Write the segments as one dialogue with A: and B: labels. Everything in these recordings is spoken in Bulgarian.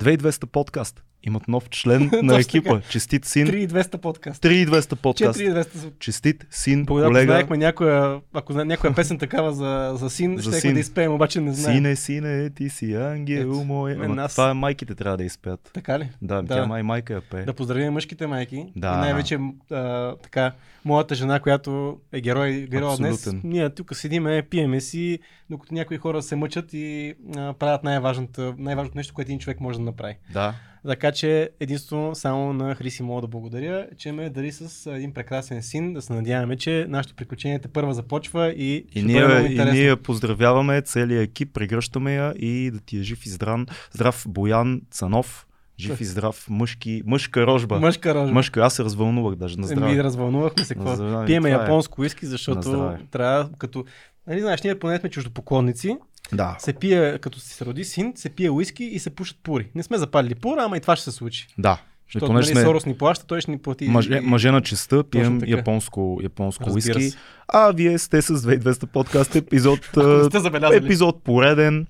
A: 2200 подкаст. Имат нов член на екипа. Честит син.
B: 3200 подкаст.
A: 3200 подкаст.
B: 4200.
A: Честит син,
B: Когато
A: колега.
B: знаехме някоя, ако зна, някоя песен такава за, за син,
A: За
B: щехме
A: син.
B: да изпеем, обаче не знаем.
A: Сине, сине, ти си ангел мой. Ама
B: нас-
A: Това майките трябва да изпеят.
B: Така ли?
A: Да,
B: Да.
A: тя май майка я пее.
B: Да поздравим мъжките майки.
A: Да.
B: И най-вече а, така, моята жена, която е герой, герой днес. Ние тук седиме, пиеме си, докато някои хора се мъчат и а, правят най-важното, най-важното нещо, което един човек може да направи.
A: Да.
B: Така че единствено само на Хриси мога да благодаря, че ме дари с един прекрасен син. Да се надяваме, че нашето приключение те първа започва и,
A: И
B: ще бъде много
A: ние, и ние я поздравяваме, целият екип, прегръщаме я и да ти е жив и здрав, здрав Боян Цанов, жив и здрав мъжки, мъжка рожба.
B: Мъжка рожба.
A: Мъжка, аз се развълнувах даже на
B: Еми,
A: здраве.
B: развълнувахме се. Какво? Пиеме
A: е.
B: японско уиски,
A: На
B: защото трябва като... Нали, знаеш, ние поне сме чуждопоклонници,
A: Да.
B: се пие, като се роди син, се пие уиски и се пушат пури. Не сме запалили пура, ама и това ще се случи.
A: Да.
B: Защото
A: понеже
B: нали,
A: сме
B: Сорос ни плаща, той ще ни плати.
A: мъже, мъже на честа, пием японско, японско уиски. А вие сте с 2200 подкаст епизод, епизод пореден.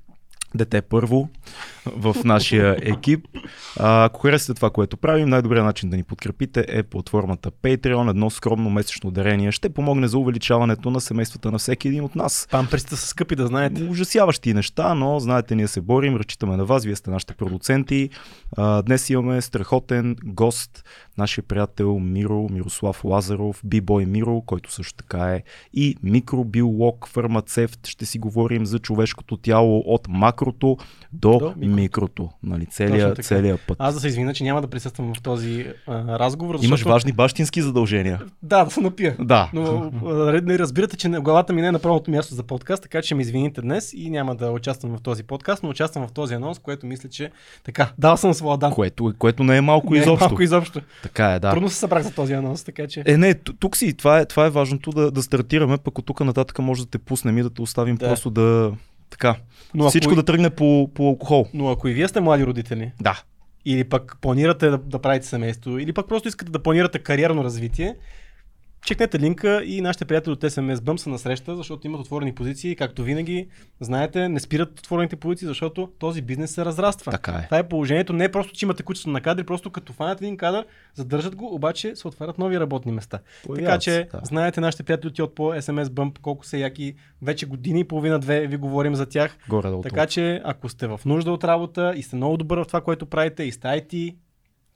A: Дете първо в нашия екип. А, ако харесате това, което правим, най-добрият начин да ни подкрепите е платформата Patreon. Едно скромно месечно дарение ще помогне за увеличаването на семействата на всеки един от нас.
B: Памперсите са скъпи, да знаете.
A: Ужасяващи неща, но знаете, ние се борим, разчитаме на вас, вие сте нашите продуценти. А, днес имаме страхотен гост, нашия приятел Миро, Мирослав Лазаров, бибой Миро, който също така е и микробиолог, фармацевт. Ще си говорим за човешкото тяло от макрото до,
B: До
A: микрото. Нали,
B: така.
A: целият път.
B: Аз да се извиня, че няма да присъствам в този а, разговор. Защото...
A: Имаш важни бащински задължения.
B: Да, да се напия.
A: Да.
B: Но а, разбирате, че главата ми не е на правилното място за подкаст, така че ме извините днес и няма да участвам в този подкаст, но участвам в този анонс, което мисля, че така, дал съм своя дан.
A: Което, което не е малко
B: Не е
A: изобщо.
B: Малко изобщо.
A: Така е, да.
B: Трудно се събрах за този анонс, така че.
A: Е, не, тук си, това е, това е важното да, да стартираме, пък от тук нататък може да те пуснем и да те оставим
B: да.
A: просто да, така,
B: Но ако,
A: всичко да тръгне по, по алкохол.
B: но ако и вие сте млади родители,
A: Да.
B: или пък планирате да, да правите семейство, или пък просто искате да планирате кариерно развитие, чекнете линка и нашите приятели от SMS Bump са на среща, защото имат отворени позиции. Както винаги, знаете, не спират отворените позиции, защото този бизнес се разраства.
A: Така е.
B: Това е положението. Не е просто, че имате кучето на кадри, просто като фанат един кадър, задържат го, обаче се отварят нови работни места. така
A: Появяват
B: че,
A: да.
B: знаете, нашите приятели от по SMS Bump, колко са яки. Вече години и половина-две ви говорим за тях.
A: Горе-долу.
B: Така че, ако сте в нужда от работа и сте много добър в това, което правите, и сте IT,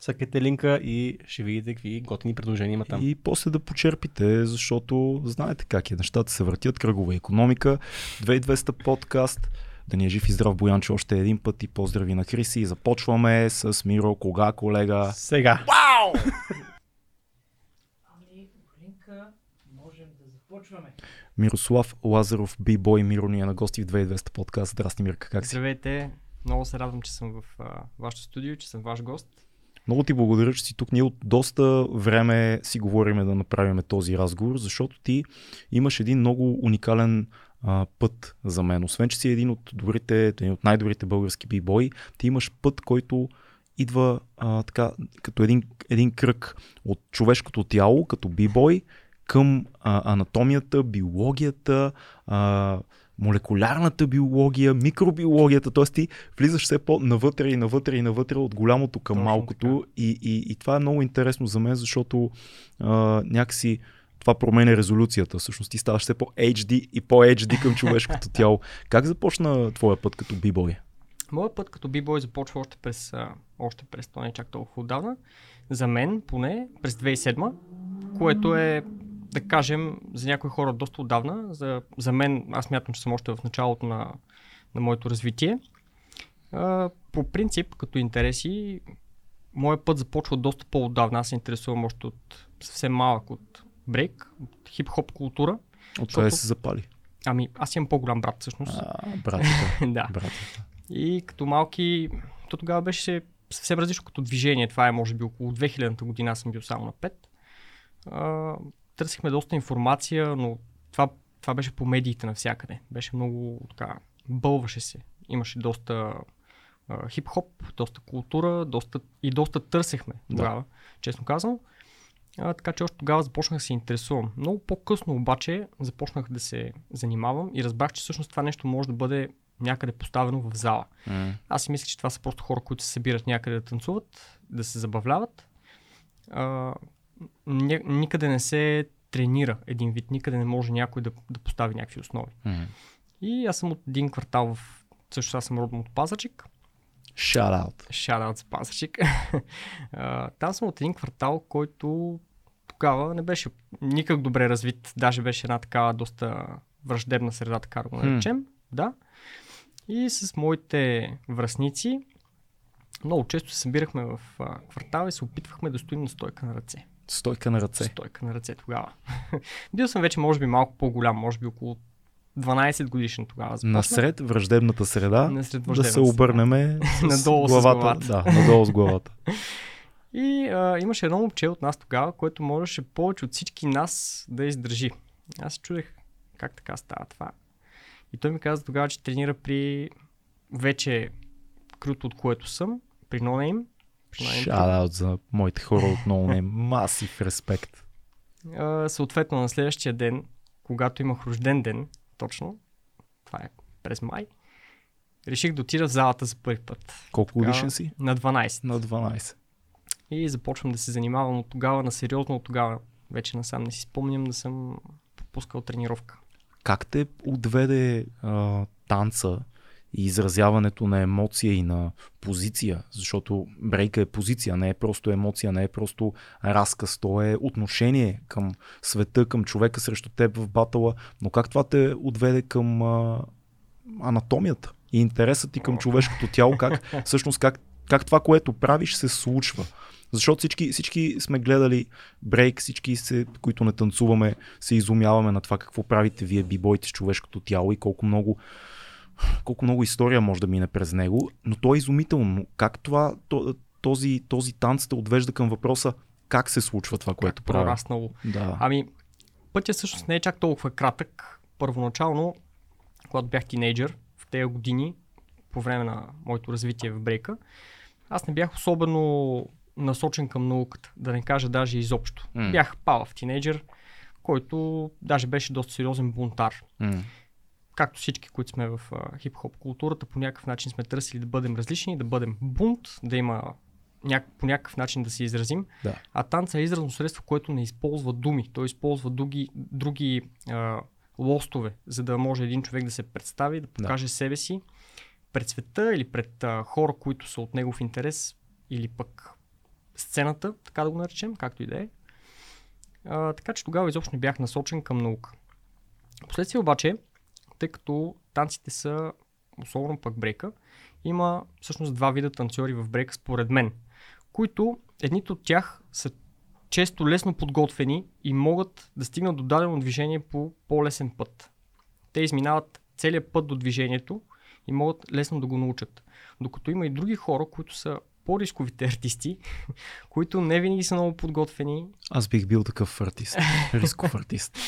B: съкайте линка и ще видите какви готини предложения има там.
A: И после да почерпите, защото знаете как е. Нещата се въртят, кръгова економика, 2200 подкаст. Да ни е жив и здрав Боянчо още един път и поздрави на Хриси. И започваме с Миро. Кога, колега?
B: Сега.
C: Ами, Глинка, можем да започваме.
A: Мирослав Лазаров, бибой Миро ни е на гости в 2200 подкаст. Здрасти, Мирка, как си?
C: Здравейте, много се радвам, че съм в а, вашето студио, че съм ваш гост.
A: Много ти благодаря, че си тук. Ние от доста време си говориме да направим този разговор, защото ти имаш един много уникален а, път за мен. Освен, че си един от добрите, един от най-добрите български бибои, ти имаш път, който идва а, така, като един, един кръг от човешкото тяло, като бибой, към а, анатомията, биологията, а, молекулярната биология, микробиологията, т.е. ти влизаш все по-навътре и навътре и навътре от голямото към
C: Точно
A: малкото и, и, и това е много интересно за мен, защото а, някакси това променя резолюцията. Всъщност ти ставаш все по-HD и по-HD към човешкото тяло. Как започна твоя път като бибой?
C: Моят път като бибой започва още през, още през то не е чак толкова отдавна. За мен поне през 2007, което е да кажем, за някои хора доста отдавна. За, за мен, аз мятам, че съм още в началото на, на моето развитие. А, по принцип, като интереси, моят път започва доста по-отдавна. Аз се интересувам още от съвсем малък от брейк, от хип-хоп култура.
A: От къде
C: Защото-
A: се запали?
C: Ами, аз имам по-голям брат всъщност.
A: А,
C: да.
A: братята.
C: И като малки, то тогава беше съвсем различно като движение. Това е може би около 2000-та година, аз съм бил само на 5. А, търсихме доста информация, но това, това беше по медиите навсякъде. Беше много така, бълваше се. Имаше доста а, хип-хоп, доста култура, доста, и доста търсехме
A: Да.
C: тогава, честно казвам. А, така че още тогава започнах да се интересувам. Много по-късно обаче започнах да се занимавам и разбрах, че всъщност това нещо може да бъде някъде поставено в зала.
A: М.
C: Аз си мисля, че това са просто хора, които се събират някъде да танцуват, да се забавляват. А, никъде не се тренира един вид, никъде не може някой да, да постави някакви основи.
A: М.
C: И аз съм от един квартал в... Също аз съм родом от Пазарчик.
A: Shout out.
C: За Пазарчик. Там съм от един квартал, който тогава не беше никак добре развит. Даже беше една такава доста враждебна среда, така да го наречем. Да. И с моите връзници много често се събирахме в квартала и се опитвахме да стоим на стойка на ръце.
A: Стойка на ръце.
C: Стойка на ръце тогава. Бил съм вече, може би, малко по-голям, може би около 12 годишен тогава. започнах.
A: Насред враждебната среда
C: Насред
A: да се с
C: Надолу с
A: главата.
C: главата.
A: Да, надолу с главата.
C: И а, имаше едно момче от нас тогава, което можеше повече от всички нас да издържи. Аз се чудех как така става това. И той ми каза тогава, че тренира при вече крут, от което съм, при No
A: Out за моите хора от No Name. Масив респект.
C: А, съответно на следващия ден, когато имах рожден ден, точно, това е през май, реших да отида в залата за първи път.
A: Колко годишен си?
C: На 12.
A: На 12.
C: И започвам да се занимавам от тогава на сериозно, от тогава вече насам не си спомням да съм пропускал тренировка.
A: Как те отведе а, танца и изразяването на емоция и на позиция? Защото брейка е позиция, не е просто емоция, не е просто разказ, то е отношение към света, към човека срещу теб в батъла. Но как това те отведе към а, анатомията и интересът ти към човешкото тяло, как всъщност как, как това, което правиш, се случва? Защото всички, всички сме гледали брейк, всички, се, които не танцуваме, се изумяваме на това какво правите вие бибойте с човешкото тяло и колко много, колко много история може да мине през него, но то е изумително. Как това, то- този, този танц те отвежда към въпроса как се случва това, което
C: Как
A: прави?
C: прораснало.
A: Да.
C: Ами, пътя всъщност не е чак толкова кратък. Първоначално, когато бях тинейджър, в тези години, по време на моето развитие в брейка, аз не бях особено насочен към науката, да не кажа даже изобщо.
A: М.
C: Бях палав тинейджър, който даже беше доста сериозен бунтар.
A: М.
C: както всички, които сме в а, хип-хоп културата, по някакъв начин сме търсили да бъдем различни, да бъдем бунт, да има няк- по някакъв начин да се изразим.
A: Да.
C: А танца е изразно средство, което не използва думи. Той използва други, други а, лостове, за да може един човек да се представи, да покаже себе си пред света или пред а, хора, които са от негов интерес или пък сцената, така да го наречем, както и да е. А, така че тогава изобщо не бях насочен към наука. Впоследствие обаче, тъй като танците са, особено пък брейка, има всъщност два вида танцори в брейка според мен, които едните от тях са често лесно подготвени и могат да стигнат до дадено движение по по-лесен път. Те изминават целият път до движението и могат лесно да го научат. Докато има и други хора, които са по-рисковите артисти, които не винаги са много подготвени,
A: Аз бих бил такъв артист. Рисков артист.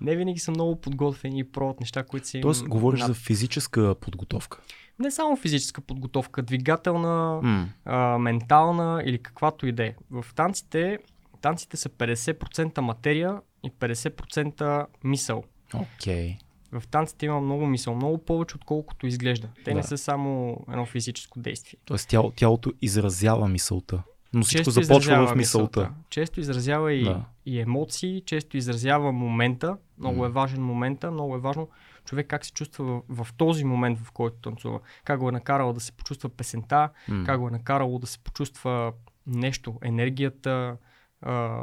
C: Не винаги са много подготвени и пробват неща, които са им
A: Тоест, говориш
C: над-
A: за физическа подготовка.
C: Не само физическа подготовка, двигателна,
A: М.
C: а, ментална или каквато и да е. В танците, танците са 50% материя и 50% мисъл.
A: Окей.
C: В танците има много мисъл, много повече отколкото изглежда. Те не
A: Да.
C: са само едно физическо действие.
A: Тоест тяло, тялото изразява мисълта. Но всичко
C: Често
A: започва в мисълта.
C: Често изразява и,
A: Да.
C: и емоции, често изразява момента. Много
A: М.
C: е важен момента, много е важно човек как се чувства в, в този момент, в който танцува. Как го е накарало да се почувства песента,
A: М.
C: как го е накарало да се почувства нещо, енергията, а,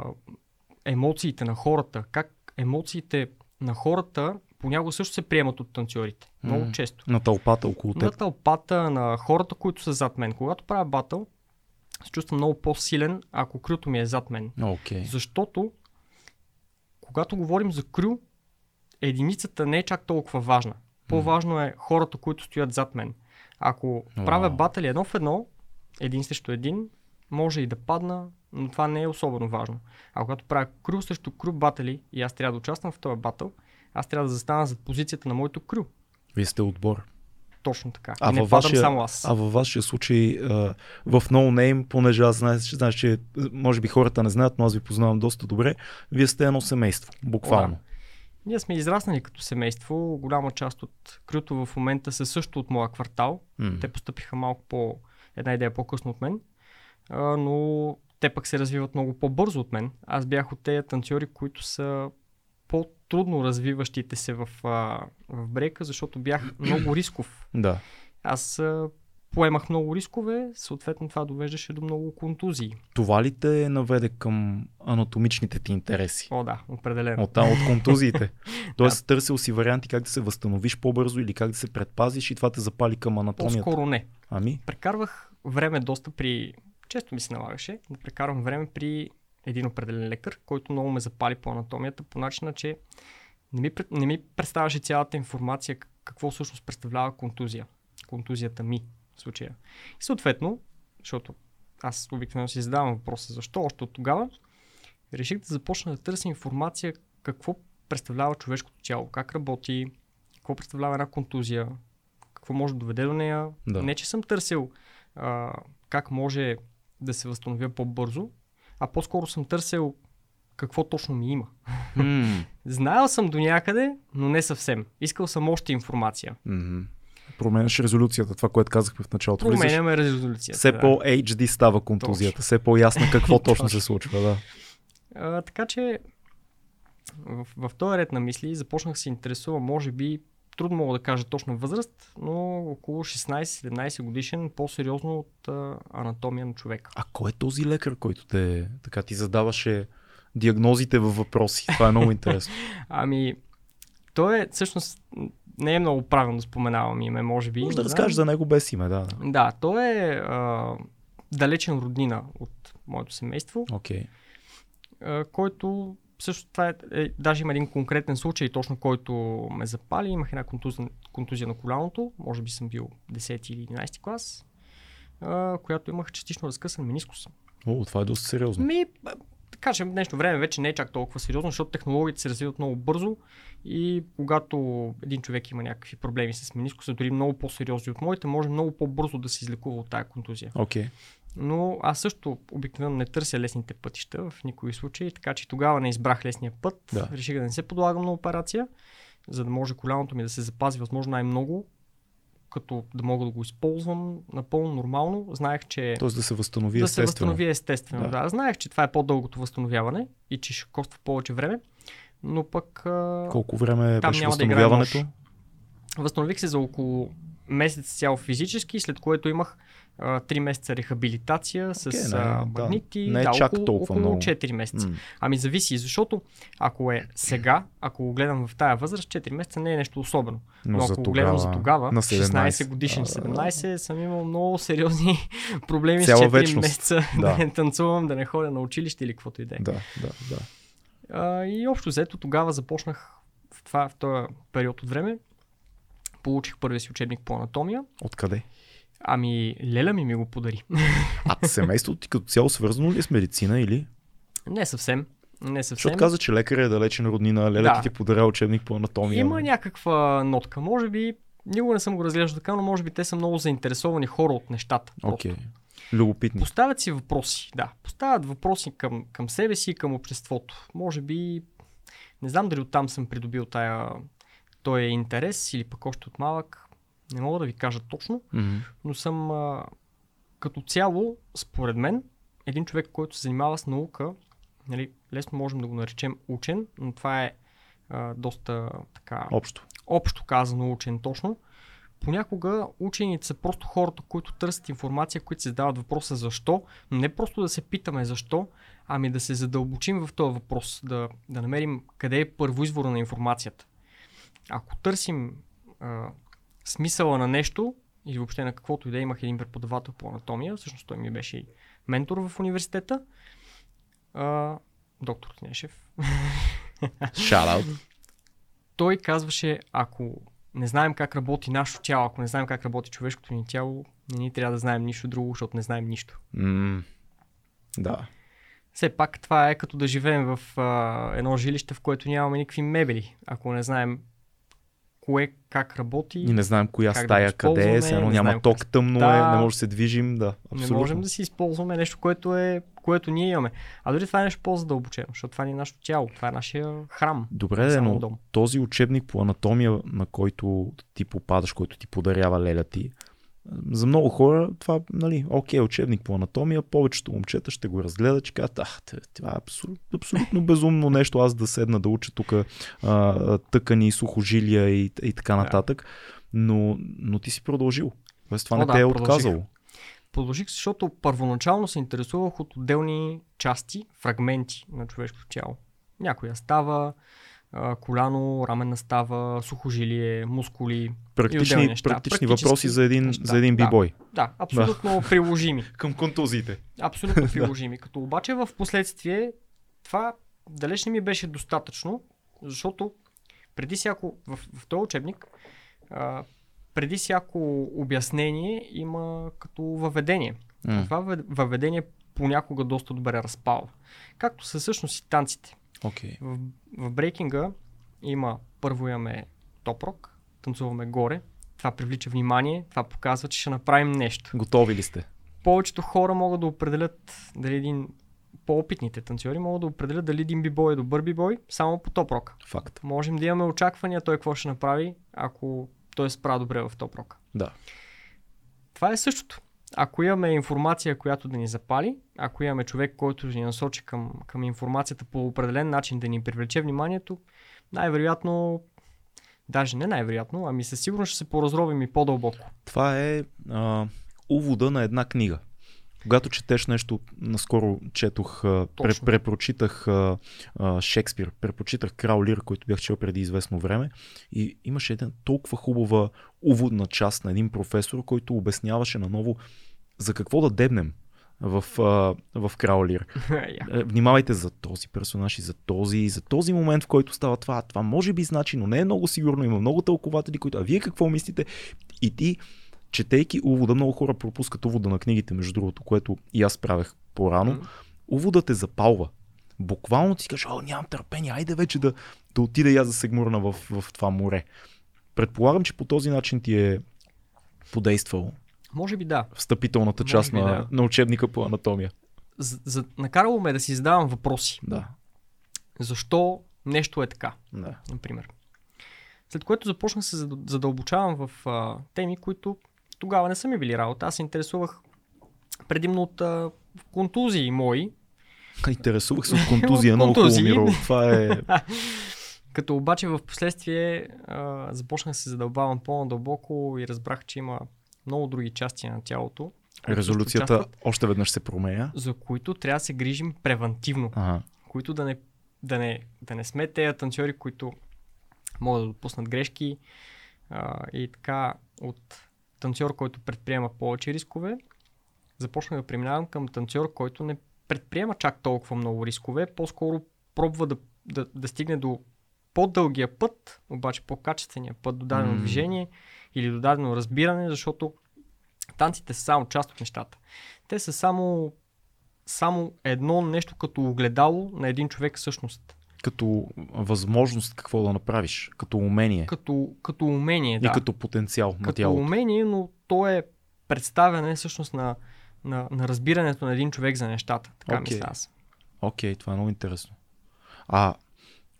C: емоциите на хората, как емоциите на хората понякога също се приемат от танцорите. Много
A: М.
C: често.
A: На тълпата около
C: На
A: теб.
C: тълпата, на хората, които са зад мен. Когато правя батъл, се чувствам много по-силен, ако крюто ми е зад мен.
A: Окей.
C: Защото, когато говорим за крю, единицата не е чак толкова важна. По-важно е хората, които стоят зад мен. Ако
A: Вау.
C: правя батали едно в едно, един срещу един, може и да падна, но това не е особено важно. А когато правя крю срещу крю батали и аз трябва да участвам в този батъл, аз трябва да застана зад позицията на моето крю.
A: Вие сте отбор.
C: Точно така.
A: А
C: и не
A: вашия-
C: само аз.
A: А във вашия случай а, в No Name, понеже аз знаеш, знаеш, че може би хората не знаят, но аз ви познавам доста добре, вие сте едно семейство, буквално.
C: ние сме израснали като семейство. Голяма част от крюто в момента са също от моя квартал.
A: М.
C: Те постъпиха малко по една идея по-късно от мен, а, но те пък се развиват много по-бързо от мен. Аз бях от тези танцори, които са по-трудно развиващите се в, а, в брейка, защото бях много рисков.
A: Да.
C: Аз а, поемах много рискове, съответно това довеждаше до много контузии.
A: Това ли те наведе към анатомичните ти интереси?
C: О, да, определено.
A: От от контузиите. Тоест, търсил си варианти как да се възстановиш по-бързо или как да се предпазиш и това те запали към анатомията.
C: По-скоро не.
A: Ами,
C: Прекарвах време доста при... Често ми се налагаше да прекарвам време при един определен лекар, който много ме запали по анатомията, по начина, че не ми, не ми представяше цялата информация какво всъщност представлява контузия. Контузията ми в случая. И съответно, защото аз обикновено си задавам въпроса защо още от тогава, реших да започна да търся информация какво представлява човешкото тяло, как работи, какво представлява една контузия, какво може да доведе до нея.
A: Да.
C: Не, че съм търсил а, как може да се възстановя по-бързо, а по-скоро съм търсил какво точно ми има.
A: м-
C: Знаел съм до някъде, но не съвсем. Искал съм още информация.
A: м- променяш резолюцията, това, което казахме в началото.
C: Променяме резолюцията.
A: Все
C: да.
A: по-HD става контузията, все по-ясно какво точно се
C: Точно.
A: случва. Да.
C: А, така че в, в този ред на мисли започнах се интересувам, може би, трудно мога да кажа точно възраст, но около 16-17 годишен, по-сериозно от а, анатомия на човека.
A: А кой е този лекар, който те така ти задаваше диагнозите във въпроси? Това е много интересно.
C: Ами, той е всъщност не е много правилно да споменавам име, може би.
A: Може да разкажеш за него без име, да. да.
C: Той е а, далечен роднина от моето семейство, а, който също това е, е, даже има един конкретен случай, точно който ме запали. Имах една контузия, контузия на коляното, може би съм бил 10 или 11 клас, а, която имах частично разкъсан менискус.
A: О, това е доста сериозно.
C: Ми, а, да кажем, в днешно време вече не е чак толкова сериозно, защото технологиите се развиват много бързо и когато един човек има някакви проблеми с менискуса, дори много по-сериозни от моите, може много по-бързо да се излекува от тая контузия.
A: Окей.
C: Но аз също обикновено не търся лесните пътища в никой случай, така че тогава не избрах лесния път.
A: Да.
C: Реших да не се подлагам на операция, за да може коляното ми да се запази възможно най-много, като да мога да го използвам напълно нормално. Знаех, че
A: Тоест да се възстанови
C: да се
A: естествено.
C: възстанови естествено.
A: Да.
C: Да. да. Знаех, че това е по-дългото възстановяване и че ще коства повече време, но пък
A: Колко време
C: Там
A: беше
C: няма да
A: възстановяването?
C: възстанових се за около месец цял физически, след което имах 3 месеца рехабилитация с
A: Окей, не,
C: а,
A: да.
C: магнити.
A: Не е
C: да,
A: чак
C: около,
A: толкова
C: около
A: много.
C: 4 месеца.
A: М.
C: Ами зависи, защото ако е сега, ако го гледам в тая възраст, 4 месеца не е нещо особено.
A: Но,
C: Но, ако го гледам за тогава,
A: на
C: 16
A: 17
C: годишен,
A: а,
C: 17, съм имал много сериозни проблеми с 4
A: вечност.
C: месеца
A: Да.
C: да не танцувам, да не ходя на училище или каквото и да е.
A: Да, да, да.
C: А, и общо взето тогава започнах в, това, в този период от време. Получих първия си учебник по анатомия.
A: Откъде?
C: Ами, Леля ми ми го подари.
A: А семейството ти като цяло свързано ли е с медицина или?
C: не съвсем. Не съвсем.
A: Защото каза, че лекар е далечен роднина, Леля
C: Да.
A: ти ти подаря учебник по анатомия.
C: Има някаква нотка. Може би, никога не съм го разглеждал така, но може би те са много заинтересовани хора от нещата.
A: Окей. Любопитни.
C: Поставят си въпроси, да. Поставят въпроси към, към себе си и към обществото. Може би, не знам дали оттам съм придобил тая, този интерес или пък още от малък. Не мога да ви кажа точно,
A: Мгм.
C: но съм а, като цяло, според мен, един човек, който се занимава с наука, нали, лесно можем да го наречем учен, но това е а, доста така
A: Общо.
C: общо казано учен точно. Понякога учените са просто хората, които търсят информация, които се задават въпроса защо, но не просто да се питаме защо, ами да се задълбочим в този въпрос, да, да намерим къде е първоизвора на информацията. Ако търсим а, смисъла на нещо, или въобще на каквото и да е, имах един преподавател по анатомия, всъщност той ми беше и ментор в университета, а, доктор Тнешев,
A: Shoutout.
C: той казваше, ако не знаем как работи нашето тяло, ако не знаем как работи човешкото ни тяло, не ни трябва да знаем нищо друго, защото не знаем нищо.
A: М, Да.
C: Все пак това е като да живеем в а, едно жилище, в което нямаме никакви мебели, ако не знаем кое как работи.
A: И не знаем коя
C: Как да
A: стая
C: го
A: къде е, едно
C: не
A: няма ток, тъмно
C: Да.
A: е, не може да се движим, да,
C: Не
A: абсолютно.
C: можем да си използваме нещо, което, е, което ние имаме. А дори това е нещо по-задълбочено, защото това ни е нашето тяло, това е нашия храм.
A: Добре,
C: само
A: но
C: дом.
A: този учебник по анатомия, на който ти попадаш, който ти подарява леля ти, за много хора това, нали, окей, учебник по анатомия, повечето момчета ще го разгледат, че казват, ах, това е абсолютно, абсолютно безумно нещо, аз да седна да уча тук тъкани, сухожилия и, и така нататък. Но, но ти си продължил. Тоест това
C: О,
A: не
C: да,
A: те е
C: продължих.
A: отказало.
C: Продължих, защото първоначално се интересувах от отделни части, фрагменти на човешкото тяло. Някоя става, коляно, раменна става, сухожилие, мускули.
A: Практични,
C: неща.
A: практични въпроси за един,
C: неща,
A: за един
C: да.
A: бибой.
C: Да, абсолютно приложими.
A: Към контузиите.
C: Абсолютно приложими. Като обаче в последствие това далеч не ми беше достатъчно, защото преди всяко, в, в този учебник, а, преди всяко обяснение има като въведение.
A: М,
C: Това във- въведение понякога доста добре разпалва. Както са всъщност и танците.
A: Окей.
C: В, в брейкинга има, първо имаме топ-рок, танцуваме горе, това привлича внимание, това показва, че ще направим нещо.
A: Готови ли сте?
C: Повечето хора могат да определят дали един по-опитните танцори могат да определят дали един бибой е добър бибой само по топ-рок.
A: Факт.
C: Можем да имаме очаквания той какво ще направи, ако той се справя добре в топ-рок.
A: Да.
C: Това е същото. Ако имаме информация, която да ни запали, ако имаме човек, който ни насочи към, към информацията по определен начин, да ни привлече вниманието, най-вероятно, даже не най-вероятно, ами със сигурност ще се поразровим и по-дълбоко.
A: Това е а, увода на една книга. Когато четеш нещо, наскоро четох, пре, препрочитах а, а, Шекспир, препрочитах Крал Лир, който бях чел преди известно време и имаше една толкова хубава уводна част на един професор, който обясняваше наново за какво да дебнем в, а, в Крал Лир.
C: Я.
A: Е, Внимавайте за този персонаж и за този, и за този момент, в който става това. Това може би значи, но не е много сигурно. Има много тълкователи, които. А вие какво мислите? И ти, четейки увода, много хора пропускат увода на книгите, между другото, което и аз правех по-рано.
C: М.
A: Увода те запалва. Буквално ти кажеш, о, нямам търпение, айде вече да, да отида и аз да се гмурна в, в това море. Предполагам, че по този начин ти е подействало
C: Може би да.
A: встъпителната част
C: би
A: на,
C: да.
A: на учебника по анатомия.
C: За, за, накарало ме да си задавам въпроси.
A: Да.
C: Защо нещо е така,
A: да.
C: например. След което започнах се зад- задълбочавам в а, теми, които тогава не са ми били работа. Аз се интересувах предимно от а, контузии мои,
A: Интересувах се от контузия, много хубаво. Миро. Това е...
C: като обаче в последствие а, започнах да се задълбавам по-надълбоко и разбрах, че има много други части на тялото,
A: Резолюцията
C: участват,
A: още веднъж се променя.
C: за които трябва да се грижим превентивно.
A: Ага.
C: които да не, да не, да не сме тези танцори, които могат да допуснат грешки а, и така от танцор, който предприема повече рискове, започнах да преминавам към танцор, който не предприема чак толкова много рискове, по-скоро пробва да, да, да стигне до по-дългия път, обаче по-качествения път до дадено
A: М.
C: движение или до дадено разбиране, защото танците са само част от нещата. Те са само само едно нещо като огледало на един човек всъщност.
A: Като възможност какво да направиш, като умение
C: Като, като умение,
A: и
C: да.
A: като потенциал на
C: като
A: тялото.
C: умение, но то е представяне всъщност на, на, на разбирането на един човек за нещата. Така
A: Окей.
C: мисля аз.
A: Окей, това е много интересно. А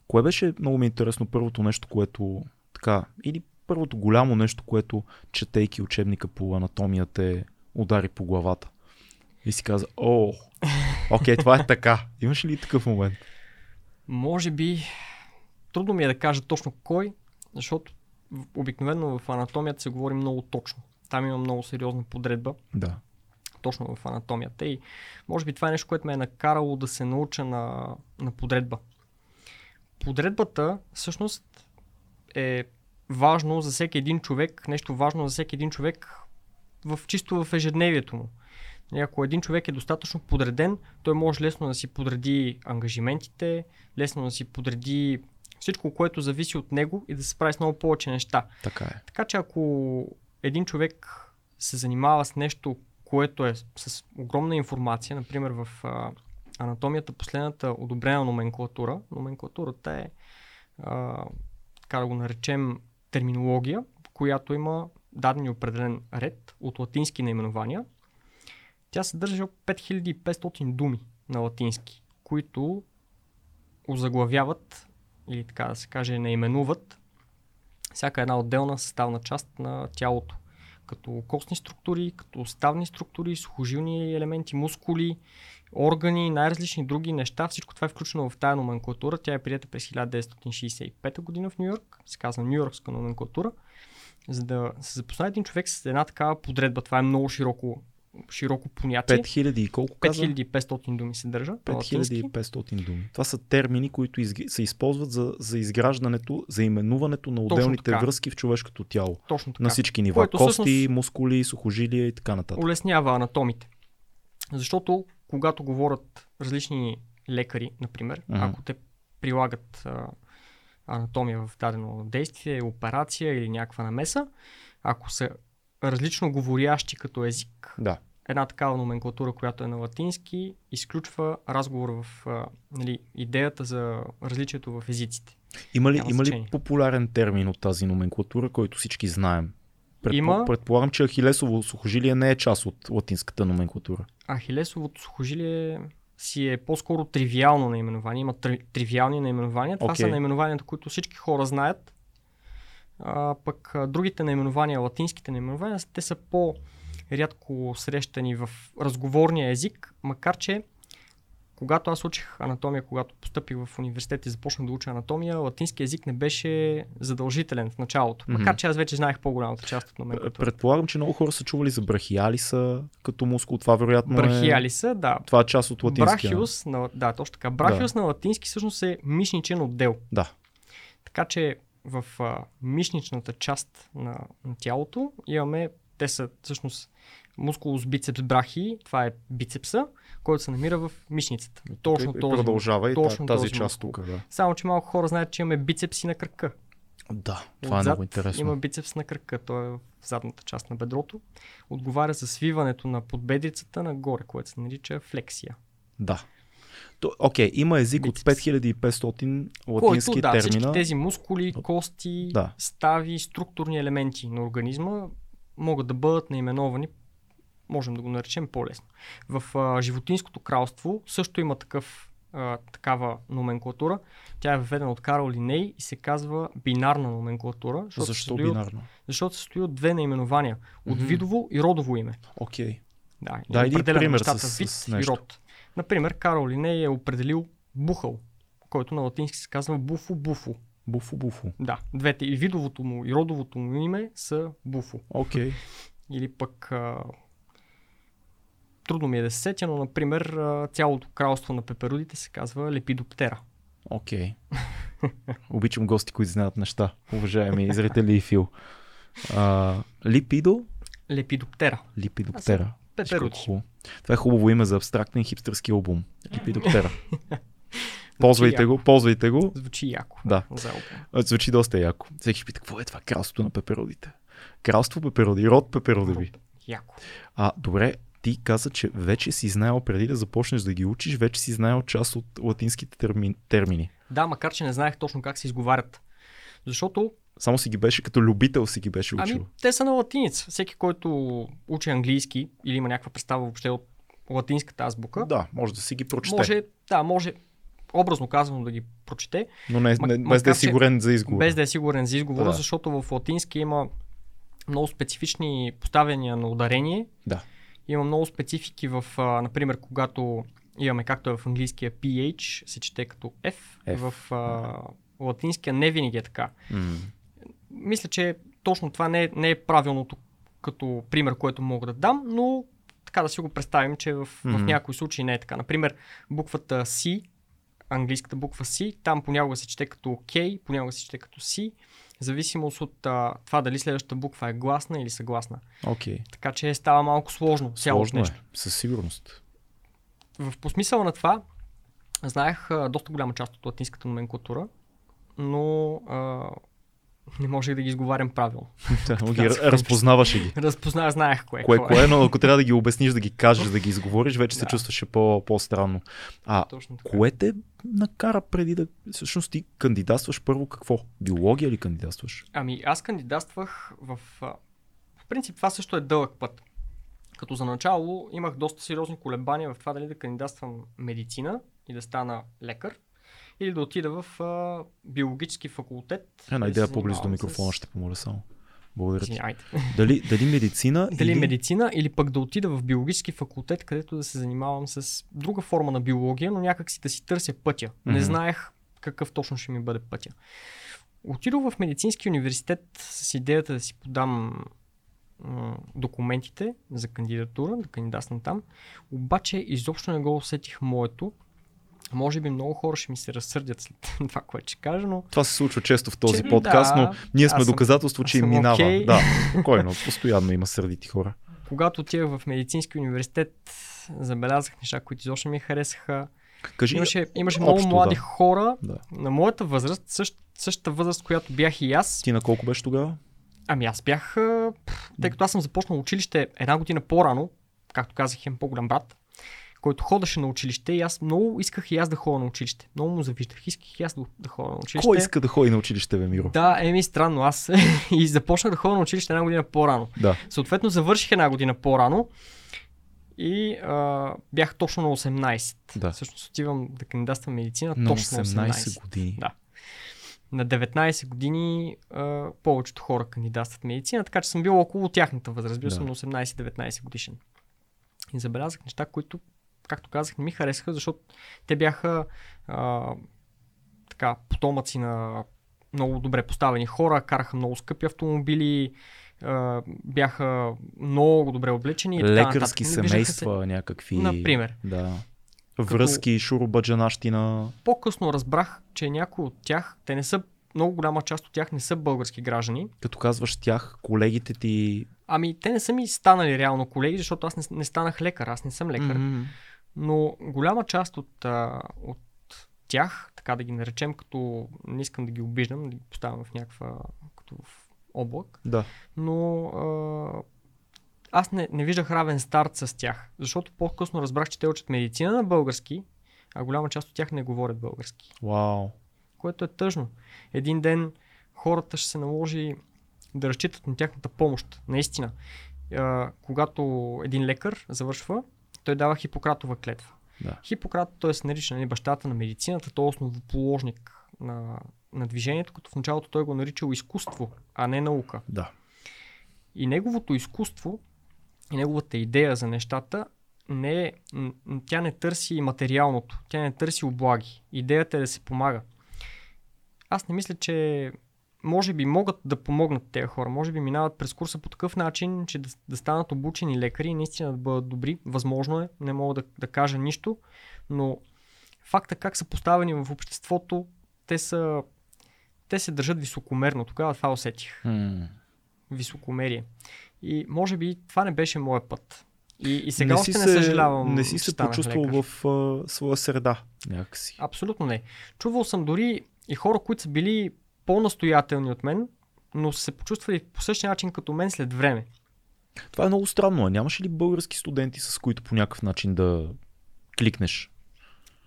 A: кое беше много ми е интересно първото нещо, което така, или първото голямо нещо, което четейки учебника по анатомия те удари по главата? И си каза, о, окей, това е така. Имаш ли такъв момент?
C: Може би трудно ми е да кажа точно кой, защото обикновено в анатомията се говори много точно. Там има много сериозна подредба.
A: Да.
C: точно в анатомията. И може би това е нещо, което ме е накарало да се науча на, на подредба. Подредбата всъщност е важно за всеки един човек, нещо важно за всеки един човек в чисто в ежедневието му. Нали, Ако един човек е достатъчно подреден, той може лесно да си подреди ангажиментите, лесно да си подреди всичко, което зависи от него и да се справи с много повече неща.
A: Така е.
C: Така че ако един човек се занимава с нещо, което е с огромна информация, например в а, анатомията последната одобрена номенклатура, номенклатурата е, а, така да го наречем, терминология, която има даден и определен ред от латински наименования. Тя съдържа 5500 думи на латински, които озаглавяват или така да се каже наименуват всяка една отделна съставна част на тялото. Като костни структури, като ставни структури, сухожилни елементи, мускули, органи, най-различни други неща. Всичко това е включено в тая номенклатура. Тя е прията през 1965 година в Нью Йорк. Се казва Нью Йоркска номенклатура. За да се запознае един човек с една такава подредба, това е много широко, широко понятие.
A: 5000 и колко каза?
C: 5500 думи се държа. на латински.
A: 5500 думи. Това са термини, които изг... се използват за, за изграждането, за именуването на отделните връзки в човешкото тяло.
C: Точно така.
A: На всички нива.
C: Което
A: Кости,
C: всъщност-
A: мускули, сухожилия и така нататък.
C: улеснява анатомите. Защото когато говорят различни лекари, например,
A: Мгм.
C: ако те прилагат а, анатомия в дадено действие, операция или някаква намеса, ако са различно говорящи като език,
A: Да.
C: една такава номенклатура, която е на латински, изключва разговор в а, нали, идеята за различието в езиците.
A: Има ли,
C: Няма
A: има ли популярен термин от тази номенклатура, който всички знаем? Предпо...
C: Има.
A: Предполагам, че ахилесово сухожилие не е част от латинската номенклатура.
C: Ахилесовото сухожилие си е по-скоро тривиално наименование. Има три, тривиални наименования. Това
A: Окей.
C: са наименованията, които всички хора знаят. А, пък а, другите наименования, латинските наименования, те са по-рядко срещани в разговорния език, макар че когато аз учих анатомия, когато постъпих в университет и започнах да уча анатомия, латински език не беше задължителен в началото.
A: Мгм.
C: Макар че аз вече знаех по-голямата част от номенклатурата.
A: Предполагам, че много хора са чували за брахиалиса като мускул. Това вероятно е...
C: Брахиалиса, да.
A: Това е част от латинския.
C: Брахиус, на, да, точно така. Брахиус на латински всъщност е мишничен отдел.
A: Да.
C: Така че в а, мишничната част на, на тялото имаме, те са всъщност мускулус бицепс брахи, това е бицепса, който се намира в мишницата. Точно
A: и, и
C: този.
A: продължава и
C: точно
A: та- тази
C: този
A: част тук. Да.
C: Само, че малко хора знаят, че имаме бицепси на кръка.
A: да, това е
C: Отзад
A: много интересно.
C: Има бицепс на кръка, той е в задната част на бедрото. Отговаря за свиването на подбедрицата нагоре, което се нарича флексия.
A: Да. Окей, има език от
C: Бицепс.
A: 5500
C: Който,
A: латински
C: да, всички
A: термина.
C: тези мускули, кости,
A: Да.
C: стави, структурни елементи на организма могат да бъдат наименовани, можем да го наречем по-лесно. В а, животинското кралство също има такъв, а, такава номенклатура. Тя е въведена от Карл Линей и се казва бинарна номенклатура. Защото
A: Защо
C: състои от-
A: бинарно?
C: Защото се състои от две наименования. От
A: Мгм.
C: видово и родово име.
A: Окей.
C: Да, и
A: Дай един
C: определя
A: пример
C: нещата
A: с-
C: вид
A: с
C: и
A: нещо.
C: род. Например, Карл Линей е определил бухъл, който на латински се казва буфо-буфо.
A: Буфо, буфо.
C: Да, двете. И видовото му, и родовото му име са буфо.
A: Окей.
C: Или пък а... трудно ми е да се сетя, но например цялото кралство на пеперудите се казва лепидоптера.
A: Окей. Обичам гости, които знаят неща, уважаеми зрители и Фил. А, липидо?
C: Лепидоптера.
A: Липидоптера. Хубаво. Това е хубаво име за абстрактен хипстърски албум. Липидоптера. ползвайте го, ползвайте го.
C: Звучи яко.
A: Да.
C: За албум.
A: Звучи доста яко. Всеки пита, какво е това кралството на пеперодите? Кралство пепероди, род пеперодеви.
C: Яко.
A: А, добре, ти каза, че вече си знаел преди да започнеш да ги учиш, вече си знаел част от латинските термини. термини.
C: Да, макар че не знаех точно как се изговарят. Защото
A: Само си ги беше, като любител си ги беше учил.
C: Ами, те са на латиница. Всеки, който учи английски или има някаква представа въобще от латинската азбука,
A: да, може да си ги прочете.
C: може, да, може образно казано да ги прочете,
A: но не,
C: Ма-
A: не, без
C: макар
A: да е сигурен за изговор.
C: без да е сигурен за изговора,
A: Да.
C: защото в латински има много специфични поставяния на ударение.
A: Да.
C: Има много специфики в, а, например, когато имаме както е в английския PH, се чете като F,
A: F.
C: в а, латинския не винаги е така.
A: М.
C: мисля, че точно това не е, не е правилното като пример, което мога да дам, но така да си го представим, че в, в
A: Мгм.
C: някои случаи не е така. Например, буквата C, английската буква C, там понякога се чете като K, понякога се чете като C, в зависимост от а, това дали следващата буква е гласна или съгласна.
A: Окей.
C: Така че става малко сложно
A: Сложно
C: нещо.
A: е, със сигурност.
C: В по смисъла на това, знаех а, доста голяма част от латинската номенклатура, но а, не можех да ги изговарям правилно.
A: Да, ги разпознаваше ги.
C: Разпознах, знаех кое.
A: Кое, кое, но ако трябва да ги обясниш, да ги кажеш, да ги изговориш, вече се чувстваше по, по-странно. А, кое те накара преди да... Всъщност ти кандидатстваш първо какво? Биология ли кандидатстваш?
C: Ами аз кандидатствах в... В принцип това също е дълъг път. Като за начало имах доста сериозни колебания в това дали да кандидатствам медицина и да стана лекар или да отида в а, биологически факултет.
A: Една
C: да
A: идея
C: се
A: по-близо до микрофона
C: с-
A: ще помоля само. Благодаря ти. Дали, дали медицина
C: Дали
A: или...
C: медицина или пък да отида в биологически факултет, където да се занимавам с друга форма на биология, но някак си да си търся пътя. Не
A: Мгм.
C: знаех какъв точно ще ми бъде пътя. Отидох в медицински университет с идеята да си подам м, документите за кандидатура, да кандидатствам там, обаче изобщо не го усетих моето. Може би много хора ще ми се разсърдят след това, което ще кажа, но
A: Това се случва често в този
C: Че,
A: подкаст,
C: да,
A: но ние сме
C: съм-
A: доказателство,
C: аз
A: че им минава.
C: окей.
A: Да, спокойно, постоянно има сърдити хора.
C: когато отидах в медицински университет, забелязах неща, които изобщо ми харесаха.
A: Кажи,
C: Имаше, имаше
A: общо,
C: много млади
A: да.
C: хора
A: Да.
C: на моята възраст, същ, същата възраст, която бях и аз.
A: ти на колко беше тогава?
C: Ами аз бях, тъй като аз съм започнал училище една година по-рано, както казах, имам по-голям брат, който ходеше на училище и аз много исках и аз да ходя на училище. Много му завиждах. Исках и аз да, да ходя на училище.
A: Кой иска да ходи на училище, бе, Миро?
C: Да, еми странно. Аз и започнах да ходя на училище една година по-рано.
A: Да.
C: Съответно, завърших една година по-рано и а, бях точно на 18.
A: Да.
C: Всъщност отивам да кандидатствам медицина
A: На
C: точно на 18.
A: 18 години.
C: Да. На 19 години а, повечето хора кандидатстват медицина, така че съм бил около тяхната възраст. Бил
A: Да.
C: съм на 18-19 годишен. И забелязах неща, които, както казах, не ми харесаха, защото те бяха а, така, потомъци на много добре поставени хора, караха много скъпи автомобили, а, бяха много добре облечени. и така
A: Лекарски.
C: Не виждаха се-
A: семейства, някакви.
C: Например.
A: Да. Връзки, шурубаджанащина.
C: По-късно разбрах, че някои от тях, те не са, много голяма част от тях не са български граждани.
A: Като казваш тях, колегите ти.
C: Ами, те не са ми станали реално колеги, защото аз не, не станах лекар, аз не съм лекар.
A: Мгм.
C: Но голяма част от, а, от тях, така да ги наречем, като не искам да ги обиждам, да ги поставям в някаква, като в облак,
A: Да.
C: но а, аз не, не виждах равен старт с тях, защото по-късно разбрах, че те учат медицина на български, а голяма част от тях не говорят български,
A: Вау.
C: което е тъжно. Един ден хората ще се наложи да разчитат на тяхната помощ. Наистина. А, когато един лекар завършва, той дава Хипократова клетва.
A: Да.
C: Хипократ, се нарича нали, бащата на медицината, той е основоположник на, на движението, като в началото той го наричал изкуство, а не наука.
A: Да.
C: И неговото изкуство и неговата идея за нещата не е, тя не търси материалното, тя не търси облаги. Идеята е да се помага. Аз не мисля, че може би могат да помогнат тези хора. Може би минават през курса по такъв начин, че да, да станат обучени лекари и наистина да бъдат добри. Възможно е, не мога да, да кажа нищо, но факта как са поставени в обществото, те са те се държат високомерно. Тогава това усетих
A: М.
C: високомерие. И може би това не беше моят път. И, и сега
A: не
C: още не
A: се,
C: съжалявам.
A: Не си се почувствал
C: лекар.
A: в а, своя среда. Някакси.
C: Абсолютно не. Чувал съм дори и хора, които са били по-настоятелни от мен, но са се почувствали по същия начин като мен след време.
A: Това е много странно. А нямаше ли български студенти, с които по някакъв начин да кликнеш?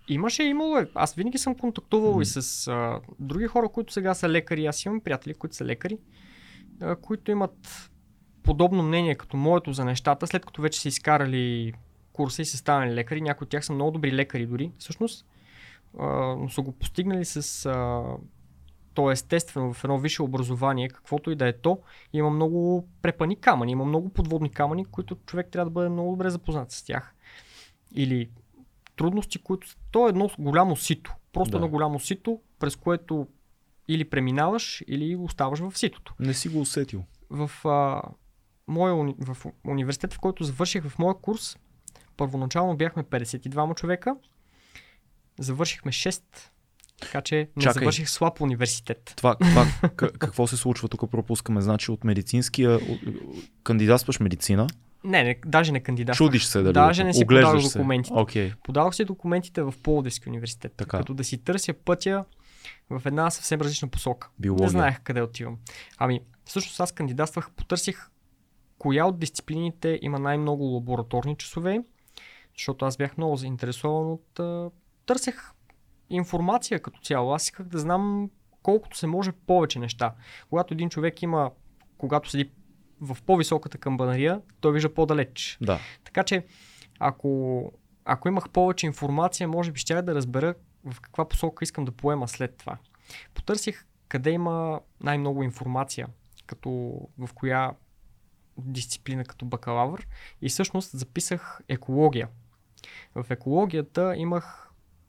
C: Имаше, имало е. Аз винаги съм контактувал
A: Мгм.
C: и с а, други хора, които сега са лекари. Аз имам приятели, които са лекари, а, които имат подобно мнение като моето за нещата, след като вече са изкарали курса и са станали лекари. Някои от тях са много добри лекари дори, всъщност, а, но са го постигнали с а, то естествено в едно висше образование, каквото и да е то, има много препани камъни, има много подводни камъни, които човек трябва да бъде много добре запознат с тях. Или трудности, които... То е едно голямо сито. Просто
A: Да.
C: едно голямо сито, през което или преминаваш, или оставаш в ситото.
A: Не си го усетил.
C: В, а, моя, уни... в университет, в който завърших в моя курс, първоначално бяхме 52 човека, завършихме 6, така че не
A: Чакай.
C: завърших слаб университет.
A: Това, това какво се случва тук пропускаме? Значи от медицинския... Кандидатстваш медицина,
C: Не, не, даже не кандидат.
A: чудиш се дали.
C: Даже не си
A: се.
C: документите.
A: Окей.
C: Подавах си документите в Пловдивски университет.
A: Така.
C: Като да си търся пътя в една съвсем различна посока.
A: Биология.
C: Не знаех къде отивам. Ами, всъщност аз кандидатствах, потърсих коя от дисциплините има най-много лабораторни часове, защото аз бях много заинтересован от... Търсех информация като цяло. Аз исках да знам колкото се може повече неща. Когато един човек има, когато седи в по-високата камбанария, той вижда по-далеч.
A: Да.
C: Така че, ако, ако имах повече информация, може би ще да разбера в каква посока искам да поема след това. Потърсих къде има най-много информация, като в коя дисциплина като бакалавър и всъщност записах екология. В екологията имах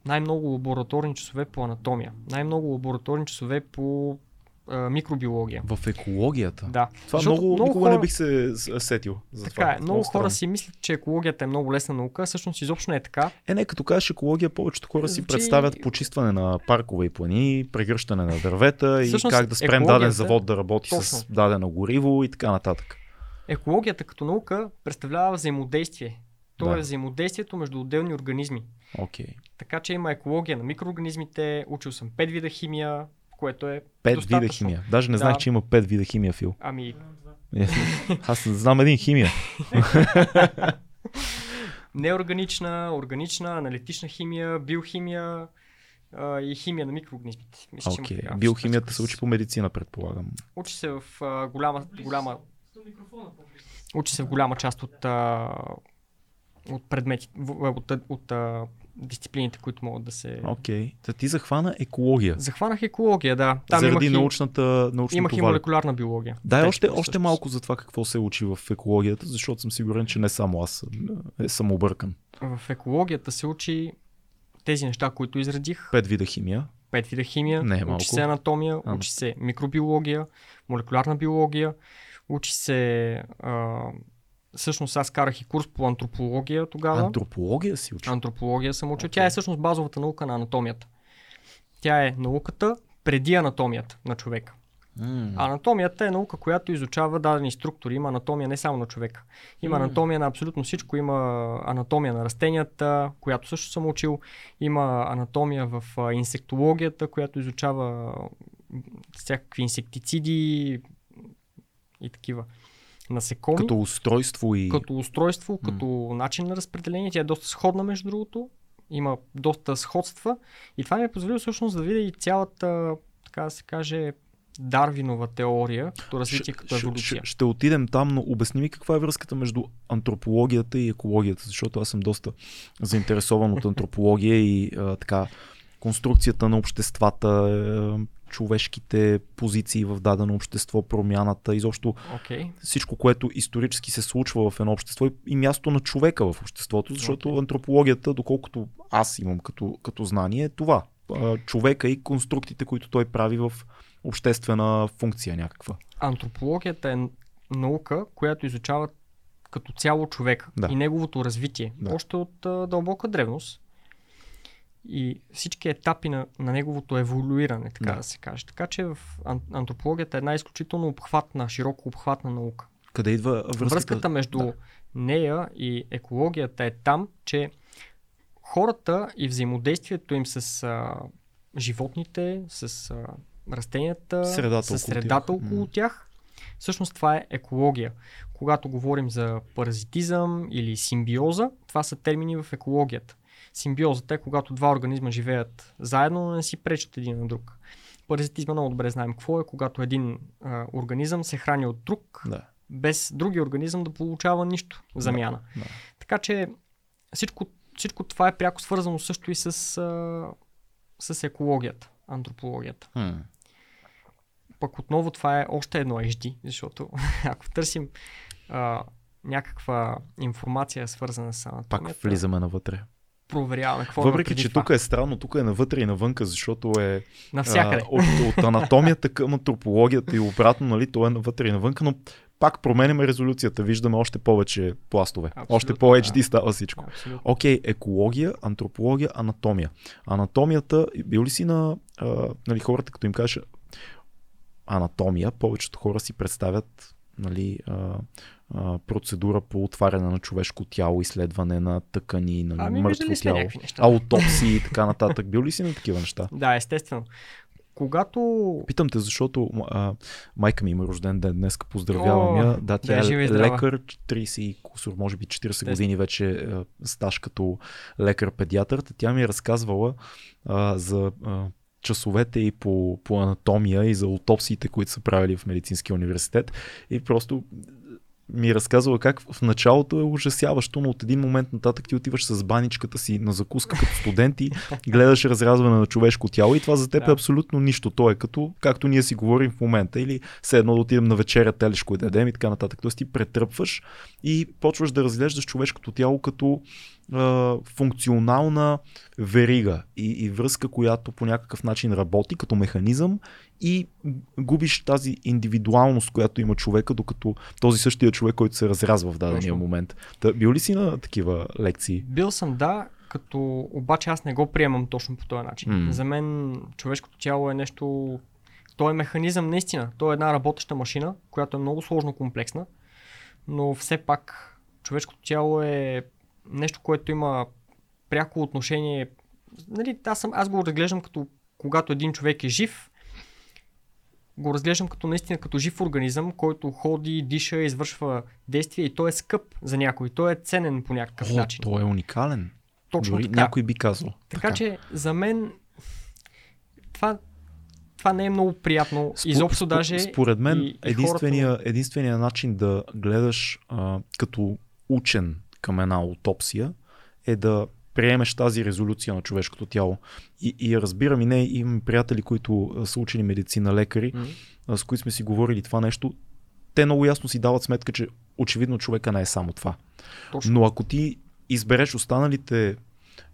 C: най-много лабораторни часове по анатомия, най-много лабораторни часове по а, микробиология.
A: В екологията.
C: Да.
A: Това
C: Защото
A: много,
C: много
A: никога не
C: хора-
A: бих се с- сетил. За
C: Така
A: това.
C: е. Много хора
A: странно.
C: си мислят, че екологията е много лесна наука, всъщност изобщо не е така.
A: Е, не, като кажеш екология, повечето хора си
C: Звучи-
A: представят почистване на паркове и плани, прегръщане на дървета и
C: Всъщност,
A: как да спрем даден завод да работи с
C: Точно.
A: дадено гориво и така нататък.
C: Екологията като наука представлява взаимодействие. То
A: Да.
C: е взаимодействието между отделни организми.
A: Окей.
C: Така че има екология на микроорганизмите, учил съм 5 вида химия, което е
A: Пет
C: достатъчно.
A: вида химия. Даже не
C: Да.
A: знаех, че има пет вида химия, Фил.
C: Ами,
A: Е, Аз знам един химия.
C: неорганична, органична, аналитична химия, биохимия а, и химия на микроорганизмите. Мисля, че има
A: Окей.
C: такава.
A: Биохимията се учи по медицина, предполагам.
C: Учи се в а, голяма, голяма учи се в голяма част от, а, от предмети, в- от, от, от а, дисциплините, които могат да се...
A: Окей. Та ти захвана екология.
C: Захванах екология, да. Там
A: заради
C: имах, и,
A: научната, научното
C: имах и молекулярна биология.
A: Дай
C: Течка
A: още, още малко за това какво се учи в екологията, защото съм сигурен, че не само аз е, съм объркан.
C: В екологията се учи тези неща, които изредих.
A: Пет вида химия.
C: Пет вида химия,
A: Не е малко.
C: учи се анатомия,
A: А.
C: учи се микробиология, молекулярна биология, учи се... А, всъщност аз карах и курс по антропология тогава.
A: Антропология си учи.
C: Антропология съм учил.
A: Окей.
C: Тя е всъщност базовата наука на анатомията. Тя е науката преди анатомията на човека.
A: М.
C: Анатомията е наука, която изучава дадени структури. Има анатомия не само на човека. Има
A: М.
C: анатомия на абсолютно всичко. Има анатомия на растенията, която също съм учил. Има анатомия в инсектологията, която изучава всякакви инсектициди и такива насекоми.
A: Като устройство и...
C: Като устройство, като начин на разпределение. Тя е доста сходна, между другото. Има доста сходства. И това ми е позволило всъщност да видя и цялата, така да се каже, Дарвинова теория, като развитие, като
A: Ще-
C: еволюция.
A: Ще, ще отидем там, но обясни ми каква е връзката между антропологията и екологията, защото аз съм доста заинтересован от антропология и а, така конструкцията на обществата, е, човешките позиции в дадено общество, промяната, изобщо
C: Окей.
A: всичко, което исторически се случва в едно общество и, място на човека в обществото, защото
C: Окей.
A: антропологията, доколкото аз имам като, като знание, е това. Човека и конструктите, които той прави в обществена функция някаква.
C: Антропологията е наука, която изучава като цяло човек
A: Да.
C: и неговото развитие.
A: Да.
C: Още от а, дълбока древност. И всички етапи на, на неговото еволюиране, така да.
A: Да.
C: се каже. Така че в ан- антропологията е една изключително обхватна, широко обхватна наука.
A: Къде идва връзката?
C: Връзката между
A: да.
C: нея и екологията е там, че хората и взаимодействието им с а, животните, с а, растенията,
A: Средата
C: с
A: около
C: средата
A: тях.
C: около тях, всъщност това е екология. Когато говорим за паразитизъм или симбиоза, това са термини в екологията. Симбиозата е когато два организма живеят заедно, но не си пречат един на друг. Паразитизма много добре знаем какво е, когато един а, организъм се храни от друг,
A: Да.
C: без другия организъм да получава нищо замяна.
A: да.
C: Така че всичко, всичко това е пряко свързано също и с, а, с екологията, антропологията.
A: Хм.
C: Пък отново това е още едно HD, защото ако търсим а, някаква информация свързана с
A: Пак
C: анатомията,
A: влизаме навътре.
C: Проверяваме какво
A: Въпреки, че
C: това.
A: тук е странно, тук е навътре и навънка, защото е
C: Навсякъде.
A: а, от, от анатомията към антропологията и обратно, нали, то е навътре и навънка, но пак променяме резолюцията, виждаме още повече пластове.
C: Абсолютно,
A: още по-HD
C: да.
A: става всичко. Окей, екология, антропология, анатомия. Анатомията, бил ли си на а, нали, хората, като им кажеш анатомия, повечето хора си представят нали, а, процедура по отваряне на човешко тяло, изследване на тъкани, на
C: Ами,
A: мъртво тяло,
C: неща.
A: аутопсии и така нататък. Бил ли си на такива неща?
C: Да, естествено. когато...
A: Питам те, защото а, майка ми има рожден ден днес, поздравявам я. Да, тя
C: да,
A: е лекар, 30 и кусор, може би 40
C: Тесно.
A: години вече е, стаж като лекар-педиатър. Тя ми е разказвала а, за а, часовете и по, по анатомия и за аутопсиите, които са правили в медицинския университет. И просто ми е разказвала как в началото е ужасяващо, но от един момент нататък ти отиваш с баничката си на закуска като студент и гледаш разразване на човешко тяло и това за теб
C: Да.
A: е абсолютно нищо. То е като, както ние си говорим в момента или все едно да отидем на вечеря телешко и да ядем и така нататък. Тоест ти претръпваш и почваш да разглеждаш човешкото тяло като функционална верига и, и връзка, която по някакъв начин работи като механизъм и губиш тази индивидуалност, която има човека, докато този същия човек, който се разрязва в дадения момент. Та, бил ли си на такива лекции?
C: Бил съм, да, като обаче аз не го приемам точно по този начин.
A: М.
C: За мен човешкото тяло е нещо... То е механизъм наистина. То е една работеща машина, която е много сложно комплексна, но все пак човешкото тяло е нещо, което има пряко отношение. Нали, аз, съм, аз го разглеждам като когато един човек е жив, го разглеждам като наистина като жив организъм, който ходи, диша, извършва действия и той е скъп за някой. Той е ценен по някакъв
A: О,
C: начин.
A: той е уникален.
C: Точно
A: Дори
C: така.
A: някой би казал.
C: Така, че за мен това, това не е много приятно.
A: Спо-
C: Изобщо
A: спо-
C: даже.
A: Според мен
C: и-
A: единствения, единствения начин да гледаш а, като учен към една аутопсия е да приемеш тази резолюция на човешкото тяло. И, и разбирам и не, имам приятели, които са учени медицина, лекари, а, с които сме си говорили това нещо. Те много ясно си дават сметка, че очевидно човека не е само това.
C: Точно.
A: Но ако ти избереш останалите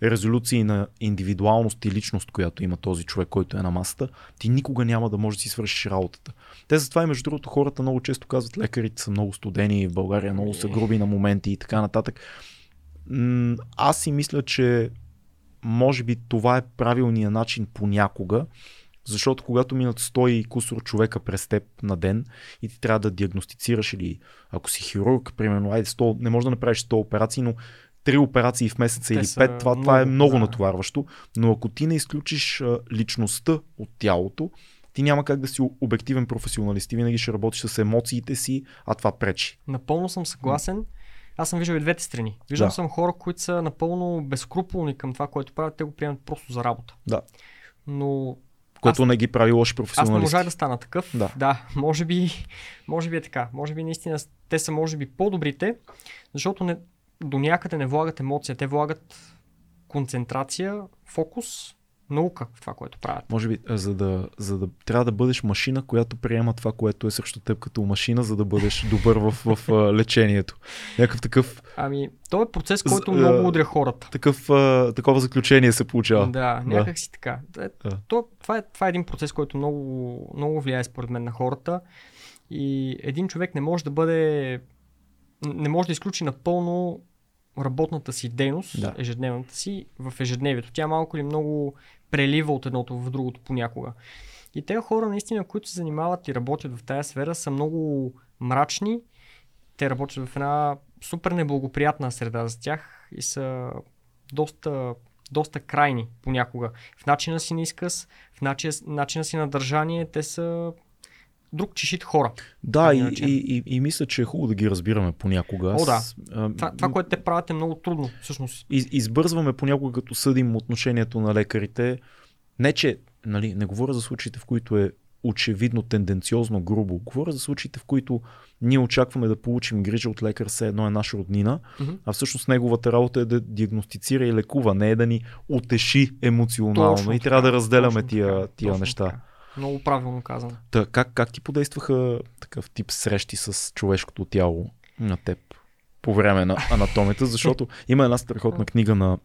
A: резолюции на индивидуалност и личност, която има този човек, който е на масата, ти никога няма да можеш да си свършиш работата. Те затова и между другото хората много често казват, лекарите са много студени в България, много са груби на моменти и така нататък. Аз си мисля, че може би това е правилният начин понякога, защото когато минат 100 и кусор човека през теб на ден и ти трябва да диагностицираш или ако си хирург, примерно, айде 100, не можеш да направиш 100 операции, но 3 операции в месеца
C: Те
A: или 5, това, това е
C: много, да.
A: натоварващо, но ако ти не изключиш личността от тялото, ти няма как да си обективен професионалист. Ти винаги ще работиш с емоциите си, а това пречи.
C: Напълно съм съгласен. Аз съм виждал и двете страни. Виждал
A: Да.
C: съм хора, които са напълно безкруполни към това, което правят. Те го приемат просто за работа.
A: Да.
C: Но
A: Което
C: Аз-
A: не ги прави лоши
C: аз не
A: професионалисти.
C: можах да стана такъв.
A: Да.
C: да може, би, може би е така. Може би наистина те са може би по-добрите, защото не, до някъде не влагат емоция. Те влагат концентрация, фокус, наука в това, което правят.
A: Може би, за да, за да трябва да бъдеш машина, която приема това, което е срещу теб като машина, за да бъдеш добър в, в, в лечението. Някакъв такъв,
C: Ами, то е процес, който
A: а,
C: много удря хората.
A: такъв, а, такова заключение се получава.
C: Да, някак си така. Е,
A: Да.
C: То, това, е, това е един процес, който много, много влияе според мен на хората. И един човек не може да бъде. Не може да изключи напълно работната си дейност,
A: Да.
C: ежедневната си, в ежедневието. Тя малко или много прелива от едното в другото понякога. И тези хора, наистина, които се занимават и работят в тази сфера, са много мрачни. Те работят в една супер неблагоприятна среда за тях и са доста, доста крайни понякога. В начина си на изказ, в начина, начина си на държание, те са друг чешит хора.
A: Да,
C: Така
A: и, и, и, и мисля, че е хубаво да ги разбираме понякога.
C: О, да.
A: А,
C: Това, това, което те правят е много трудно, всъщност.
A: из, избързваме понякога, като съдим отношението на лекарите. Не, че нали, не говоря за случаите, в които е очевидно тенденциозно грубо. Говоря за случаите, в които ние очакваме да получим грижа от лекар, все едно е наша роднина,
C: Мгм.
A: а всъщност неговата работа е да диагностицира и лекува, не е да ни утеши емоционално.
C: Точно
A: и
C: така,
A: трябва да разделяме
C: точно
A: тия,
C: така,
A: тия
C: точно
A: неща.
C: така. Много правилно казано.
A: Та, как, как ти подействаха такъв тип срещи с човешкото тяло на теб по време на анатомията? Защото има една страхотна книга на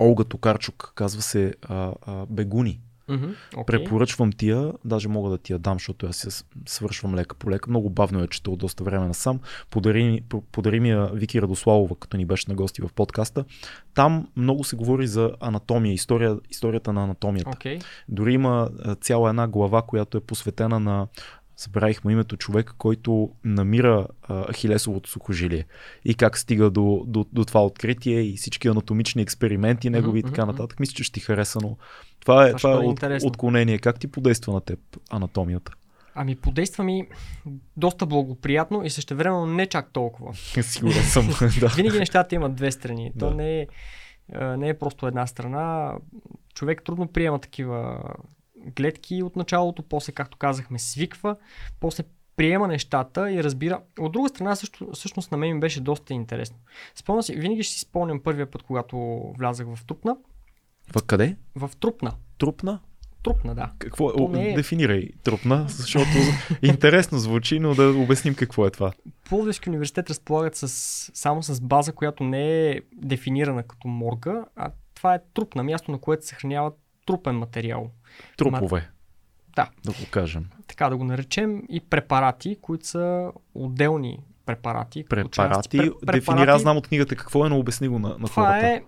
A: Олга Токарчук, казва се а, а, Бегуни.
C: Мгм, окей.
A: Препоръчвам ти я, даже мога да ти я дам, защото аз я с- свършвам лека по лека. Много бавно я чета от доста време насам. Подари, подари ми я Вики Радославова, като ни беше на гости в подкаста. Там много се говори за анатомия, история, историята на анатомията.
C: Окей.
A: Дори има цяла една глава, която е посветена на Събравих му името човека, който намира а, хилесовото сухожилие и как стига до, до, до това откритие и всички анатомични експерименти негови и така нататък. Мисля, че ще ти хареса, но това е,
C: Това
A: е от, отклонение. Как ти подейства на теб анатомията?
C: Ами подейства ми доста благоприятно и същевременно не чак толкова.
A: Сигурен съм. да.
C: Винаги нещата имат две страни. То
A: Да.
C: не, е, не е просто една страна. Човек трудно приема такива гледки от началото, после, както казахме, свиква, после приема нещата и разбира. От друга страна, също, всъщност на мен ми беше доста интересно. Спомням си, винаги ще си спомням първия път, когато влязах в Трупна.
A: В къде?
C: В Трупна.
A: Трупна?
C: Трупна, да.
A: Какво?
C: То
A: О,
C: не е-
A: Дефинирай трупна, защото интересно звучи, но да обясним какво е това.
C: Пловдивски университет разполагат с, само с база, която не е дефинирана като морга, а това е труп на място, на което се съхранява трупен материал.
A: Трупове.
C: Да.
A: Да го кажем.
C: Така да го наречем и препарати, които са отделни препарати. като части.
A: Препарати.
C: Пре-
A: Дефинира, аз знам от книгата какво е, но обясни го на, на
C: Това
A: хората.
C: е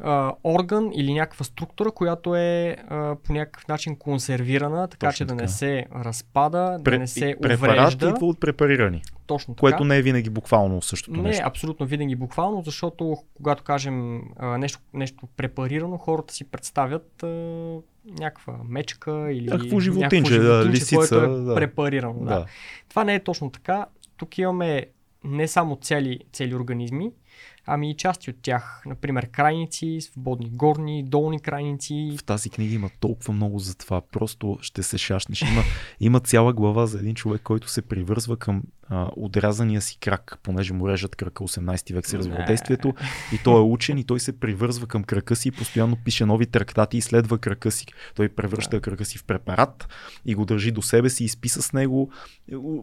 C: а, орган или някаква структура, която е а, по някакъв начин консервирана, така
A: Точно
C: че да
A: така.
C: не се разпада, да не се
A: препарати
C: уврежда.
A: идва от препарирани,
C: Точно така.
A: което не е винаги буквално същото
C: Не,
A: нещо.
C: абсолютно винаги буквално, защото когато кажем а, нещо, нещо препарирано, хората си представят а, някаква мечка или
A: Някакво животинче, да,
C: животинче,
A: лисица,
C: което е
A: да.
C: препарирано. Да.
A: Да.
C: Това не е точно така. Тук имаме не само цели, цели организми, ами и части от тях. Например, крайници, свободни горни, долни крайници.
A: В тази книга има толкова много за това. Просто ще се шашнеш. Има, има цяла глава за един човек, който се привързва към а, отрязания си крак, понеже му режат крака 18 век се развива
C: Не.
A: действието. И той е учен и той се привързва към крака си и постоянно пише нови трактати и следва крака си. Той превръща крака си в препарат и го държи до себе си, изписа с него.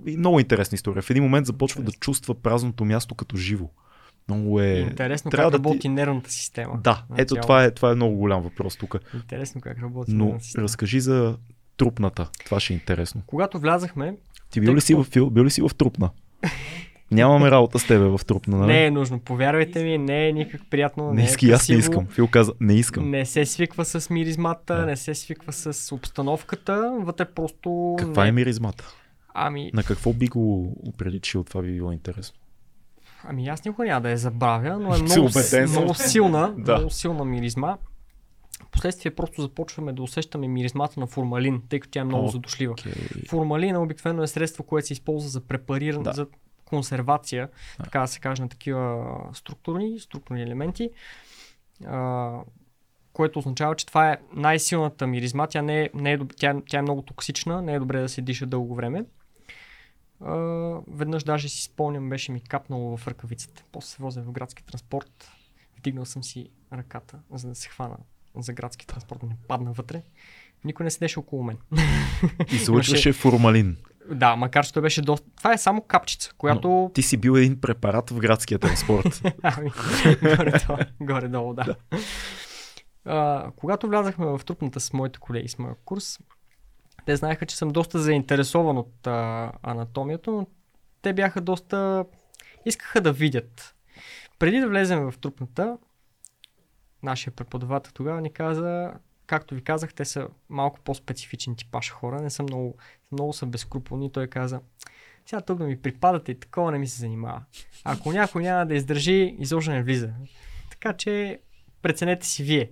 A: И много интересна история. В един момент започва да чувства празното място като живо. Много е.
C: Интересно
A: трябва
C: как
A: да ти-
C: работи нервната система.
A: Да, ето
C: цялото.
A: това е, това е много голям въпрос тук.
C: Интересно как работи
A: Но разкажи за трупната. Това ще е интересно.
C: Когато влязахме,
A: Ти бил ли си в, бил ли си в трупна? Нямаме работа с тебе в трупна, нали?
C: не е нужно. Повярвайте ми, не е никак приятно.
A: не
C: е
A: иски, аз не искам. Фил каза, не искам.
C: Не се свиква с миризмата,
A: Да.
C: не се свиква с обстановката, вътре просто...
A: Каква
C: не...
A: е миризмата?
C: Ами,
A: На какво би го оприличил? Това би било интересно.
C: Ами аз никога няма да я забравя, но е много, много силна,
A: Да.
C: много силна миризма. Впоследствие просто започваме да усещаме миризмата на формалин, тъй като тя е много
A: О,
C: задушлива.
A: Okay.
C: Формалина обикновено е средство, което се използва за препариране,
A: Да.
C: за консервация, така да се каже, на такива структурни, структурни елементи. А, което означава, че това е най-силната миризма. Тя, не е, не е, тя, тя е много токсична, не е добре да се диша дълго време. А, веднъж даже си спомням, беше ми капнало в ръкавицата. После се возя в градски транспорт. Вдигнал съм си ръката, за да се хвана за градски транспорт, да не падна вътре. Никой не седеше около мен.
A: Излъчваше формалин.
C: Да, макар че той беше доста... Това е само капчица, която...
A: Ти си бил един препарат в градския транспорт.
C: Ами, горе-долу, горе-долу, да. А, когато влязахме в трупната с моите колеги с моя курс, те знаеха, че съм доста заинтересован от а, анатомията, но те бяха доста... искаха да видят. Преди да влезем в трупната, нашия преподавател тогава ни каза, както ви казах, те са малко по-специфичен типаж хора, не са много, много са безкруполни. Той каза, сега тук да ми припадате и такова не ми се занимава. Ако някой няма да издържи, изобщо не влиза. Така че преценете си вие.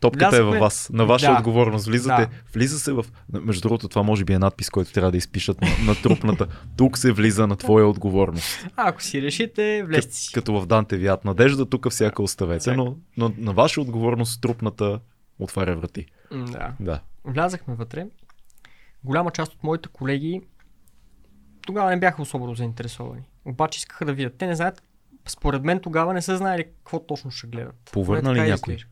A: Топката е във вас. На ваша
C: Да.
A: отговорност. Влизате.
C: Да.
A: Влиза се в. Между другото, това може би е надпис, който трябва да изпишат на, на трупната. Тук се влиза на твоя отговорност.
C: А, ако си решите, влезте си.
A: Като в Данте вят надежда, тук всяка оставете, но, но на ваша отговорност трупната отваря врати.
C: Да.
A: Да.
C: Влязахме вътре. Голяма част от моите колеги тогава не бяха особено заинтересовани. Обаче искаха да видят. Те не знаят, според мен тогава не са знаели какво точно ще гледат.
A: Повърна ли някой?
C: изглежда.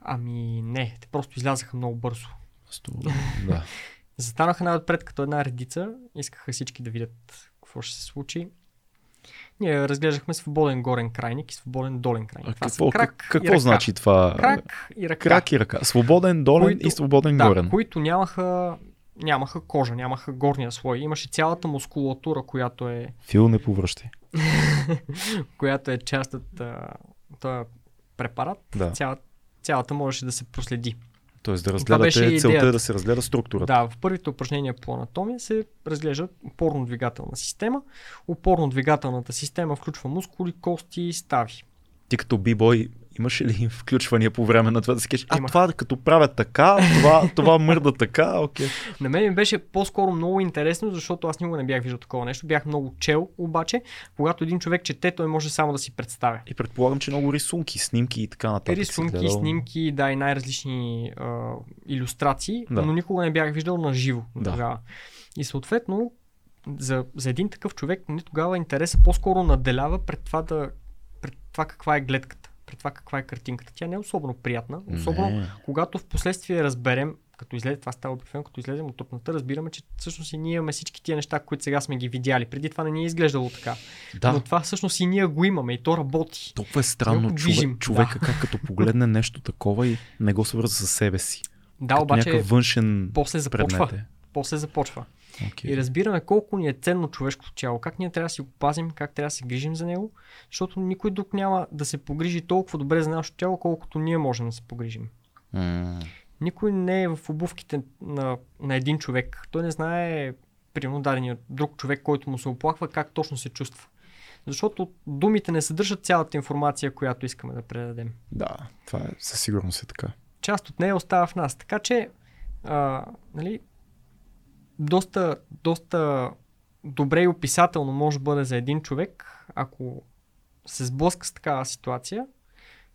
C: Ами не, те просто излязаха много бързо.
A: Сто- да.
C: Застанаха най-отпред като една редица, искаха всички да видят какво ще се случи. Ние разглеждахме свободен горен крайник и свободен долен крайник.
A: А
C: Това
A: какво,
C: крак
A: какво значи това?
C: Крак и ръка.
A: Крак и ръка. Свободен долен
C: Които-
A: и свободен
C: да,
A: горен.
C: които нямаха, нямаха кожа, нямаха горния слой. Имаше цялата мускулатура, която е,
A: Фил не повръщай.
C: която е част от този препарат.
A: Да.
C: Цяла, цялата можеше да се проследи.
A: Тоест да разгледате, целта е да се разгледа структурата.
C: Да, в първите упражнения по анатомия се разглежда опорно-двигателна система. Опорно-двигателната система включва мускули, кости и стави.
A: Ти като бибой имаш ли включвания по време на това да си кажеш, а
C: Имах.
A: това като правя така, това, това мърда така, окей.
C: На мен ми беше по-скоро много интересно, защото аз никога не бях виждал такова нещо. Бях много чел, обаче, когато един човек чете, той може само да си представя.
A: И предполагам, че много рисунки, снимки и така нататък.
C: Рисунки, снимки, да, и най-различни а, иллюстрации,
A: Да.
C: но никога не бях виждал на живо
A: Да.
C: тогава. И съответно, за, за един такъв човек, нали, тогава интереса по-скоро наделява пред това, да, пред това каква е гледката, пред това каква е картинката. Тя не е особено приятна, особено
A: Не.
C: когато в последствие разберем, като излезе, това става обикновено, като излезем от топната, разбираме, че всъщност и ние имаме всички тия неща, които сега сме ги видяли. Преди това не ни е изглеждало така.
A: Да,
C: Но това всъщност и ние го имаме и то работи.
A: толкова е странно човек, човека
C: да.
A: как като погледне нещо такова и не го свърза с себе си.
C: Да,
A: като
C: обаче
A: външен
C: после започва.
A: предмет е.
C: После започва.
A: Okay.
C: И разбираме колко ни е ценно човешкото тяло, как ние трябва да си го пазим, как трябва да се грижим за него, защото никой друг няма да се погрижи толкова добре за нашето тяло, колкото ние можем да се погрижим.
A: М,
C: Никой не е в обувките на, на един човек. Той не знае, примерно, дадения друг човек, който му се оплаква, как точно се чувства. Защото думите не съдържат цялата информация, която искаме да предадем.
A: Да, това е със сигурност е така.
C: част от нея остава в нас. Така че, а, нали, доста, доста добре и описателно може да бъде за един човек, ако се сблъска с такава ситуация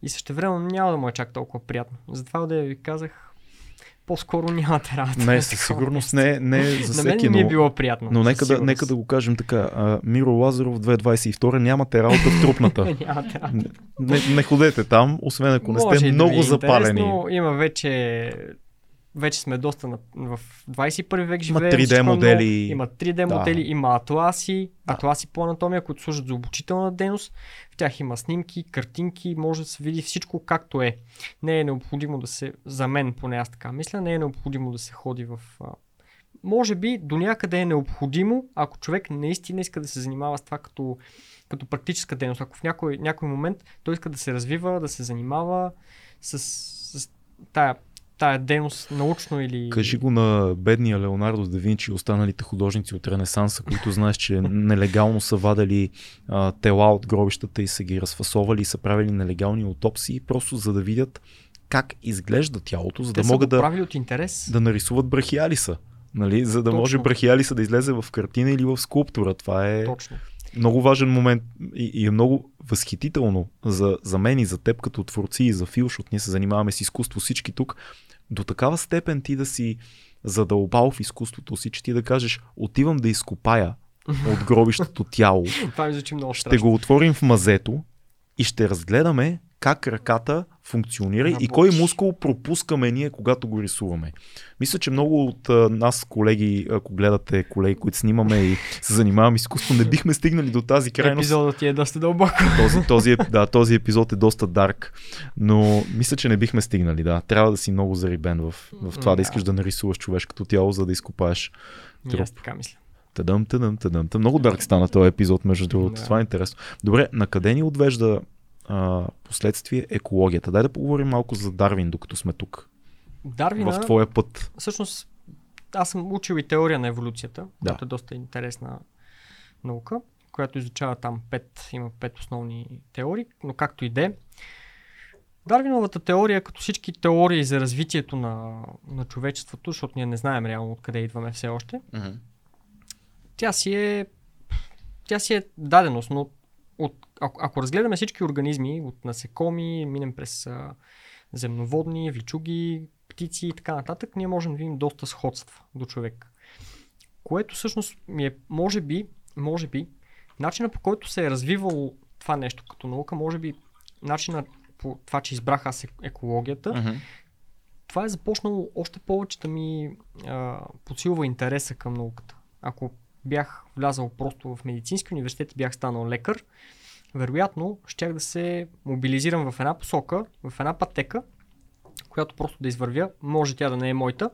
C: и същевременно няма да му е чак толкова приятно. Затова да ви казах, по-скоро нямате работа.
A: Не, със сигурност не, не е за
C: На мен
A: всеки,
C: не ми е било приятно.
A: но нека, да, нека да го кажем така. А, Миро Лазаров 2022 нямате работа в трупната.
C: Нямате работа.
A: не, не ходете там, освен ако не сте
C: да
A: много
C: е
A: запалени.
C: Има вече вече сме доста на, в 21 век
A: Има
C: живеем.
A: 3D
C: е много-
A: модели.
C: Има 3D
A: Да.
C: модели, има атласи,
A: Да.
C: атласи по анатомия, които служат за обучителна дейност. В тях има снимки, картинки, може да се види всичко както е. Не е необходимо да се, за мен поне аз така мисля, не е необходимо да се ходи в... а, Може би до някъде е необходимо, ако човек наистина иска да се занимава с това като, като практическа дейност. Ако в някой, някой момент той иска да се развива, да се занимава с, с тая, тая дейност научно или...
A: Кажи го на бедния Леонардо да Винчи и останалите художници от Ренесанса, които знаеш, че нелегално са вадали а, тела от гробищата и са ги разфасовали и са правили нелегални аутопсии, просто за да видят как изглежда тялото, за
C: Те
A: да могат да,
C: от интерес.
A: да нарисуват брахиалиса. Нали? За да
C: Точно.
A: може брахиалиса да излезе в картина или в скулптура. Това е
C: Точно.
A: Много важен момент и, и е много възхитително за, за мен и за теб като творци и за Фил, защото ние се занимаваме с изкуство всички тук. До такава степен ти да си задълбал в изкуството си, че ти да кажеш отивам да изкопая от гробището тяло,
C: Това ми звучи много
A: ще
C: страшно.
A: го отворим в мазето и ще разгледаме как ръката функционира и
C: Работи.
A: кой мускул пропускаме ние, когато го рисуваме. Мисля, че много от а, нас, колеги, ако гледате колеги, които снимаме и се занимаваме с изкуство, не бихме стигнали до тази крайност.
C: Епизодът ти е доста дълбоко.
A: Този, този, еп- да, този епизод е доста дарк, но мисля, че не бихме стигнали. Да. Трябва да си много зарибен в, в това да
C: Да.
A: искаш да нарисуваш човешкото тяло, за да изкопаеш
C: И аз така мисля.
A: Тъдъм, тъдъм. тъдъм. Много дарк стана този епизод, между другото.
C: Да.
A: Това е интересно. Добре, на къде ни отвежда а, последствие екологията? Дай да поговорим малко за Дарвин, докато сме тук.
C: Дарвина,
A: В твоя път.
C: всъщност, аз съм учил и теория на еволюцията,
A: Да.
C: която е доста интересна наука, която изучава там пет, има пет основни теории, но както и де. Дарвиновата теория, като всички теории за развитието на, на човечеството, защото ние не знаем реално откъде идваме все още, тя си е, тя си е даденост, но от, ако, ако разгледаме всички организми, от насекоми, минем през а, земноводни, вичуги, птици и така нататък, ние можем да видим доста сходства до човек. Което всъщност ми е, може би, може би, начина по който се е развивало това нещо като наука, може би начина по това, че избрах аз ек- екологията, това е започнало още повече да ми а, подсилва интереса към науката. Ако бях влязал просто в медицински университет и бях станал лекар, вероятно щях да се мобилизирам в една посока, в една пътека, която просто да извървя. Може тя да не е моята,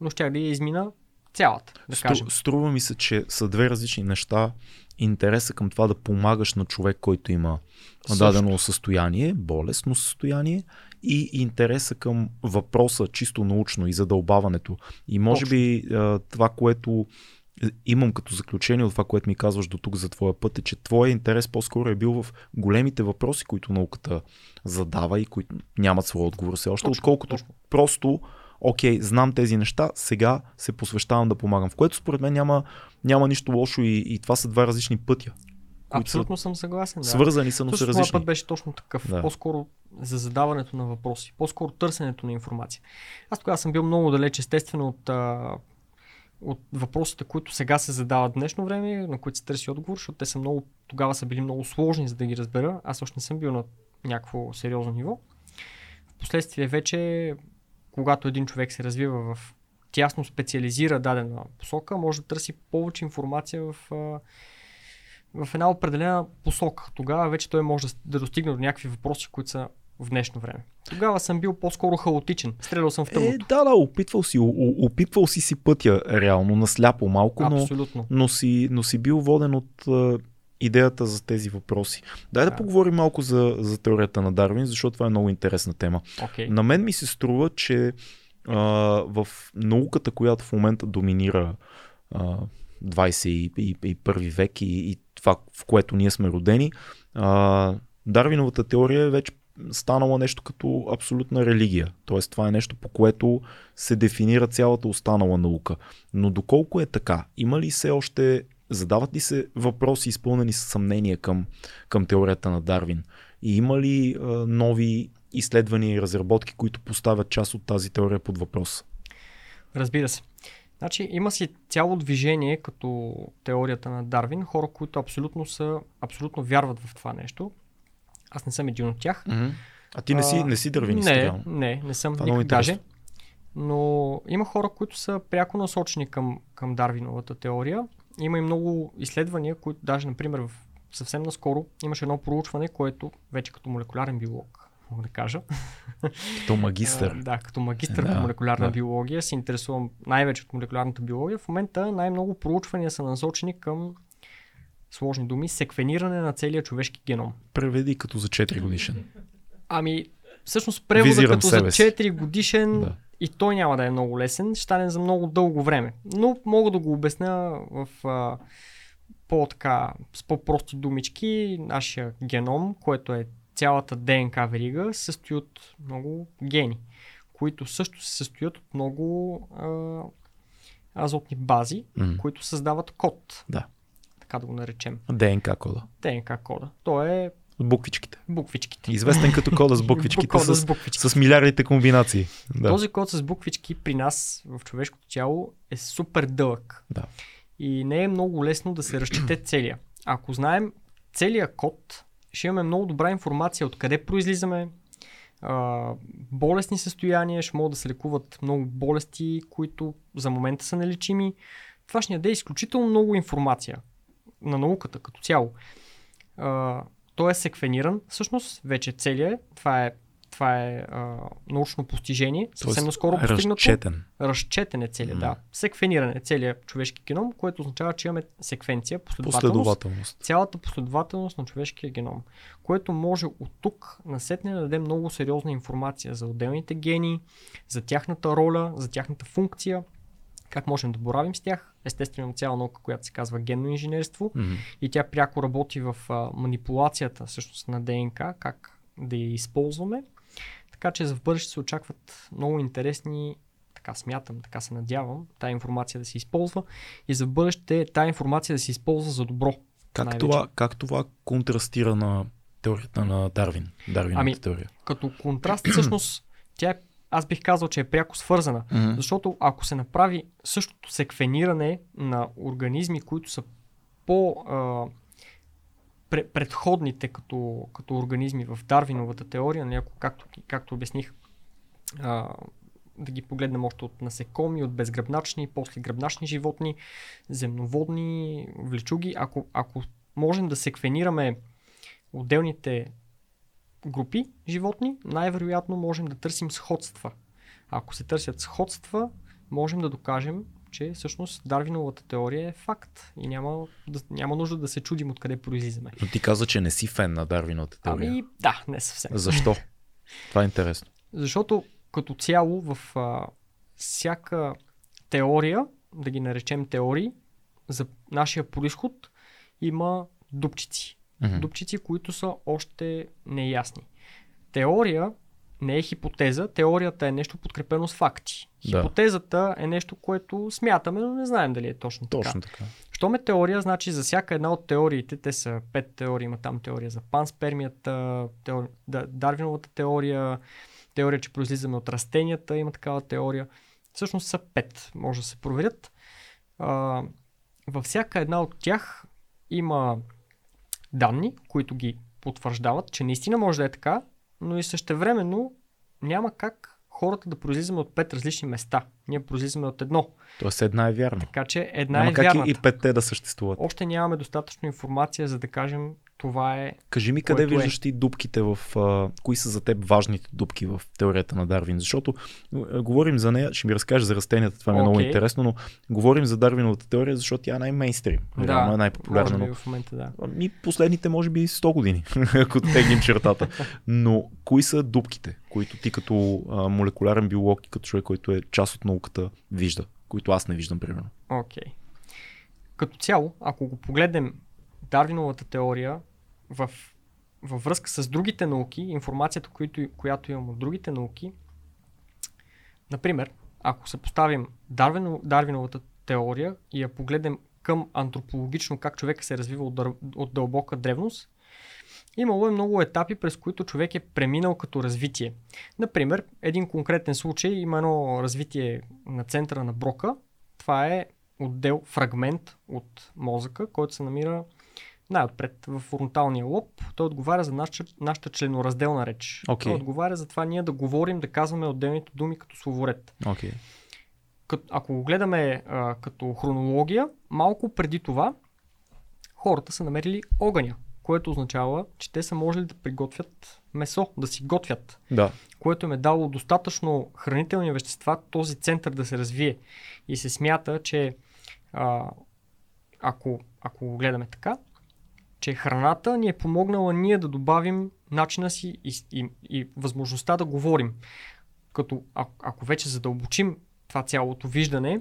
C: но щях да я измина цялата, да
A: Стру,
C: кажем.
A: струва ми се, че са две различни неща. Интереса към това да помагаш на човек, който има
C: Също.
A: дадено състояние, болестно състояние и интереса към въпроса чисто научно и задълбаването. И може
C: Точно.
A: би това, което имам като заключение от това, което ми казваш до тук за твоя път е, че твоя интерес по-скоро е бил в големите въпроси, които науката задава и които нямат своя отговор все още,
C: Точно,
A: отколкото
C: точно.
A: просто окей, знам тези неща, сега се посвещавам да помагам. В което според мен няма, няма нищо лошо и, и това са два различни пътя.
C: Абсолютно съм съгласен.
A: Са,
C: Да.
A: свързани са, но са
C: Всъщност, моят
A: различни.
C: път беше точно такъв.
A: Да.
C: По-скоро за задаването на въпроси. По-скоро търсенето на информация. Аз тогава съм бил много далеч, естествено, от, а, от въпросите, които сега се задават днешно време, на които се търси отговор, защото те са много, тогава са били много сложни, за да ги разбера. Аз още не съм бил на някакво сериозно ниво. Впоследствие вече, когато един човек се развива в тясно специализира дадена посока, може да търси повече информация в, в една определена посока. Тогава вече той може да достигне до някакви въпроси, които са в днешно време. Тогава съм бил по-скоро хаотичен. Стрелял съм в
A: Е,
C: тъмното.
A: да, да, опитвал си, опитвал си си пътя реално, насляпо малко, но,
C: Абсолютно.
A: но, си, но си бил воден от идеята за тези въпроси. Дай да,
C: Да.
A: поговорим малко за, за теорията на Дарвин, защото това е много интересна тема.
C: Окей.
A: На мен ми се струва, че а, в науката, която в момента доминира а, 21 век и, и това, в което ние сме родени, а, Дарвиновата теория е вече станала нещо като абсолютна религия. Тоест това е нещо по което се дефинира цялата останала наука. Но доколко е така? Има ли все още, задават ли се въпроси изпълнени с съмнения към, към теорията на Дарвин? И има ли а, нови изследвания и разработки, които поставят част от тази теория под въпрос?
C: Разбира се. Значи има си цяло движение като теорията на Дарвин, хора, които абсолютно са, абсолютно вярват в това нещо. Аз не съм един от тях.
A: А ти не си,
C: А,
A: не си дървенист,
C: Не,
A: реално.
C: не, не съм
A: Това
C: никак даже. Но има хора, които са пряко насочени към, към Дарвиновата теория. Има и много изследвания, които даже, например, в съвсем наскоро имаше едно проучване, което вече като молекулярен биолог, мога да кажа.
A: Като магистър.
C: Да, като магистър
A: Да,
C: по молекулярна
A: да.
C: биология се интересувам най-вече от молекулярната биология. В момента най-много проучвания са насочени към сложни думи, секвениране на целия човешки геном.
A: Преведи като за 4 годишен.
C: Ами, всъщност превода
A: Визирам
C: като за
A: себе си.
C: 4 годишен
A: Да.
C: и той няма да е много лесен, ще стане за много дълго време. Но мога да го обясня в а, по-така, с по-прости думички. Нашия геном, което е цялата ДНК верига, се състои от много гени, които също се състоят от много а, азотни бази,
A: М.
C: които създават код.
A: Да.
C: Така да го наречем.
A: ДНК кода.
C: ДНК кода. То е
A: буквичките.
C: буквичките.
A: Известен като кода с буквичките,
C: Кода
A: с,
C: с буквички.
A: с милиардите комбинации. Да.
C: Този код с буквички при нас в човешкото тяло е супер дълъг.
A: Да.
C: И не е много лесно да се разчете целия. Ако знаем целия код, ще имаме много добра информация откъде произлизаме, а, болестни състояния, ще могат да се лекуват много болести, които за момента са нелечими. Това ще ни даде изключително много информация на науката като цяло. А, той е секвениран, всъщност, вече целият е. Това е, това е а, научно постижение, съвсем наскоро постигнато.
A: разчетен.
C: Разчетен е целият,
A: М.
C: да. Секвениран е целият човешки геном, което означава, че имаме секвенция, последователност,
A: Последователност.
C: цялата последователност на човешкия геном, което може от тук насетне да даде много сериозна информация за отделните гени, за тяхната роля, за тяхната функция, как можем да боравим с тях. Естествено цяла наука, която се казва генно инженерство
A: Мгм.
C: и тя пряко работи в а, манипулацията всъщност на ДНК, как да я използваме. Така че за в бъдеще се очакват много интересни, така смятам, така се надявам, тази информация да се използва и за бъдеще тази информация да се използва за добро.
A: Как,
C: най-вече.
A: това, как това контрастира на теорията на Дарвин? Дарвиновата
C: Ами,
A: теория.
C: Като контраст всъщност тя е, аз бих казал, че е пряко свързана.
A: Мгм.
C: Защото ако се направи същото секвениране на организми, които са по а, пре- предходните като, като организми в Дарвиновата теория, нали, ако, както, както обясних, а, да ги погледнем още от насекоми, от безгръбначни, после гръбначни животни, земноводни, влечуги. Ако, ако можем да секвенираме отделните групи животни, най-вероятно можем да търсим сходства. Ако се търсят сходства, можем да докажем, че всъщност Дарвиновата теория е факт и няма, да, няма нужда да се чудим откъде произлизаме.
A: Но ти каза, че не си фен на Дарвиновата теория.
C: Ами да, не съвсем.
A: Защо? Това е интересно.
C: Защото като цяло в а, всяка теория, да ги наречем теории, за нашия происход има дупчици.
A: Мгм.
C: Дупчици, които са още неясни. Теория не е хипотеза, теорията е нещо подкрепено с факти.
A: Да.
C: Хипотезата е нещо, което смятаме, но не знаем дали е точно така.
A: Точно така.
C: Щом е теория, значи за всяка една от теориите, те са пет теории, има там теория за панспермията, теори... да, Дарвиновата теория, теория, че произлизаме от растенията, има такава теория. Всъщност са пет, може да се проверят. А, във всяка една от тях има данни, които ги потвърждават, че наистина може да е така, но и същевременно няма как хората да произлизаме от пет различни места. Ние произлизаме от едно.
A: Тоест една е вярна.
C: Така че една
A: Няма
C: е
A: как
C: вярната.
A: и, петте да съществуват.
C: Още нямаме достатъчно информация, за да кажем това е.
A: Кажи ми къде
C: е.
A: виждаш ти дупките в... А, кои са за теб важните дупки в теорията на Дарвин? Защото а, говорим за нея, ще ми разкажеш за растенията, това ми е много интересно, но говорим за Дарвиновата теория, защото тя е най-мейнстрим. Реално е най-популярна. Но...
C: в момента да.
A: Ами последните може би 100 години, ако теглим чертата. Но кои са дупките, които ти като а, молекулярен биолог и като човек, който е част от науката, вижда, които аз не виждам, примерно?
C: Окей. Като цяло, ако го погледнем Дарвиновата теория в, във връзка с другите науки, информацията, която, която имам от другите науки, например, ако се поставим Дарвино, Дарвиновата теория и я погледнем към антропологично как човек се развивал от, от дълбока древност, имало е много етапи, през които човек е преминал като развитие. Например, един конкретен случай има едно развитие на центъра на Брока. Това е отдел, фрагмент от мозъка, който се намира най-отпред в фронталния лоб. Той отговаря за нашата, нашата членоразделна реч.
A: Окей.
C: Той отговаря за това ние да говорим, да казваме отделните думи като словоред.
A: Окей.
C: Кът, ако го гледаме а, като хронология, малко преди това хората са намерили огъня, което означава, че те са можели да приготвят месо, да си готвят,
A: Да.
C: което им е дало достатъчно хранителни вещества този център да се развие. И се смята, че а, ако, ако го гледаме така, че храната ни е помогнала ние да добавим начина си и, и, и възможността да говорим. Като а, ако вече задълбочим това цялото виждане,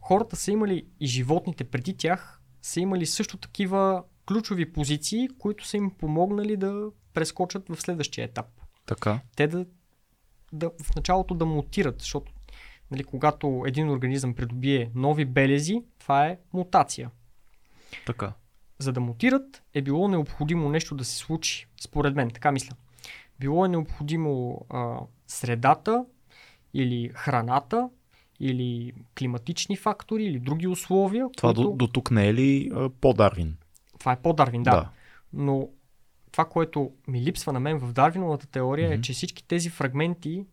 C: хората са имали и животните преди тях са имали също такива ключови позиции, които са им помогнали да прескочат в следващия етап.
A: Така.
C: Те да, да в началото да мутират, защото нали, когато един организъм придобие нови белези, това е мутация.
A: Така.
C: За да мутират е било необходимо нещо да се случи, според мен, така мисля. Било е необходимо а, средата или храната или климатични фактори или други условия.
A: Това
C: които...
A: до, до тук не е ли а, по-Дарвин?
C: Това е по-Дарвин, да.
A: Да.
C: Но това, което ми липсва на мен в Дарвиновата теория
A: Мгм.
C: е, че всички тези фрагменти,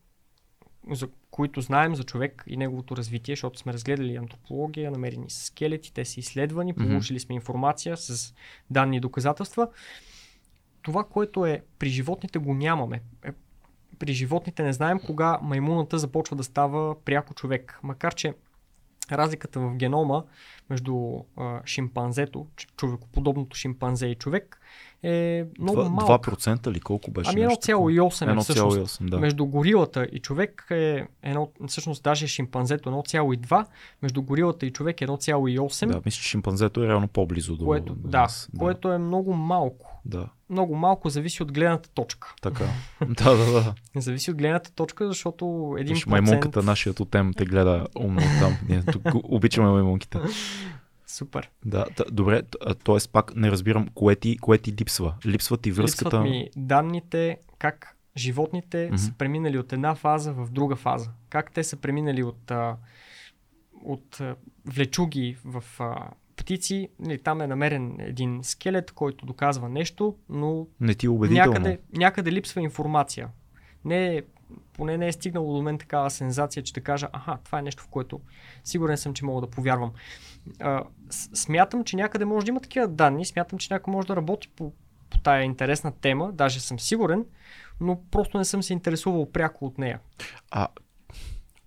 C: за които знаем за човек и неговото развитие, защото сме разгледали антропология, намерени са скелети, те са изследвани,
A: Мгм.
C: получили сме информация с данни и доказателства. Това, което е при животните го нямаме. Е, При животните не знаем кога маймуната започва да става пряко човек. Макар, че разликата в генома между а, шимпанзето, човекоподобното шимпанзе и човек е много
A: Два-
C: малка.
A: 2% ли колко беше?
C: Ами
A: нещо такова?
C: 1,8 е всъщност.
A: 1,8, да.
C: Между горилата и човек е едно, всъщност даже шимпанзето 1,2, между горилата и човек е 1,8,
A: Да, мисля, че шимпанзето е реално по-близо до,
C: което,
A: до
C: да,
A: нас.
C: което е много малко.
A: Да,
C: Много малко зависи от гледната точка.
A: така. да, да, да.
C: Зависи от гледната точка, защото един
A: Виж, маймунката, нашият тотем те гледа умно там. Ние тук обичаме маймунките.
C: Супер.
A: Да, т- добре, т.е. пак не разбирам, кое ти, кое ти липсва? Липсва ти връзката...
C: Липсват ми данните как животните
A: Мгм.
C: са преминали от една фаза в друга фаза. Как те са преминали от, а, от а, влечуги в а, птици. Нали, там е намерен един скелет, който доказва нещо, но
A: Не ти е
C: някъде, някъде липсва информация. Не е, поне не е стигнало до мен такава сензация, че да кажа, аха, това е нещо, в което сигурен съм, че мога да повярвам. А, смятам, че някъде може да има такива данни, смятам, че някой може да работи по, по тая интересна тема, даже съм сигурен, но просто не съм се интересувал пряко от нея.
A: А,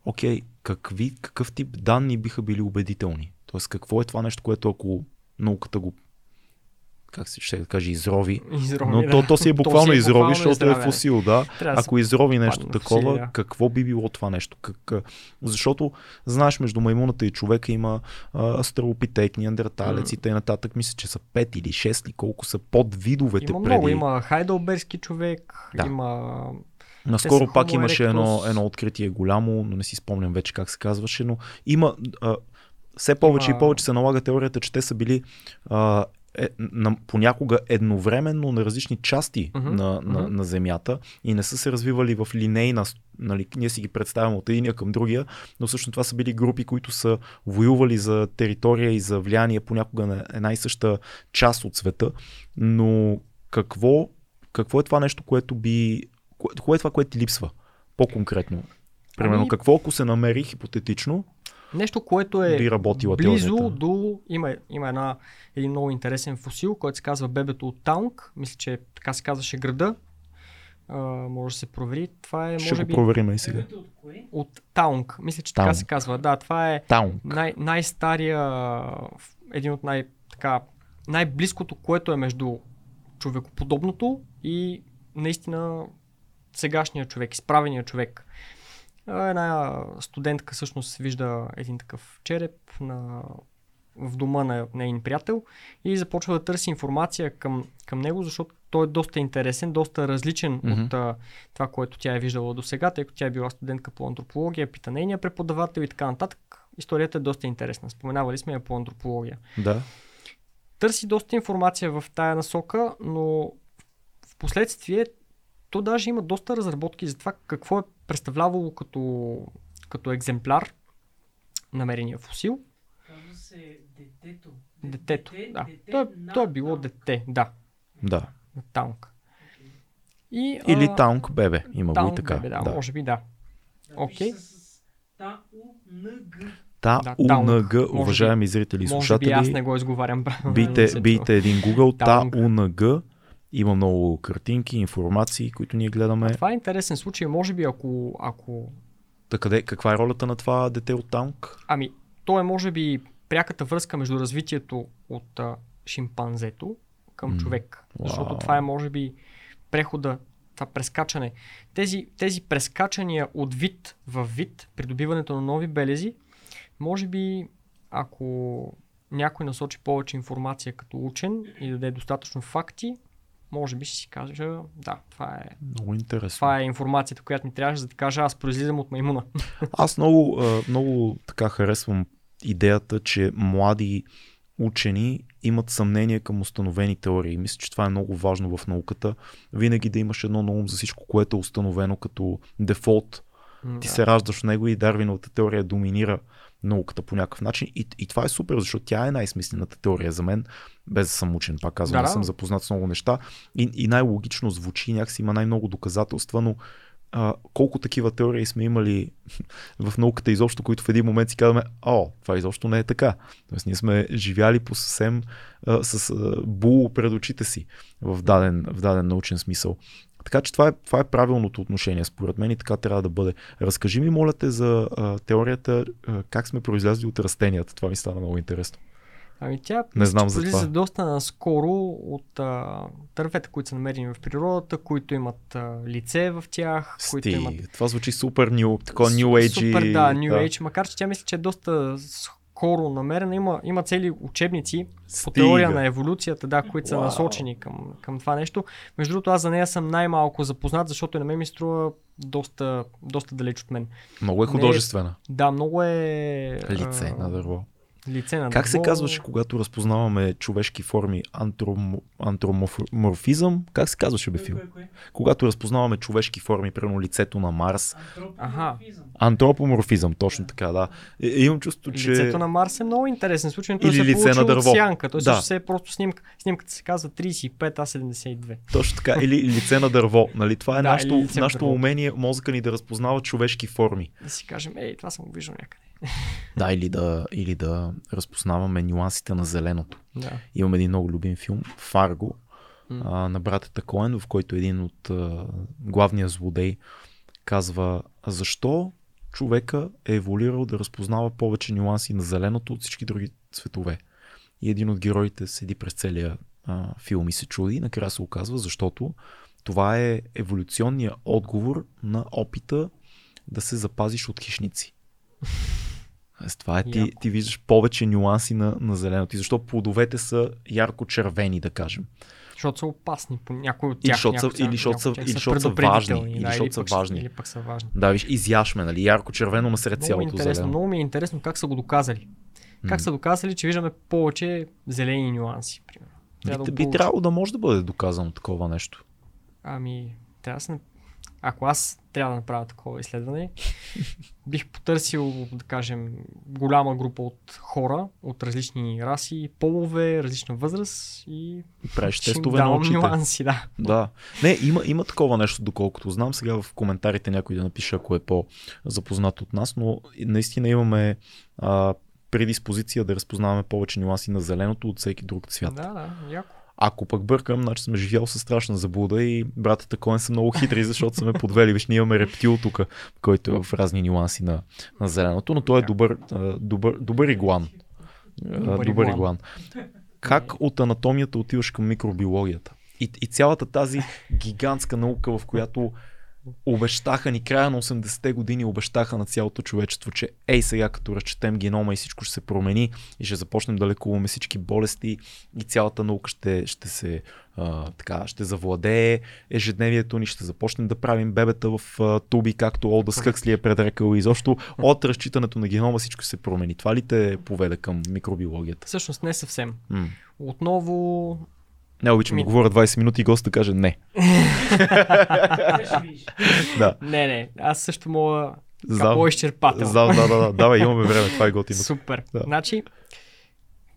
A: окей, какви, какъв тип данни биха били убедителни? Тоест, какво е това нещо, което ако науката го как се ще да каже, изрови.
C: Изрови,
A: Но
C: да.
A: то, то си е буквално
C: То си е
A: изрови,
C: буквално
A: защото е
C: изравя.
A: да.
C: Трябва да
A: Ако изрови нещо такова,
C: фосили, да.
A: какво би било това нещо? Как, а, защото, знаеш, между маймуната и човека има а, астралопитек, неандерталец и т.н. Мисля, че са 5 или 6 или колко са под видовете
C: Има
A: преди.
C: много. Има Хайдълберски човек,
A: Да.
C: има...
A: Наскоро пак
C: Homo
A: имаше едно, едно откритие голямо, но не си спомням вече как се казваше, но има а, все повече
C: Има-
A: и повече се налага теорията, че те са били а, е, на, понякога едновременно на различни части
C: Мгм,
A: на, на, на Земята и не са се развивали в линейна, нали, ние си ги представяме от единия към другия, но всъщност това са били групи, които са воювали за територия и за влияние понякога на една и съща част от света, но какво, какво е това нещо, което би кое, кое е това, което ти липсва? По-конкретно. Примерно,
C: Ами-
A: какво ако се намери хипотетично,
C: Нещо, което е
A: би работила
C: близо
A: теорията?
C: до... Има, има една, един много интересен фосил, който се казва бебето от Таунг. Мисля, че така се казваше града. А, може да се провери. Това е,
A: Ще
C: може
A: го
C: би,
A: проверим и сега.
D: От
C: от Таунг. Мисля, че така
A: Таунг.
C: се казва. Да, това е
A: Таун.
C: най- най-стария, един от най- така, най-близкото, което е между човекоподобното и наистина сегашния човек, изправения човек. Една студентка всъщност вижда един такъв череп на, в дома на нейн приятел и започва да търси информация към, към него, защото той е доста интересен, доста различен
A: Мгм.
C: от а, това, което тя е виждала до сега, тъй като тя е била студентка по антропология, пита нейния преподавател и така нататък. Историята е доста интересна. Споменавали сме я по антропология.
A: Да.
C: Търси доста информация в тая насока, но в последствие то даже има доста разработки за това какво е представлявало като, като екземпляр намерения фосил.
D: Казва се детето.
C: Детето.
D: Дете-
C: да.
D: дете
C: То, е, то е било
D: Таунг.
C: дете, да,
A: Да.
C: Таунг. И,
A: Или
C: а,
A: таунг бебе. Има го и така.
C: бебе, да,
A: да.
C: може би да.
D: Да,
C: Окей.
D: с Та-У-Н-Г.
A: Та
C: Да,
A: УНГ, уважаеми зрители и
C: Може би аз
A: слушатели,
C: не го изговарям
A: бийте, бийте един Google, Та. УНГ. Има много картинки, информации, които ние гледаме.
C: Това е интересен случай. Може би ако, ако
A: Та къде, каква е ролята на това дете от таунг?
C: Ами, то е може би пряката връзка между развитието от а, шимпанзето към
A: М,
C: човек. Защото
A: вау.
C: това е може би прехода, това прескачане. Тези, тези прескачания от вид в вид, придобиването на нови белези, може би ако някой насочи повече информация като учен и даде достатъчно факти, може би ще си кажа, да, това е,
A: Много интересно.
C: това е информацията, която ми трябваше за да кажа, аз произлизам от маймуна.
A: Аз много, много така харесвам идеята, че млади учени имат съмнение към установени теории. Мисля, че това е много важно в науката. Винаги да имаш едно на ум за всичко, което е установено като дефолт. Ти
C: Да.
A: се раждаш в него и Дарвиновата теория доминира науката по някакъв начин. И, и това е супер, защото тя е най-смислената теория за мен, без да съм учен. Пак казвам,
C: Да,
A: да, съм запознат с много неща. И, и най-логично звучи, някакси има най-много доказателства, но а, колко такива теории сме имали в науката изобщо, които в един момент си казваме, о, това изобщо не е така. Тоест ние сме живяли по съвсем а, с а, бул пред очите си в даден, в даден научен смисъл. Така че това е, това е правилното отношение, според мен и така трябва да бъде. Разкажи ми, моля те, за а, теорията а, как сме произлязли от растенията. Това ми стана много интересно.
C: Ами тя
A: Не знам за това.
C: доста наскоро от а, дървета, които са намерени в природата, които имат а, лице в тях, които
A: Сти,
C: имат
A: това звучи супер ню, такова New Age.
C: Супер, да, New Age, макар че тя мисля, че е доста скоро намерена. Има, има цели учебници по
A: Стига.
C: теория на еволюцията, да, които са
A: Вау.
C: насочени към, към това нещо. Между другото, аз за нея съм най-малко запознат, защото и на мен ми струва доста, доста далеч от мен.
A: Много е
C: Не е-
A: художествена.
C: Да, много е...
A: Лице
C: а,
A: на дърво.
C: Лице на
A: Как се казваше, когато разпознаваме човешки форми? Антромо... Антроморфизъм? Как се казваше бе
D: Кое,
A: фил?
D: кое, кое?
A: Когато разпознаваме човешки форми, примерно лицето на Марс.
D: Антропоморфизъм.
A: Антропоморфизъм, точно така, да. И, имам чувство, че...
C: Лицето на Марс е много интересен случай, той
A: Или
C: се е
A: лице на дърво.
C: сянка. Той
A: Да.
C: също се е просто снимка. Снимката се казва 35, а 72.
A: Точно така. Или лице на дърво. Нали? Това е
C: Да,
A: нашето, нашето умение, мозъка ни да разпознава човешки форми.
C: Да си кажем, ей, това съм го виждал някъде.
A: Да, или да, или да разпознаваме нюансите на зеленото.
C: Да.
A: Имам един много любим филм, Фарго,
C: М.
A: а, на братята Коен, в който един от а, главния злодей казва защо човека е еволюирал да разпознава повече нюанси на зеленото от всички други цветове. И един от героите седи през целия а, филм и се чуди и накрая се оказва, защото това е еволюционният отговор на опита да се запазиш от хищници. С това е, ти,
C: Яко.
A: ти виждаш повече нюанси на, на зеленото. И защо плодовете са ярко червени, да кажем.
C: Защото са опасни по някои от
A: Или
C: тях.
A: защото са-
C: някои
A: или защото са- или са
C: предупредителни,
A: важни, или
C: да,
A: защото са
C: пък,
A: важни.
C: Или пък са важни.
A: Да, виж, изяшме, нали? Ярко червено насред
C: Много, ми е
A: цялото
C: интересно,
A: зелено.
C: много ми е интересно как са го доказали. Как са доказали, че виждаме повече зелени нюанси, примерно. Трябва
A: Би,
C: да
A: би трябвало да може да бъде доказано такова нещо.
C: Ами, трябва да се... Ако аз трябва да направя такова изследване, бих потърсил, да кажем, голяма група от хора от различни раси, полове, различна възраст и
A: И правиш тестове на очите.
C: нюанси, да.
A: Да. Не, има, има такова нещо, доколкото знам. Сега в коментарите някой да напише, ако е по-запознат от нас, но наистина имаме а, предиспозиция да разпознаваме повече нюанси на зеленото от всеки друг цвят.
C: Да, да, яко.
A: Ако пък бъркам, значи сме живял със страшна заблуда и братята Коен са много хитри, защото са ме подвели. Виж, ние имаме рептил тук, който е в разни нюанси на, на зеленото, но той е добър, добър, добър иглан.
C: Добър
A: Добър
C: иглан.
A: Как от анатомията отиваш към микробиологията? И, и цялата тази гигантска наука, в която обещаха ни края на 80-те години, обещаха на цялото човечество, че ей сега като разчетем генома и всичко ще се промени и ще започнем да лекуваме всички болести и цялата наука ще, ще се а, така, ще завладее ежедневието ни, ще започнем да правим бебета в а, туби, както Олда Хъксли е предрекал и изобщо от разчитането на генома всичко се промени. Това ли те поведе към микробиологията?
C: Всъщност не съвсем.
A: М.
C: Отново
A: Не обичам да говоря 20 минути и гост да каже не. Да.
C: Не, не, аз също мога
A: Знам.
C: по-изчерпателно.
A: Знам, да, да, да. Давай, имаме време, това е готино.
C: Супер.
A: Да.
C: Значи,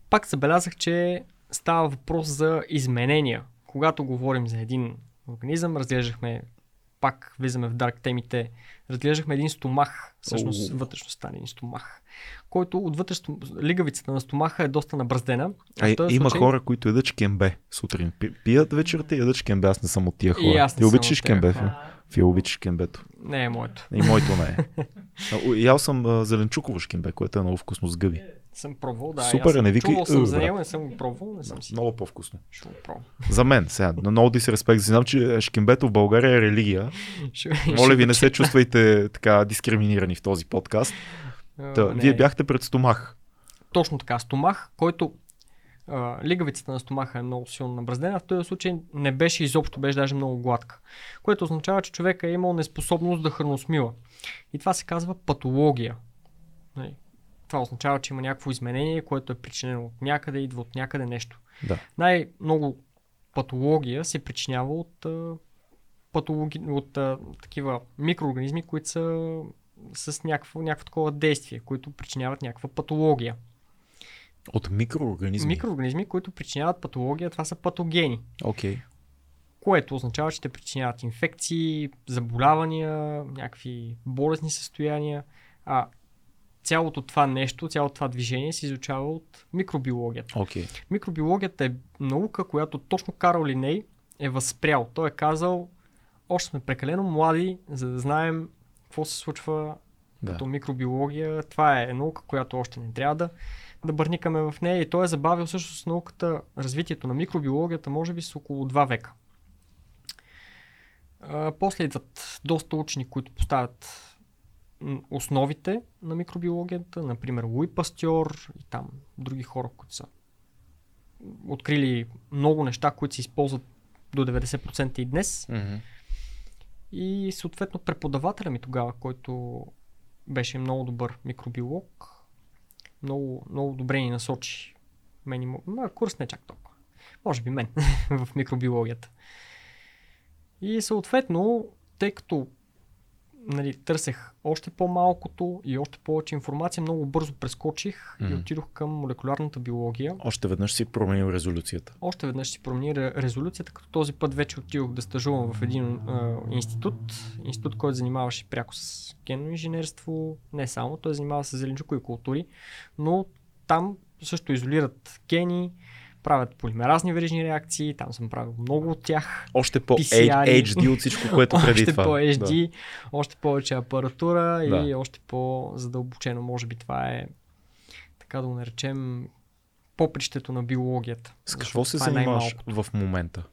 C: пак забелязах, че става въпрос за изменения. Когато говорим за един организъм, разглеждахме, пак влизаме в дарк темите, разглеждахме един стомах, всъщност
A: Оу.
C: вътрешността на един стомах, който от вътрешно, лигавицата на стомаха е доста набраздена.
A: А,
C: този
A: има
C: случай-
A: хора, които ядат шкембе сутрин. Пи- Пият вечерта и ядат шкембе. Аз не съм от тия хора.
C: И аз не
A: Ти обичаш шкембе?
C: хора.
A: Фил? Обичаш шкембето.
C: Не е моето.
A: И моето не е. Ял съм а, зеленчуково шкембе, което е много вкусно с гъби.
C: Съм пробвал, да.
A: Супер,
C: съм
A: не викай,
C: Чувал съм
A: «Ъ,
C: за
A: брат».
C: него, не съм го пробвал, не съм си.
A: Много по-вкусно.
C: Ще го пробвам.
A: За мен, сега, на много дисреспект. Знам, че шкембето в България е религия. Моля ви, не се чувствайте така дискриминирани в този подкаст. Та,
C: не.
A: вие бяхте пред стомах.
C: Точно така, стомах, който лигавицата на стомаха е много силно набраздена, в този случай не беше изобщо, беше даже много гладка. Което означава, че човека е имал неспособност да храносмила. И това се казва патология. Това означава, че има някакво изменение, което е причинено от някъде, идва от някъде нещо.
A: Да.
C: Най-много патология се причинява от, патологи... от а, такива микроорганизми, които са с някакво, някакво такова действие, които причиняват някаква патология.
A: От микроорганизми.
C: Микроорганизми, които причиняват патология, това са патогени.
A: Окей.
C: Което означава, че те причиняват инфекции, заболявания, някакви болезни състояния. А цялото това нещо, цялото това движение се изучава от микробиологията.
A: Окей.
C: Микробиологията е наука, която точно Карл Линей е възпрял. Той е казал, още сме прекалено млади, за да знаем какво се случва
A: Да.
C: като микробиология. Това е наука, която още не трябва да, да бърникаме в нея и той е забавил всъщност науката, развитието на микробиологията, може би с около 2 века. А, после идват доста учени, които поставят основите на микробиологията, например Луи Пастьор и там други хора, които са открили много неща, които се използват до 90% и днес.
A: Мгм.
C: И съответно преподавателя ми тогава, който беше много добър микробиолог, много, много добре ни насочи. Мен и мо... Ма, курс не чак толкова. Може би мен в микробиологията. И съответно, тъй като нали, търсех още по-малкото и още повече информация, много бързо прескочих и
A: Мгм.
C: отидох към молекулярната биология.
A: Още веднъж си променил резолюцията.
C: Още веднъж си промени ре- резолюцията, като този път вече отидох да стажувам в един а, институт, институт, който занимаваше пряко с генно инженерство, не само, той занимава с зеленчукови култури, но там също изолират гени, правят полимеразни верижни реакции, там съм правил много от тях.
A: Още по
C: PCR.
A: HD от всичко, което преди
C: още
A: това.
C: по-HD, още повече апаратура
A: Да.
C: и още по-задълбочено. Може би това е, така да го наречем, попрището на биологията.
A: С какво се
C: е
A: занимаваш в момента?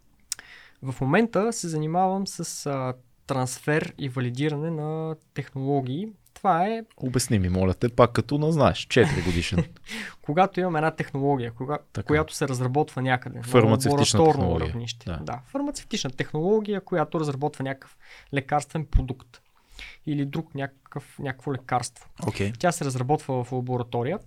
C: В момента се занимавам с а, трансфер и валидиране на технологии. Това е
A: Обясни ми, моля те, пак като на знаеш, 4 годишен.
C: когато имам една технология, кога,
A: Така.
C: която се разработва някъде. на
A: Фармацевтична технология.
C: Равнище.
A: Да.
C: Да. фармацевтична технология, която разработва някакъв лекарствен продукт или друг някакъв, някакво лекарство.
A: Окей.
C: Тя се разработва в лаборатория,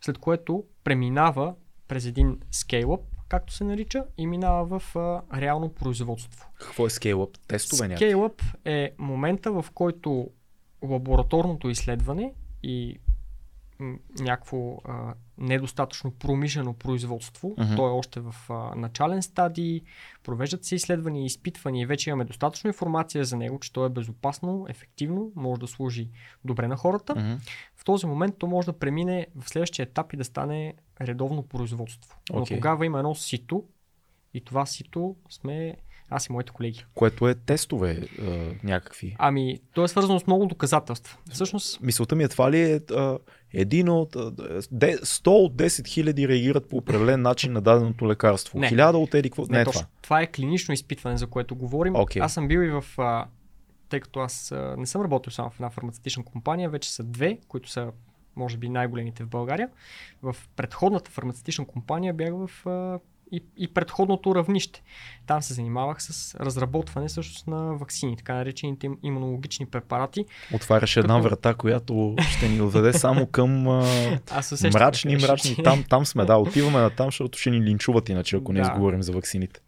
C: след което преминава през един скейлъп, както се нарича, и минава в а, реално производство.
A: Какво е scale-up? Тестове някакви?
C: Скейлъп е момента, в който лабораторното изследване и някакво а, недостатъчно промишлено производство,
A: Мгм.
C: то е още в а, начален стадий, провеждат се изследвания и изпитвания и вече имаме достатъчно информация за него, че то е безопасно, ефективно, може да служи добре на хората.
A: Мгм.
C: В този момент то може да премине в следващия етап и да стане редовно производство. Но
A: Окей.
C: тогава има едно сито и това сито сме аз и моите колеги.
A: Което е тестове а, някакви.
C: Ами, то е свързано с много доказателства. Всъщност,
A: Мисълта ми е това ли е а, един от де, 100 от 10 хиляди реагират по определен начин на даденото лекарство.
C: Не.
A: 1000 от еди какво? Не,
C: не,
A: е това.
C: Това е клинично изпитване, за което говорим.
A: Окей.
C: Аз съм бил и в. А, тъй като аз а, не съм работил само в една фармацевтична компания, вече са две, които са, може би, най-големите в България. В предходната фармацевтична компания бях в. А, и, и предходното равнище. Там се занимавах с разработване всъщност на вакцини, така наречените им- имунологични препарати.
A: Отваряш една
C: Като-
A: врата, която ще ни доведе само към а,
C: Аз усещам
A: мрачни,
C: ще
A: мрачни. Там, там сме, да, отиваме на там, защото ще ни линчуват иначе, ако не
C: Да.
A: изговорим за ваксините.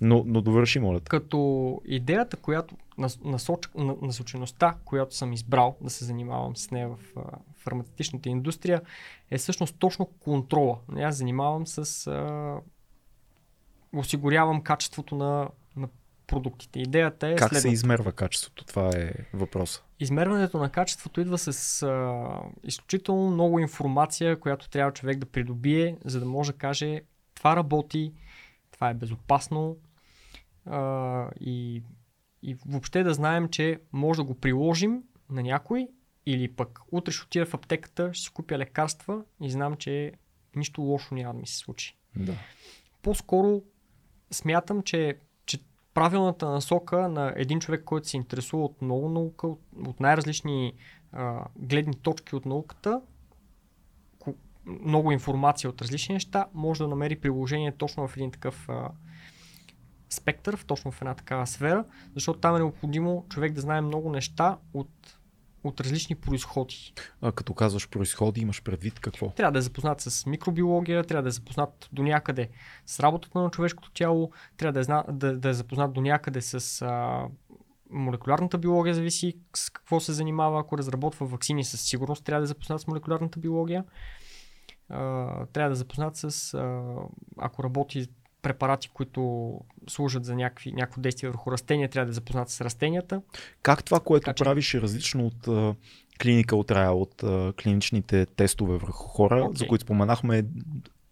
A: Но, но довърши, моля.
C: Като идеята, която, нас, насоч, на, насочеността, която съм избрал да се занимавам с нея в а, фармацевтичната индустрия, е всъщност точно контрола. Аз занимавам с. А, осигурявам качеството на, на продуктите. Идеята е
A: Как се
C: следната.
A: измерва качеството? Това е въпроса.
C: Измерването на качеството идва с а, изключително много информация, която трябва човек да придобие, за да може да каже това работи, това е безопасно а, и, и въобще да знаем, че може да го приложим на някой или пък утре ще отида в аптеката, ще си купя лекарства и знам, че нищо лошо няма да ми се случи
A: Да.
C: по-скоро смятам, че, че правилната насока на един човек, който се интересува от много наука, от, от най-различни а, гледни точки от науката, много информация от различни неща, може да намери приложение точно в един такъв а, спектър, в точно в една такава сфера, защото там е необходимо човек да знае много неща от, от различни происходи.
A: А, като казваш произходи, имаш предвид какво?
C: Трябва да е запознат с микробиология, трябва да е запознат до някъде с работата на човешкото тяло, трябва да е, зна, да, да е запознат до някъде с а, молекулярната биология, зависи с какво се занимава. Ако разработва вакцини, със сигурност трябва да е запознат с молекулярната биология. А, трябва да е запознат с, а, ако работи препарати, които служат за някакви, някакво действие върху растения, трябва да е запознат с растенията.
A: Как това, което
C: Така че-
A: правиш е различно от а, clinical trial, от а, клиничните тестове върху хора,
C: Окей.
A: за които споменахме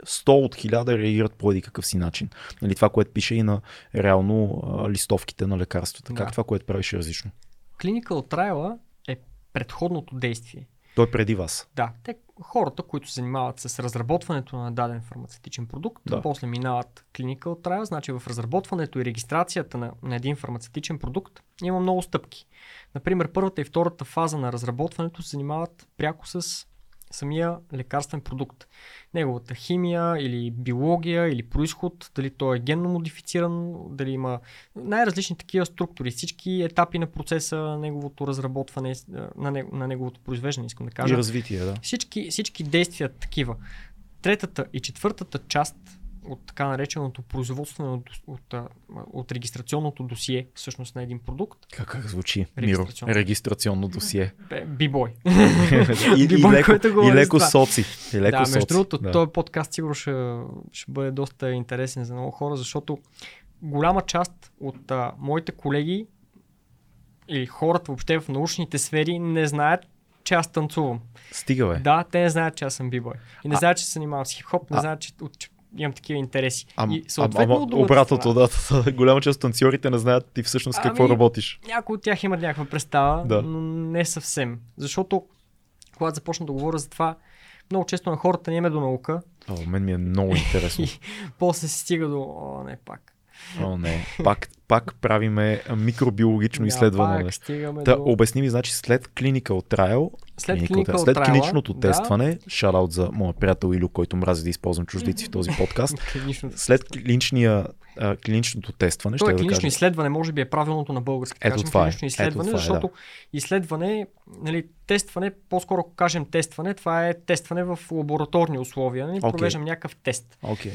A: 100 от 1000 реагират по един какъв си начин. Нали, това, което пише и на реално а, листовките на лекарствата. Как
C: Да.
A: това, което правиш е различно?
C: Clinical trial е предходното действие.
A: Той е преди вас.
C: Да, те хората, които се занимават с разработването на даден фармацевтичен продукт,
A: Да.
C: после минават clinical trial, значи в разработването и регистрацията на, на един фармацевтичен продукт има много стъпки. Например, първата и втората фаза на разработването се занимават пряко с самия лекарствен продукт. Неговата химия или биология или происход, дали той е генно модифициран, дали има най-различни такива структури, всички етапи на процеса на неговото разработване, на, не, на неговото произвеждане, искам да кажа.
A: И развитие, да.
C: Всички, всички действия такива. Третата и четвъртата част от така нареченото производствено, от, а, от регистрационното досие всъщност на един продукт,
A: Как, как звучи? Миро.
C: Регистрационно.
A: Регистрационно досие.
C: бибой.
A: и, и,
C: Бибой,
A: леко,
C: който
A: и леко соци. И леко
C: да, между
A: соци.
C: другото,
A: да.
C: този подкаст сигурно ще, ще бъде доста интересен за много хора, защото голяма част от а, моите колеги или хората въобще в научните сфери не знаят, че аз танцувам.
A: Стига, бе.
C: Да, те не знаят, че аз съм бибой. И не
A: А-
C: знаят, че се занимавам с хип-хоп, не
A: А-
C: знаят, че, от- че имам такива интереси.
A: Ам,
C: и съответно
A: ама
C: от другата
A: обратното,
C: страна,
A: да, голяма част от танцорите не знаят ти всъщност какво
C: Ами,
A: работиш.
C: Някои от тях имат някаква представа,
A: Да.
C: но не съвсем. Защото, когато започна да говоря за това, много често на хората не им е до наука,
A: О, мен ми е много интересно.
C: после се стига до, о, не пак.
A: О, не. Пак, пак правиме микробиологично
C: Да,
A: изследване.
C: Пак стигаме
A: Та,
C: до...
A: обясни ми, значи след clinical trial,
C: След
A: clinical
C: clinical
A: след
C: trial,
A: клиничното
C: да.
A: тестване, шараут за моя приятел Илю, който мрази да използвам чуждици в този подкаст, след клиничния, а, клиничното тестване,
C: То е
A: ще да
C: клинично
A: кажа,
C: изследване, може би е правилното на български. да
A: Ето
C: кажем,
A: това е.
C: клинично изследване,
A: Ето това е,
C: защото изследване, нали, тестване, по-скоро ако кажем тестване, това е тестване в лабораторни условия. Нали,
A: Окей.
C: Провеждам някакъв тест.
A: Окей.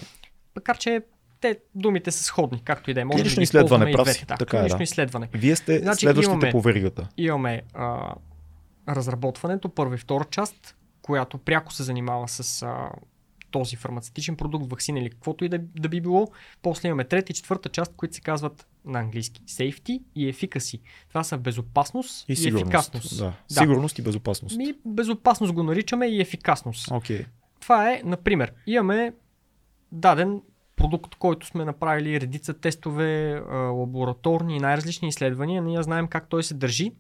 C: Макар, че те думите са сходни, както и да е. Може
A: Клинично
C: да
A: изследване, прав си.
C: Да,
A: Така е,
C: клинично
A: да.
C: изследване.
A: Вие сте
C: Значи
A: следващите
C: имаме-
A: по веригата.
C: Имаме а, разработването, първа и втора част, която пряко се занимава с а, този фармацевтичен продукт, вакцина или каквото и да, да би било. После имаме трета и четвърта част, които се казват на английски safety и efficacy. Това са безопасност и,
A: И сигурност.
C: ефикасност.
A: Да. Сигурност и безопасност.
C: Ми, безопасност го наричаме и ефикасност.
A: Окей.
C: Това е, например, имаме даден продукт, който сме направили редица тестове, лабораторни и най-различни изследвания. Ние знаем как той се държи.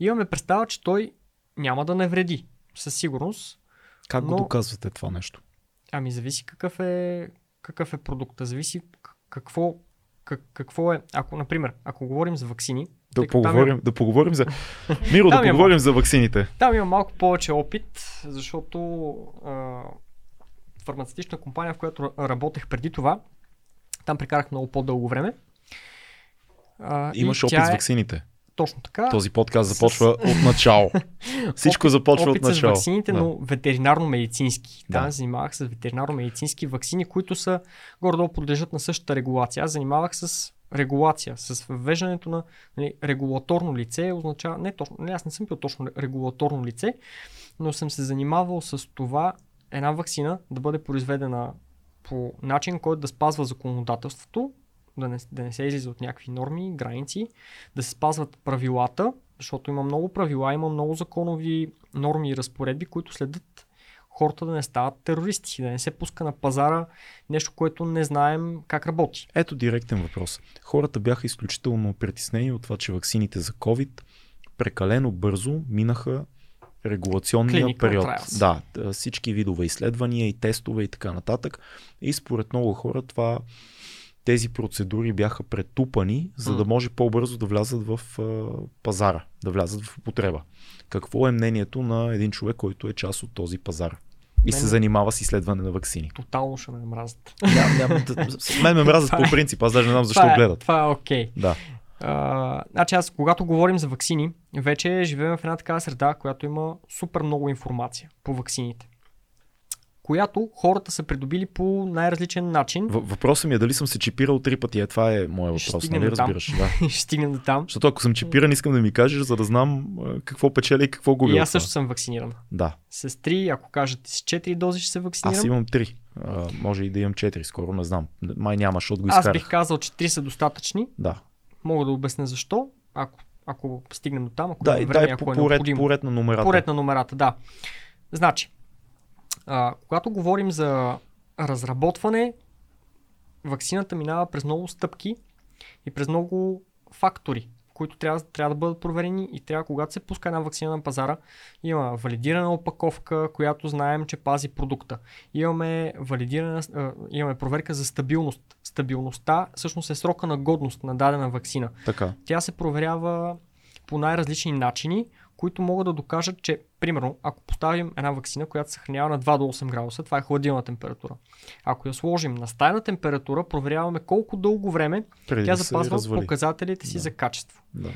C: Имаме представа, че той няма да навреди. Със сигурност.
A: Как го
C: Но-
A: доказвате това нещо?
C: Ами зависи какъв е, какъв е продукта. Зависи какво, как, какво е. Ако, например, ако говорим за вакцини,
A: Да поговорим, да поговорим за... Миро, да
C: Там има-
A: поговорим за ваксините.
C: Там има малко повече опит, защото а, фармацевтична компания, в която ра- работех преди това, там прекарах много по-дълго време. А,
A: Имаш опит с
C: е-
A: ваксините.
C: Точно така.
A: Този подкаст
C: с-
A: започва от начало. Всичко започва
C: опит
A: от начало.
C: с ваксините,
A: Да.
C: но ветеринарно-медицински.
A: Да.
C: Да. Занимавах с ветеринарно-медицински ваксини, които са горе-долу подлежат на същата регулация. Аз занимавах с регулация, с въвеждането на нали, регулаторно лице, означава, не точно, не, аз не съм бил точно регулаторно лице, но съм се занимавал с това една вакцина да бъде произведена по начин, който да спазва законодателството, да не, да не се излиза от някакви норми, граници, да се спазват правилата, защото има много правила, има много законови норми и разпоредби, които следят хората да не стават терористи, да не се пуска на пазара нещо, което не знаем как работи.
A: Ето директен въпрос. Хората бяха изключително притеснени от това, че ваксините за COVID прекалено бързо минаха регулационния
C: Clinical
A: период.
C: trials.
A: Да, всички видове изследвания и тестове и така нататък. И според много хора това тези процедури бяха претупани, за да може по-бързо да влязат в а, пазара, да влязат в употреба. Какво е мнението на един човек, който е част от този пазар? И
C: Мен-
A: се занимава с изследване на вакцини.
C: Тотално ще ме мразят.
A: Да- с мен ме мразят
C: Това
A: по
C: е-
A: принцип, аз даже не знам защо
C: това е,
A: гледат.
C: Това е окей.
A: Да.
C: А, значи аз, когато говорим за вакцини, вече живеем в една такава среда, която има супер много информация по ваксините. Която хората са придобили по най-различен начин.
A: В- Въпросът ми е дали съм се чипирал три пъти. Е, това е моят
C: Ще
A: въпрос,
C: стигнем
A: нали разбираш? Да.
C: Ще стигнем до там.
A: Защото ако съм чипиран, искам да ми кажеш, за да знам какво печеля и какво губя.
C: И аз също съм вакциниран.
A: Да,
C: С 3, ако кажете с 4 дози ще се вакцинирам.
A: аз имам три. А, може и да имам четири, скоро не знам. Май няма, защото го
C: Аз
A: изкарах.
C: бих казал, че 3 са достатъчни.
A: Да,
C: Мога да обясня защо, ако, ако стигнем до там, ако
A: да и
C: време,
A: дай
C: ако
A: по,
C: е
A: по, ред,
C: необходимо.
A: по ред на номерата.
C: Поред на номерата, да. Значи, а, когато говорим за разработване, ваксината минава през много стъпки и през много фактори, които трябва, трябва да бъдат проверени и трябва, когато се пуска една вакцина на пазара, има валидирана опаковка, която знаем, че пази продукта. Имаме валидирана, имаме проверка за стабилност. Стабилността всъщност е срока на годност на дадена вакцина.
A: Така.
C: Тя се проверява по най-различни начини, които могат да докажат, че, примерно, ако поставим една вакцина, която се съхранява на 2 до 8 градуса, това е хладилна температура. Ако я сложим на стайна температура, проверяваме колко дълго време
A: Преди
C: тя запазва
A: развали.
C: показателите си
A: Да.
C: за качество.
A: Да.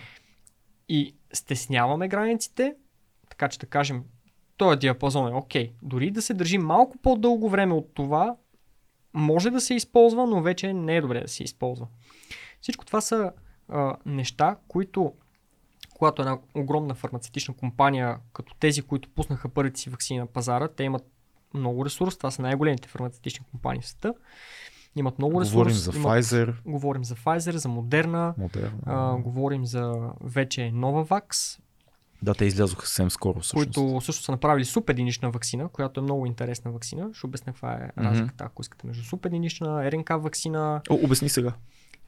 C: И стесняваме границите, така че да кажем, този диапазон е окей. Дори да се държи малко по-дълго време от това, може да се използва, но вече не е добре да се използва. Всичко това са а, неща, които когато една огромна фармацевтична компания, като тези, които пуснаха първите си вакцини на пазара, те имат много ресурс, това са най-големите фармацевтични компании в света, имат много ресурс.
A: Говорим за
C: имат,
A: Pfizer,
C: Говорим за Pfizer, за Moderna,
A: Moderna.
C: а, говорим за вече Novavax,
A: Да, те излязоха съвсем скоро. Всъщност.
C: които също са направили субединична вакцина, която е много интересна вакцина. Ще обясня каква е
A: Мгм.
C: разликата, ако искате, между субединична, РНК вакцина.
A: О, обясни сега.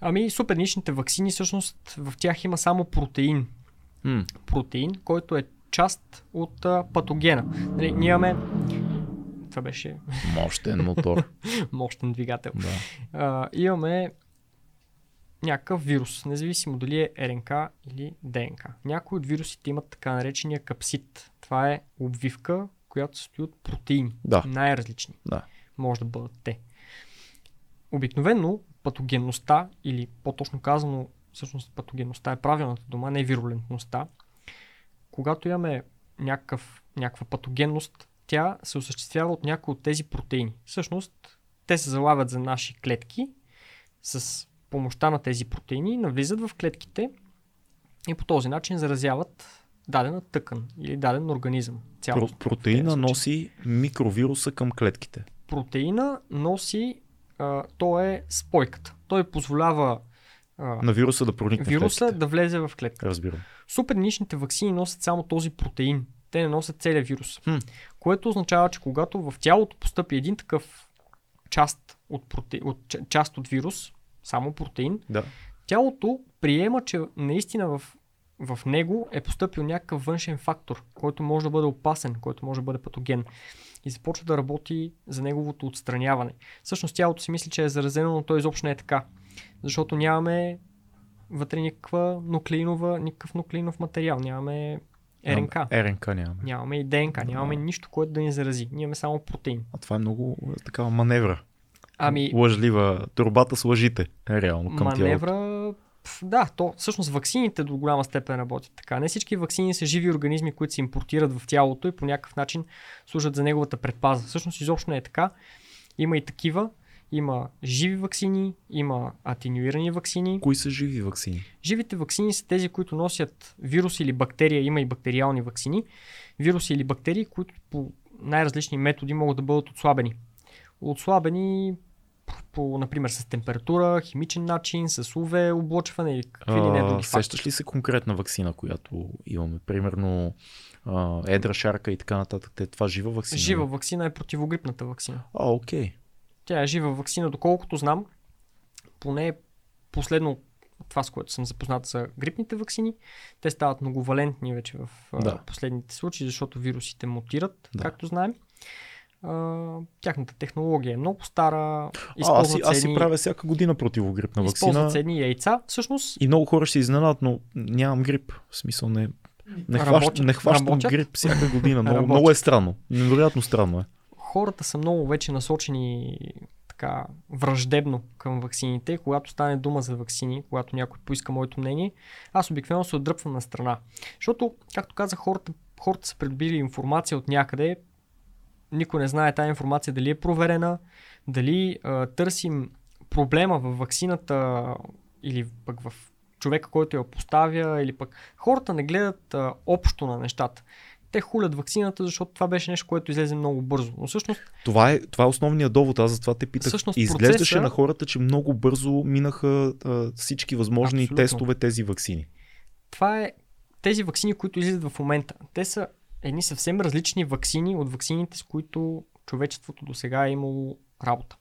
C: Ами, субединичните вакцини, всъщност, в тях има само протеин.
A: М,
C: Протеин, който е част от а, патогена. Нали, ние имаме... Това беше
A: мощен мотор.
C: мощен двигател.
A: да.
C: а, имаме някакъв вирус, независимо дали е РНК или ДНК. Някои от вирусите имат така наречения капсид. Това е обвивка, която се състои от протеини.
A: Да.
C: Най-различни.
A: Да.
C: Може да бъдат те. Обикновено патогенността, или по-точно казано, всъщност патогенността е правилната дума, не вирулентността. Когато имаме някакъв, някаква патогенност, тя се осъществява от някои от тези протеини. Всъщност, те се залавят за наши клетки с помощта на тези протеини, навлизат в клетките и по този начин заразяват дадена тъкан или даден организъм.
A: Про-
C: Цялост.
A: протеина носи микровируса към клетките.
C: Протеина носи, а, то е спойката. Той позволява а,
A: На вируса да проникне в
C: вируса
A: клетките.
C: да влезе в клетка.
A: Разбирам.
C: Суперничните вакцини носят само този протеин. Те не носят целият вирус.
A: Хм.
C: Което означава, че когато в тялото постъпи един такъв част от, проте... от ча- част от вирус, само протеин,
A: Да.
C: тялото приема, че наистина в, в него е поступил някакъв външен фактор, който може да бъде опасен, който може да бъде патоген. И започва да работи за неговото отстраняване. Всъщност тялото си мисли, че е заразено, но то изобщо не е така. Защото нямаме вътре никаква нуклеинова, никакъв нуклеинов материал, нямаме РНК,
A: РНК нямаме.
C: нямаме и ДНК, нямаме нищо, което да ни зарази. Ние имаме само протеин.
A: А това е много е, такава маневра.
C: Ами,
A: Лъжлива. Турбата с лъжите. Е реално към тялото.
C: маневра. пф, Да, то всъщност ваксините до голяма степен работят така. Не всички ваксини са живи организми, които се импортират в тялото и по някакъв начин служат за неговата предпаза. Всъщност изобщо не е така. Има и такива. Има живи ваксини, има атенюирани ваксини.
A: Кои са живи вакцини?
C: Живите ваксини са тези, които носят вирус или бактерия, има и бактериални ваксини. Вируси или бактерии, които по най-различни методи могат да бъдат отслабени. Отслабени по, например, с температура, химичен начин, с UV облъчване или какви ли не други
A: сещаш ли се конкретна вакцина, която имаме? Примерно а, едра шарка и така нататък. Те, това жива вакцина?
C: Жива вакцина е противогрипната вакцина.
A: А, окей.
C: Тя е жива вакцина, доколкото знам, поне последно това, с което съм запознат са грипните вакцини. Те стават многовалентни вече в
A: Да.
C: последните случаи, защото вирусите мутират,
A: Да.
C: както знаем. Тяхната технология е много стара.
A: А, аз, си,
C: Използват
A: аз си правя всяка година противогрипна
C: използват
A: вакцина.
C: се едни яйца. Всъщност,
A: И много хора ще се изненадат, но нямам грип. В смисъл не, не, хващам, не хващам
C: Работят.
A: грип всяка година. Много, много е странно. Невероятно странно е.
C: Хората са много вече насочени така враждебно към ваксините. Когато стане дума за ваксини, когато някой поиска моето мнение, аз обикновено се отдръпвам на страна. Защото, както казах, хората, хората са придобили информация от някъде. Никой не знае тази информация дали е проверена, дали а, търсим проблема в ваксината или пък в човека, който я поставя, или пък хората не гледат а, общо на нещата. Те хулят ваксината, защото това беше нещо, което излезе много бързо. Но всъщност
A: Това е, това е основният довод. Аз затова те питах.
C: Всъщност
A: Изглеждаше
C: процеса-
A: на хората, че много бързо минаха а, всички възможни
C: Абсолютно.
A: тестове тези вакцини.
C: това е тези ваксини, които излизат в момента. Те са едни съвсем различни ваксини от ваксините, с които човечеството до сега е имало работа.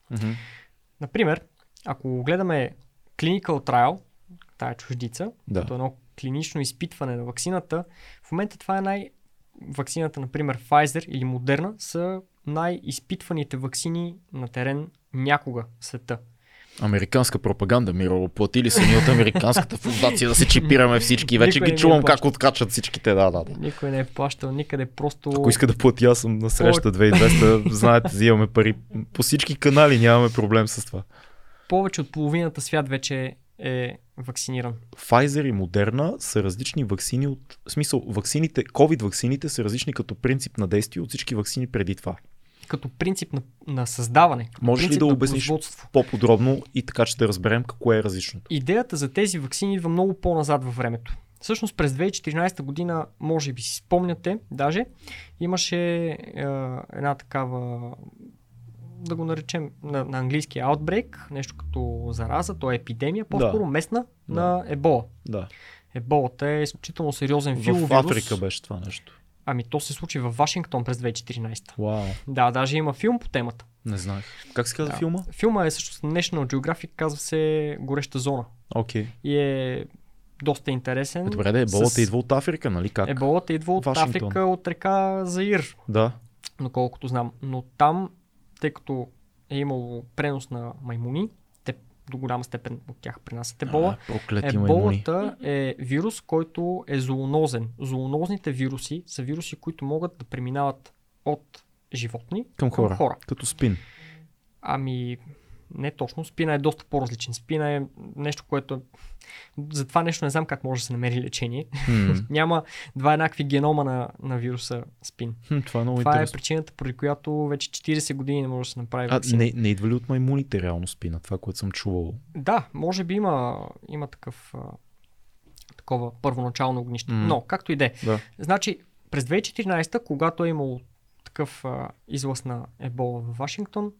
C: Например, ако гледаме Clinical Trial, тая чуждица,
A: Да.
C: като едно клинично изпитване на ваксината, в момента това е най... Ваксината, например, Pfizer или Moderna, са най-изпитваните ваксини на терен някога в света.
A: Американска пропаганда, Миро. Платили са ни от Американската фундация да се чипираме всички. Вече
C: Никой
A: ги чувам
C: плаща.
A: как откачат всичките. Да, да, да.
C: Никой не е плащал никъде, просто...
A: Ако иска да плати, аз съм на среща 2200. Знаете, взимаме пари. По всички канали нямаме проблем с това.
C: повече от половината свят вече е вакциниран.
A: Pfizer и Moderna са различни ваксини от... В смисъл, ваксините, COVID ваксините са различни като принцип на действие от всички ваксини преди това.
C: Като принцип на, на създаване.
A: Можеш ли да обясниш по-подробно и така ще разберем какво е различното?
C: Идеята за тези вакцини идва много по-назад във времето. Всъщност през 2014 година, може би си спомняте, даже имаше е, една такава, да го наречем на, на английски outbreak, нещо като зараза, то е епидемия, по-скоро местна
A: Да.
C: на ебола.
A: Да.
C: Еболата е изключително сериозен
A: В
C: филовирус.
A: Африка беше това нещо.
C: Ами то се случи в Вашингтон през 2014.
A: Вау,
C: Да, даже има филм по темата.
A: не знаех. Как се казва
C: Да.
A: филма?
C: Филма е също National Geographic, казва се Гореща зона.
A: Окей.
C: И е доста интересен.
A: Е, добре, да, еболата
C: С-
A: идва от Африка, нали? Как?
C: Еболата идва от
A: Вашингтон.
C: Африка, от река Заир,
A: Да.
C: доколкото знам. Но там, тъй като е имало пренос на маймуни, те до голяма степен от тях пренасят ебола.
A: А, проклети маймуни.
C: Еболата е вирус, който е зоонозен. Зоонозните вируси са вируси, които могат да преминават от животни
A: Към хора.
C: към хора.
A: Като спин.
C: Ами, не точно. Спина е доста по-различен. Спина е нещо, което... За това нещо не знам как може да се намери лечение.
A: Хм.
C: Няма два еднакви генома на, на вируса спин.
A: Хм, това е много
C: Това е причината, поради която вече 40 години не може да се направи
A: А, не, не идва ли от маймуните реално спина? Това, което съм чувал.
C: Да, може би има, има такъв, такова първоначално огнище.
A: М.
C: Но, както и да е.
A: Да.
C: Значи, през 2014, когато е имало такъв а, излъз на ебола в Вашингтон,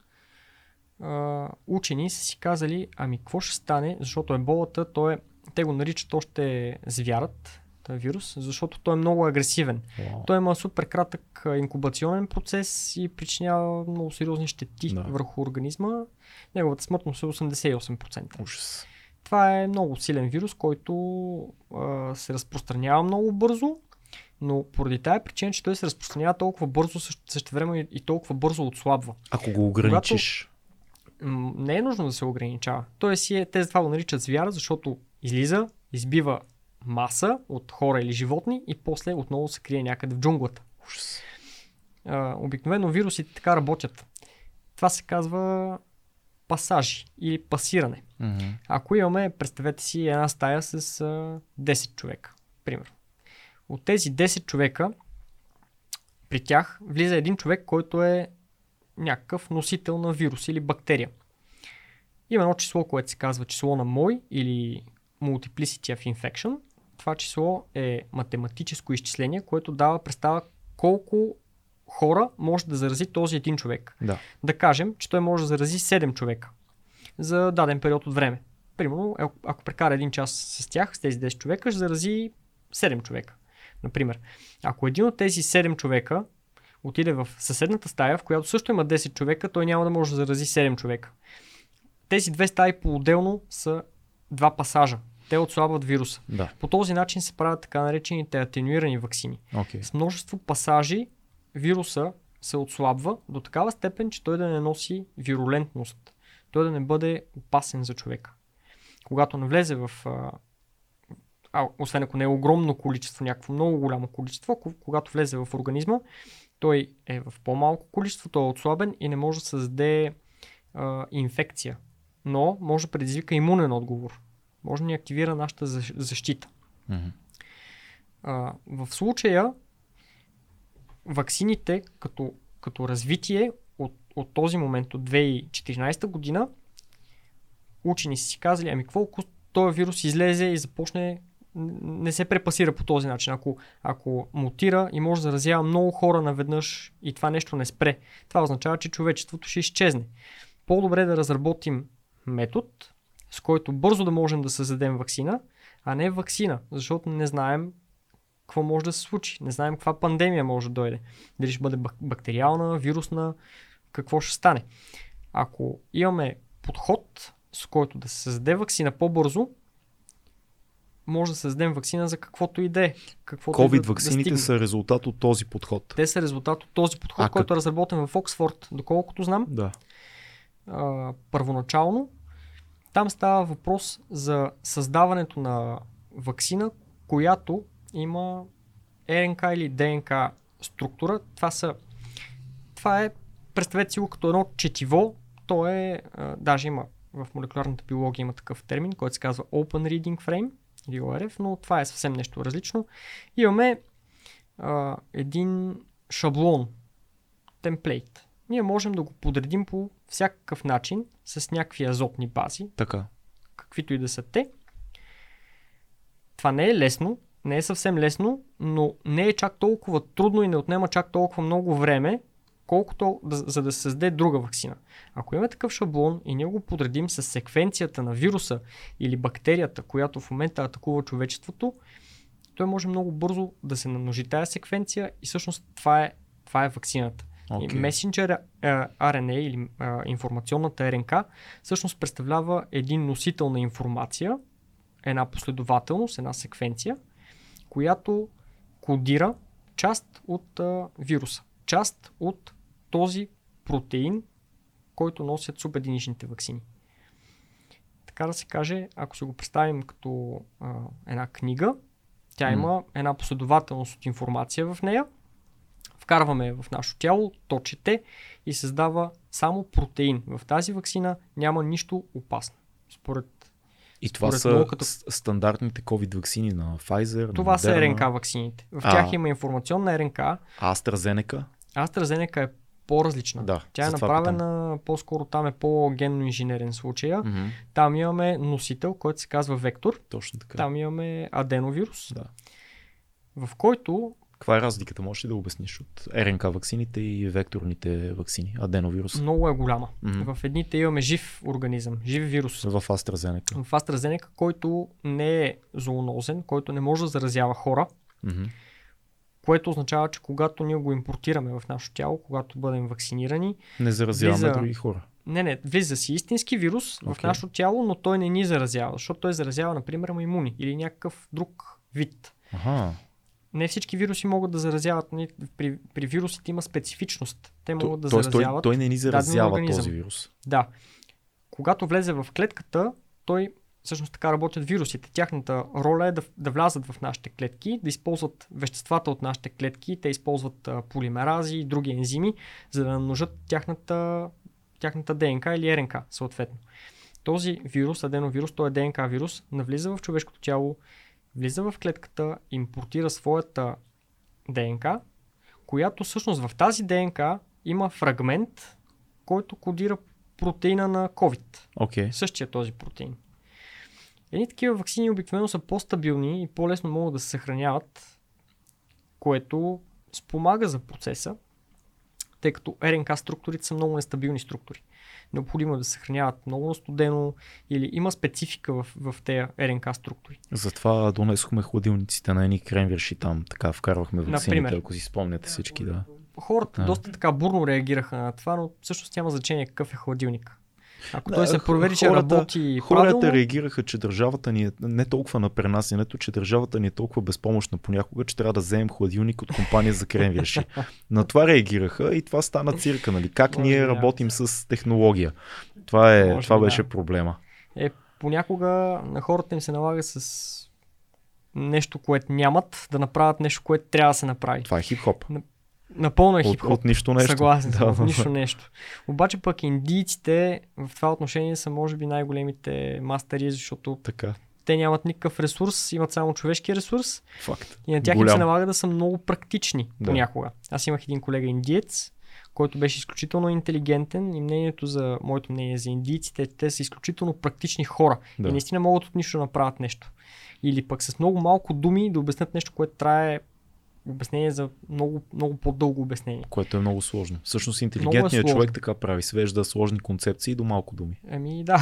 C: а, учени са си казали, ами какво ще стане, защото еболата, той е, те го наричат още звярат, този вирус, защото той е много агресивен.
A: Вау.
C: Той има супер кратък инкубационен процес и причинява много сериозни щети
A: Да.
C: върху организма. Неговата смъртност е 88%.
A: Ужас.
C: Това е много силен вирус, който а, се разпространява много бързо, но поради тая причина, че той се разпространява толкова бързо, също, време и, и толкова бързо отслабва.
A: Ако го ограничиш.
C: М, не е нужно да се ограничава. Е, те затова го наричат звяра, защото излиза, избива маса от хора или животни и после отново се крие някъде в джунглата. А, обикновено вирусите така работят. Това се казва пасажи или пасиране.
A: Мгм.
C: Ако имаме, представете си една стая с а, 10 човека, примерно. От тези 10 човека, при тях влиза един човек, който е някакъв носител на вирус или бактерия. Има едно число, което се казва число на мой или Multiplicity of Infection. Това число е математическо изчисление, което дава представа колко хора може да зарази този един човек.
A: Да.
C: Да кажем, че той може да зарази 7 човека за даден период от време. Примерно, ако- прекара един час с тях, с тези 10 човека, ще зарази 7 човека. Например, ако един от тези 7 човека отиде в съседната стая, в която също има 10 човека, той няма да може да зарази 7 човека. Тези две стаи по-отделно са два пасажа. Те отслабват вируса.
A: Да.
C: По този начин се правят така наречените атенуирани вакцини.
A: Окей.
C: С множество пасажи вируса се отслабва до такава степен, че той да не носи вирулентност. Той да не бъде опасен за човека. Когато навлезе в. А, освен ако не е огромно количество, някакво много голямо количество, ко- когато влезе в организма, той е в по-малко количество, той е отслабен и не може да създаде а, инфекция. Но може да предизвика имунен отговор. Може да ни активира нашата защ- защита.
A: Мгм.
C: А, в случая ваксините като, като развитие от, от този момент, от 2014 година, учени са си казали, ами какво ако този вирус излезе и започне, не се препасира по този начин. Ако, ако мутира и може да заразява много хора наведнъж и това нещо не спре, това означава, че човечеството ще изчезне. По-добре да разработим метод, с който бързо да можем да създадем вакцина, а не вакцина, защото не знаем какво може да се случи. Не знаем каква пандемия може да дойде. Дали ще бъде бак- бактериална, вирусна, какво ще стане. Ако имаме подход, с който да се създаде вакцина по-бързо, може да създадем вакцина за каквото и да е. каквото и
A: COVID
C: да, стигне.
A: са резултат от този подход.
C: Те са резултат от този подход,
A: А,
C: който е разработен в Оксфорд, доколкото знам
A: Да.
C: а, първоначално. Там става въпрос за създаването на вакцина, която има РНК или ДНК структура. Това са. Това е, представете си го като едно четиво. То е, а, даже има в молекулярната биология има такъв термин, който се казва Open Reading Frame ORF, но това е съвсем нещо различно. Имаме а, един шаблон, темплейт. Ние можем да го подредим по всякакъв начин с някакви азотни бази,
A: Така.
C: каквито и да са те. Това не е лесно, не е съвсем лесно, но не е чак толкова трудно и не отнема чак толкова много време, колкото да, за да се създаде друга вакцина. Ако имаме такъв шаблон и ние го подредим с секвенцията на вируса или бактерията, която в момента атакува човечеството, той може много бързо да се намножи тази секвенция и всъщност това е, това е вакцината. И месенджер RNA или а, информационната РНК всъщност представлява един носител на информация, една последователност, една секвенция, която кодира част от а, вируса, част от този протеин, който носят субединичните вакцини. Така да се каже, ако си го представим като а, една книга, тя
A: М.
C: има една последователност от информация в нея, вкарваме в нашето тяло, то чете и създава само протеин. В тази вакцина няма нищо опасно. Според
A: И това
C: Според
A: са
C: науката-
A: стандартните COVID вакцини на Pfizer,
C: това
A: на
C: са РНК вакцините. В
A: А.
C: тях има информационна РНК.
A: AstraZeneca.
C: AstraZeneca е по-различна.
A: Да,
C: Тя е направена, по-скоро там е по-генно инженерен случая.
A: Мгм,
C: Там имаме носител, който се казва вектор.
A: Точно така.
C: Там имаме аденовирус,
A: Да.
C: в който
A: Каква е разликата? Можеш ли да обясниш от РНК ваксините и векторните ваксини? Аденовирус
C: много е голяма.
A: Мгм.
C: В едните имаме жив организъм, жив вирус.
A: в AstraZeneca.
C: В AstraZeneca, който не е зоонозен, който не може да заразява хора,
A: Мгм.
C: Което означава, че когато ние го импортираме в нашето тяло, когато бъдем вакцинирани,
A: Не заразяваме
C: Влиза-
A: други хора.
C: не, не, влиза си истински вирус в
A: Окей.
C: нашето тяло, но той не ни заразява, защото той заразява, например, маймуни или някакъв друг вид.
A: Аха.
C: Не всички вируси могат да заразяват. нали, При, при вирусите има специфичност. Те
A: То,
C: могат да
A: той,
C: заразяват.
A: той не ни заразява този вирус.
C: Да. Когато влезе в клетката, той всъщност така работят вирусите. Тяхната роля е да, да влязат в нашите клетки, да използват веществата от нашите клетки. Те използват а, полимерази и други ензими, за да намножат тяхната, тяхната ДНК или РНК, съответно. Този вирус, аденовирус, той е ДНК вирус, навлиза в човешкото тяло, влиза в клетката, импортира своята ДНК, която всъщност в тази ДНК има фрагмент, който кодира протеина на COVID.
A: Окей.
C: Същия този протеин. Едни такива вакцини обикновено са по-стабилни и по-лесно могат да се съхраняват, което спомага за процеса, тъй като РНК структурите са много нестабилни структури. Необходимо е да се съхраняват много студено или има специфика в, в тези РНК структури.
A: Затова донесохме хладилниците на едни кремвирши там, така вкарвахме
C: Например.
A: ако си спомняте всички, да.
C: Хората
A: Да.
C: доста така бурно реагираха на това, но всъщност няма значение какъв е хладилник. Ако той се провери, че
A: хората-
C: работи
A: Хората
C: правилно,
A: реагираха, че държавата ни е не толкова на пренасенето, че държавата ни е толкова безпомощна понякога, че трябва да вземем хладилник от компания за кремвирши. на това реагираха и това стана цирка, нали? Как
C: Може
A: ние работим с технология. Това, е,
C: Може
A: това беше
C: да.
A: проблема.
C: е, понякога на хората им се налага с нещо, което нямат, да направят нещо, което трябва да се направи.
A: Това е хип-хоп.
C: Напълно е
A: От,
C: хип-хоп.
A: от нищо нещо.
C: Съгласен
A: Да,
C: от нищо нещо. Обаче пък индийците в това отношение са може би най-големите мастери, защото
A: Така,
C: те нямат никакъв ресурс, имат само човешки ресурс
A: факт.
C: и на тях им
A: Голям.
C: се налага да са много практични
A: Да.
C: понякога. Аз имах един колега индиец, който беше изключително интелигентен и мнението за, моето мнение за индийците, те са изключително практични хора
A: Да.
C: и наистина могат от нищо да направят нещо. Или пък с много малко думи да обяснят нещо, което трае обяснение за много, много по-дълго обяснение.
A: Което е много сложно. Всъщност
C: Много
A: интелигентният
C: е сложно.
A: човек така прави. Свежда сложни концепции до малко думи.
C: Еми да,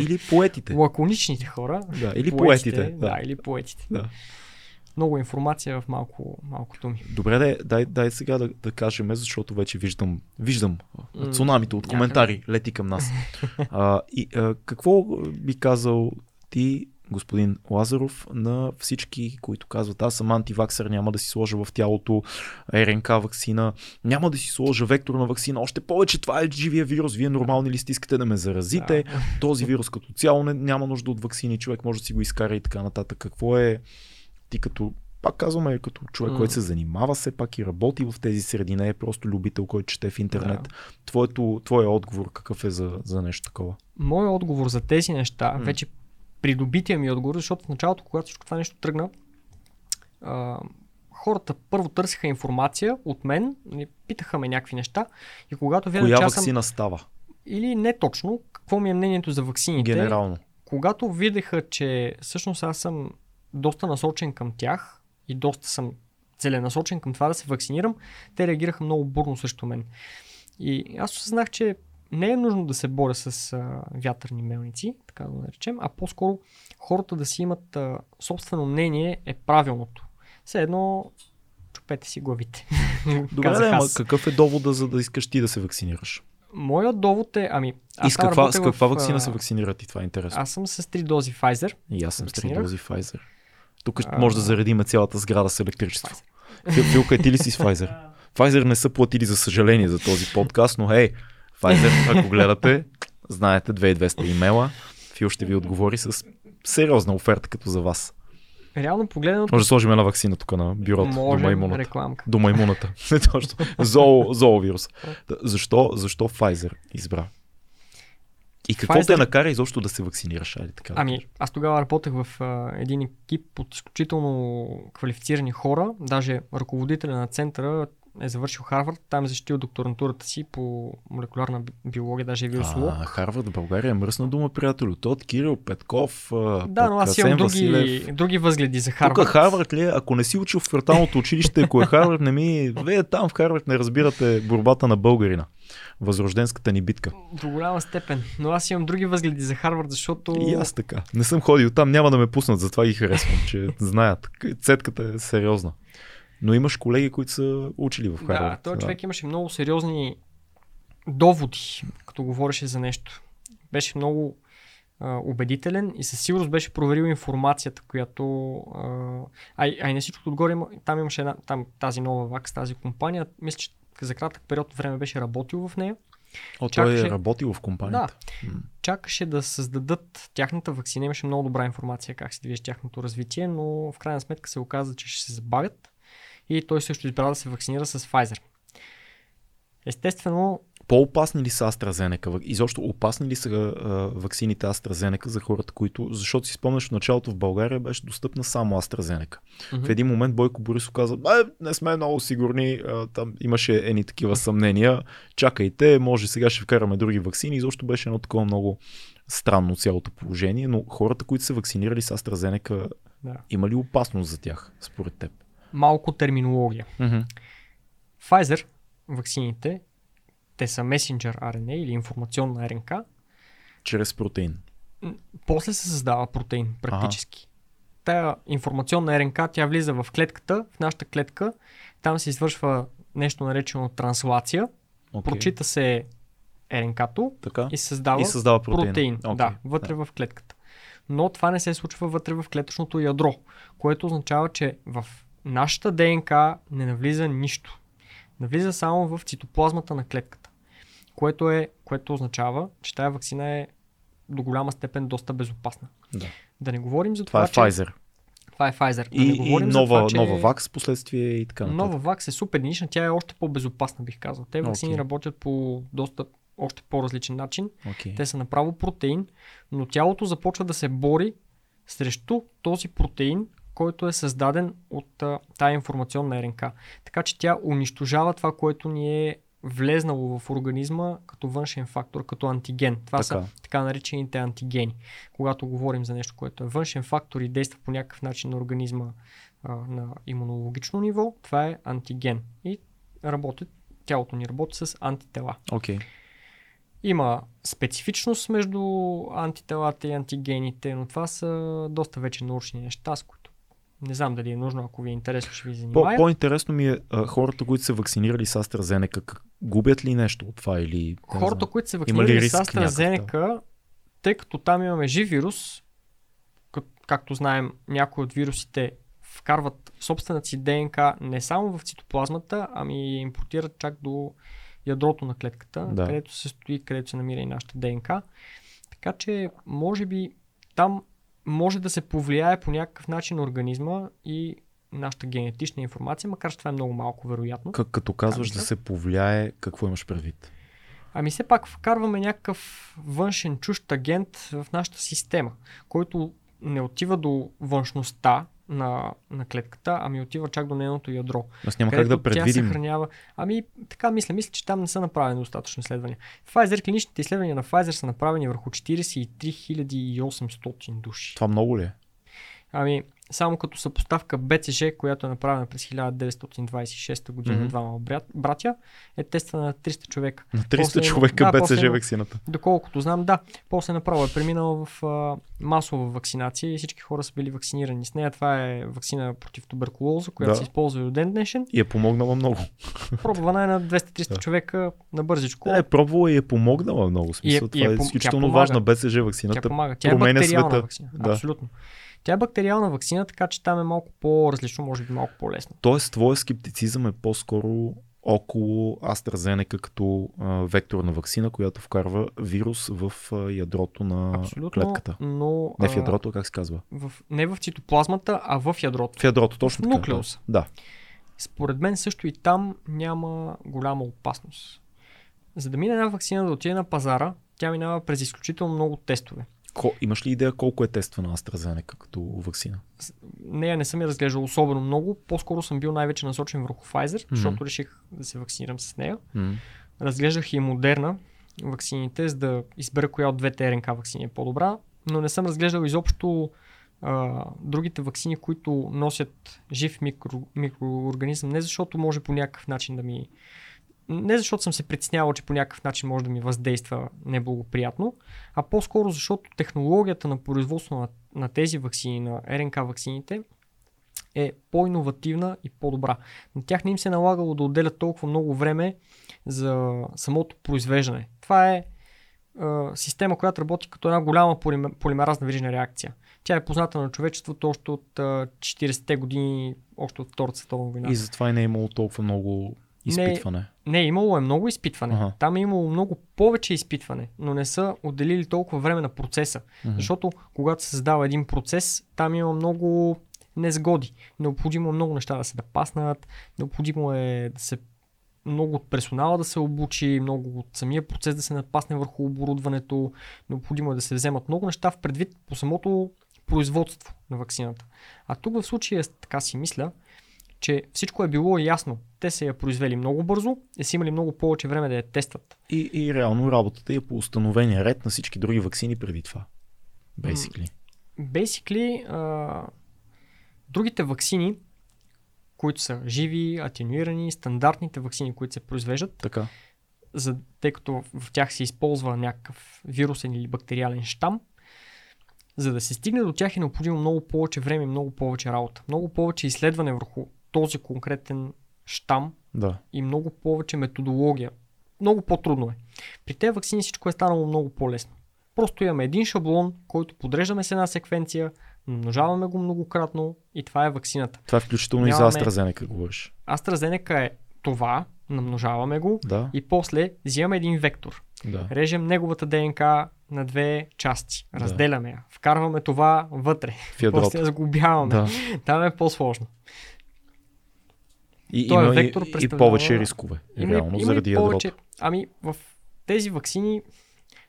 A: Или поетите.
C: лаконичните хора.
A: да, или поетите.
C: Да,
A: Да.
C: или поетите.
A: Да.
C: Много информация в малко, малко думи.
A: Добре, дай, дай, дай сега да, да кажем, защото вече виждам, виждам цунамито от
C: някъде.
A: коментари лети към нас. а, и, а, какво би казал ти, господин Лазаров, на всички, които казват, аз съм антиваксър, няма да си сложа в тялото РНК вакцина, няма да си сложа векторна вакцина, още повече това е живия вирус, вие нормални ли сте, искате да ме заразите,
C: Да.
A: този вирус като цяло не, няма нужда от вакцини, човек може да си го изкара и така нататък. Какво е ти като, пак казваме, като човек,
C: М.
A: който се занимава все пак и работи в тези среди, не е просто любител, който чете в интернет.
C: Да.
A: Твоето, твоя отговор какъв е за, за нещо такова?
C: Моят отговор за тези неща,
A: М.
C: вече придобития ми отговор, защото в началото, когато всичко това нещо тръгна, а, хората първо търсиха информация от мен, нали, питаха ме някакви неща и когато видях,
A: Коя
C: аз съм...
A: вакцина става?
C: Или не точно, какво ми е мнението за ваксините,
A: Генерално.
C: когато видяха, че всъщност аз съм доста насочен към тях и доста съм целенасочен към това да се вакцинирам, те реагираха много бурно срещу мен. И аз осъзнах, че не е нужно да се боря с а, вятърни мелници, така да го наречем, а по-скоро хората да си имат а, собствено мнение е правилното. Все едно чупете си главите.
A: Добре, да, ама какъв е довода за да искаш ти да се вакцинираш?
C: Моят довод е, ами...
A: И с каква, с
C: работех
A: каква
C: в,
A: вакцина се вакцинират и това е интересно.
C: Аз съм с три дози Pfizer.
A: И аз съм с три дози Pfizer. Тук
C: А.
A: може да заредиме цялата сграда с електричество. Фил, Филка, ти ли си с Pfizer? Pfizer не са платили за съжаление за този подкаст, но хей, Pfizer, ако гледате, знаете 2200 имейла, Фил ще ви отговори с сериозна оферта като за вас.
C: Реално погледнато,
A: Може да сложим една вакцина тук на бюрото
C: може
A: маймуната.
C: рекламка.
A: До маймуната. Не точно. Зоо, зоовирус. Защо, защо Pfizer избра? И какво
C: Pfizer-
A: те накара изобщо да се вакцинираш? Айде така. да
C: Ами,
A: кажем.
C: аз тогава работех в а, един екип от изключително квалифицирани хора. Даже ръководителя на центъра е завършил Харвард, там е защитил докторантурата си по молекулярна би- биология, даже е вирусолог.
A: А, Харвард, България е мръсна дума, приятелю. Тот, Кирил, Петков,
C: да, но аз имам други,
A: Василев.
C: други възгледи за
A: Тук
C: Харвард.
A: Харвард ли е? Ако не си учил в кварталното училище, ако е Харвард, не ми... Вие там в Харвард не разбирате борбата на българина. Възрожденската ни битка.
C: До голяма степен. Но аз имам други възгледи за Харвард, защото...
A: И аз така. Не съм ходил там, няма да ме пуснат, затова ги харесвам, че знаят. Цетката е сериозна. Но имаш колеги, които са учили в Харвард.
C: Да, този човек имаше много сериозни доводи, като говореше за нещо. Беше много а, убедителен и със сигурност беше проверил информацията, която... А, а, и- на всичкото отгоре, има- там имаше една, там, тази нова вакс, тази компания. Мисля, че за кратък период от време беше работил в нея.
A: О, той е
C: чакаше-
A: работил в компанията. М.
C: Чакаше да създадат тяхната вакцина. Имаше много добра информация как се движи тяхното развитие, но в крайна сметка се оказа, че ще се забавят. И той също избра да се вакцинира с Pfizer. Естествено,
A: По-опасни ли са AstraZeneca? Изобщо опасни ли са а, ваксините AstraZeneca за хората, които... Защото си спомняш в началото в България беше достъпна само AstraZeneca. В един момент Бойко Борисов каза, е, не сме много сигурни, а, там имаше едни такива съмнения, чакайте, може сега ще вкараме други вакцини. Изобщо беше едно такова много странно цялото положение, но хората, които са вакцинирали с AstraZeneca,
C: Да.
A: има ли опасност за тях, според теб?
C: Малко терминология.
A: Mm-hmm.
C: Pfizer, ваксините, те са месенджер RNA или информационна РНК.
A: Чрез протеин.
C: После се създава протеин практически. Тая информационна РНК, тя влиза в клетката, в нашата клетка. Там се извършва нещо наречено транслация.
A: Okay.
C: Прочита се РНК-то
A: Така.
C: и създава,
A: И създава протеин.
C: протеин.
A: Окей.
C: Да, вътре в клетката. Но това не се случва вътре в клетъчното ядро, което означава, че в нашата ДНК не навлиза нищо. Навлиза само в цитоплазмата на клетката, което, е, което означава, че тази вакцина е до голяма степен доста безопасна.
A: Да.
C: Да не говорим за
A: Това
C: това,
A: е
C: че...
A: Pfizer.
C: Това е Pfizer.
A: И,
C: да не
A: и
C: говорим за
A: нова,
C: това, че...
A: нова вакс, последствие и така нататък.
C: Нова вакс е супер нишна, тя е още по-безопасна, бих казал. Те вакцини
A: Окей.
C: работят по доста още по-различен начин.
A: Okay.
C: Те са направо протеин, но тялото започва да се бори срещу този протеин, който е създаден от а, тая информационна РНК. Така че тя унищожава това, което ни е влезнало в организма като външен фактор, като антиген. Това
A: Така.
C: са така наречените антигени. Когато говорим за нещо, което е външен фактор и действа по някакъв начин на организма а, на имунологично ниво, това е антиген. И работи, тялото ни работи с антитела.
A: Okay.
C: Има специфичност между антителата и антигените, но това са доста вече научни неща, с които не знам дали е нужно, ако ви е интересно, ще ви
A: По,
C: занимая.
A: по-интересно ми е а, хората, които са вакцинирали с AstraZeneca, как- губят ли нещо от това или...
C: Хората,
A: знам.
C: които
A: ли
C: вакцинирали с AstraZeneca, тъй като там имаме жив вирус, как- както знаем, някои от вирусите вкарват собствената си ДНК не само в цитоплазмата, ами импортират чак до ядрото на клетката,
A: Да.
C: където се стои, където се намира и нашата ДНК. Така че, може би, там може да се повлияе по някакъв начин организма и нашата генетична информация, макар че това е много малко вероятно.
A: Как, като казваш да се повлияе, какво имаш предвид?
C: Ами все пак вкарваме някакъв външен чужд агент в нашата система, който не отива до външността на, на клетката, ами отива чак до нейното ядро.
A: Аз няма как да предвидим.
C: Тя съхранява... Ами така мисля, мисля, че там не са направени достатъчно изследвания. Pfizer, клиничните изследвания на Pfizer са направени върху 43 800 души.
A: Това много ли е?
C: Ами, само като съпоставка БЦЖ, която е направена през 1926 година mm-hmm. двама брат, братя, е тествана на 300 човека.
A: На 300
C: После-
A: човека
C: да,
A: БЦЖ вакцината.
C: Доколкото знам, да. После направо е преминала в а, масова вакцинация и всички хора са били вакцинирани с нея. Това е вакцина против туберкулоза, която
A: Да.
C: се използва до ден днешен.
A: И е помогнала много.
C: Пробвана е на 200-300
A: Да.
C: човека на бързичко.
A: Е, пробвала и е помогнала много. Смисъл,
C: И е- и е
A: това е
C: пом-
A: изключително
C: тя
A: важна БЦЖ
C: Тя
A: вакцината.
C: помага. Тя е
A: света.
C: вакцина.
A: Да.
C: Абсолютно. Тя е бактериална вакцина, така че там е малко по-различно, може би малко по-лесно.
A: Тоест, твоя скептицизъм е по-скоро около AstraZeneca като а, векторна вакцина, която вкарва вирус в а, ядрото на
C: Абсолютно.
A: клетката.
C: Но
A: Не в ядрото, как се казва?
C: в, не в цитоплазмата, а в ядрото.
A: В ядрото, точно така.
C: нуклеуса.
A: Да.
C: Според мен също и там няма голяма опасност. За да мине една вакцина да отиде на пазара, тя минава през изключително много тестове.
A: Ко, имаш ли идея колко е тествана AstraZeneca като вакцина?
C: Нея не съм я разглеждал особено много, по-скоро съм бил най-вече насочен върху Pfizer, защото реших да се вакцинирам с нея.
A: М.
C: Разглеждах и Модерна ваксините, за да избера коя от двете РНК вакцини е по-добра, но не съм разглеждал изобщо а, другите вакцини, които носят жив микро, микроорганизъм, не защото може по някакъв начин да ми... Не защото съм се притеснявал, че по някакъв начин може да ми въздейства неблагоприятно, а по-скоро защото технологията на производство на, на тези вакцини, на РНК вакцините, е по-инновативна и по-добра. На тях не им се е налагало да отделят толкова много време за самото произвеждане. Това е а, система, която работи като една голяма полиме- полимеразна верижна реакция. Тя е позната на човечеството още от а, 40-те години, още от Втората световна война.
A: И затова и не е имало толкова много изпитване.
C: Не, имало е много изпитване.
A: Ага.
C: Там е имало много повече изпитване, но не са отделили толкова време на процеса.
A: Мгм.
C: Защото когато се създава един процес, там има много незгоди. Необходимо е много неща да се напаснат, необходимо е да се много от персонала да се обучи, много от самия процес да се напасне върху оборудването, необходимо е да се вземат много неща в предвид по самото производство на вакцината. А тук в случая така си мисля, че всичко е било ясно. Те са я произвели много бързо и са имали много повече време да я тестват.
A: И, и реално работата е по установения ред на всички други вакцини преди това. Basically.
C: Basically, а, другите вакцини, които са живи, атенуирани, стандартните вакцини, които се произвеждат,
A: Така.
C: за, тъй като в тях се използва някакъв вирусен или бактериален щам, за да се стигне до тях е необходимо много повече време много повече работа. Много повече изследване върху този конкретен щам
A: Да.
C: и много повече методология. Много по-трудно е. При тези вакцини всичко е станало много по-лесно. Просто имаме един шаблон, който подреждаме с една секвенция, намножаваме го многократно и това е вакцината.
A: Това е включително и
C: Нямаме-
A: за AstraZeneca говориш.
C: AstraZeneca е това, намножаваме го
A: Да.
C: и после взимаме един вектор.
A: Да.
C: Режем неговата ДНК на две части. Разделяме я. Вкарваме това вътре. После я сглобяваме.
A: Да.
C: Там е по-сложно.
A: И
C: Той
A: има
C: вектор
A: и, и повече рискове.
C: Има,
A: реално,
C: има
A: заради ядрото.
C: повече. Ами в тези вакцини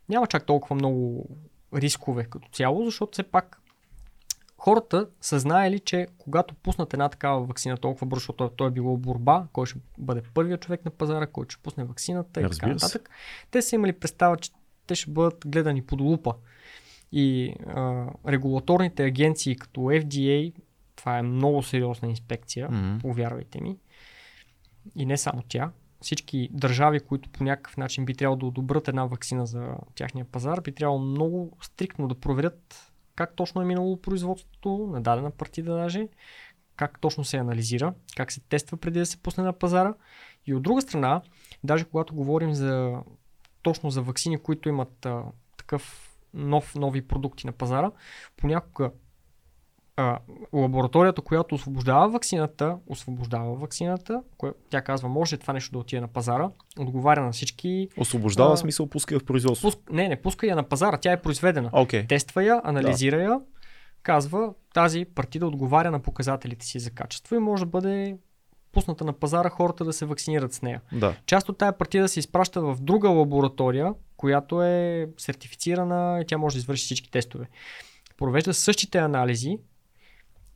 C: няма чак толкова много рискове като цяло, защото все пак хората са знаели, че когато пуснат една такава вакцина толкова бързо, защото то е било борба, кой ще бъде първият човек на пазара, кой ще пусне вакцината и така нататък, те са имали представа, че те ще бъдат гледани под лупа. И а, регулаторните агенции като FDA, това е много сериозна инспекция,
A: Мгм.
C: повярвайте ми. И не само тя. Всички държави, които по някакъв начин би трябвало да одобрят една вакцина за тяхния пазар, би трябвало много стриктно да проверят как точно е минало производството на дадена партида даже, как точно се анализира, как се тества преди да се пусне на пазара. И от друга страна, даже когато говорим за точно за вакцини, които имат а, такъв нов, нови продукти на пазара, понякога а, лабораторията, която освобождава вакцината, освобождава вакцината, кое, тя казва, може това нещо да отиде на пазара, отговаря на всички.
A: Освобождава
C: А,
A: смисъл, пуска я в производство.
C: Пуск... Не, не, пуска я на пазара, тя е произведена.
A: Окей.
C: Тества я, анализира я, казва, тази партида отговаря на показателите си за качество и може да бъде пусната на пазара хората да се вакцинират с нея.
A: Да.
C: Част от тая партида се изпраща в друга лаборатория, която е сертифицирана и тя може да извърши всички тестове. Провежда същите анализи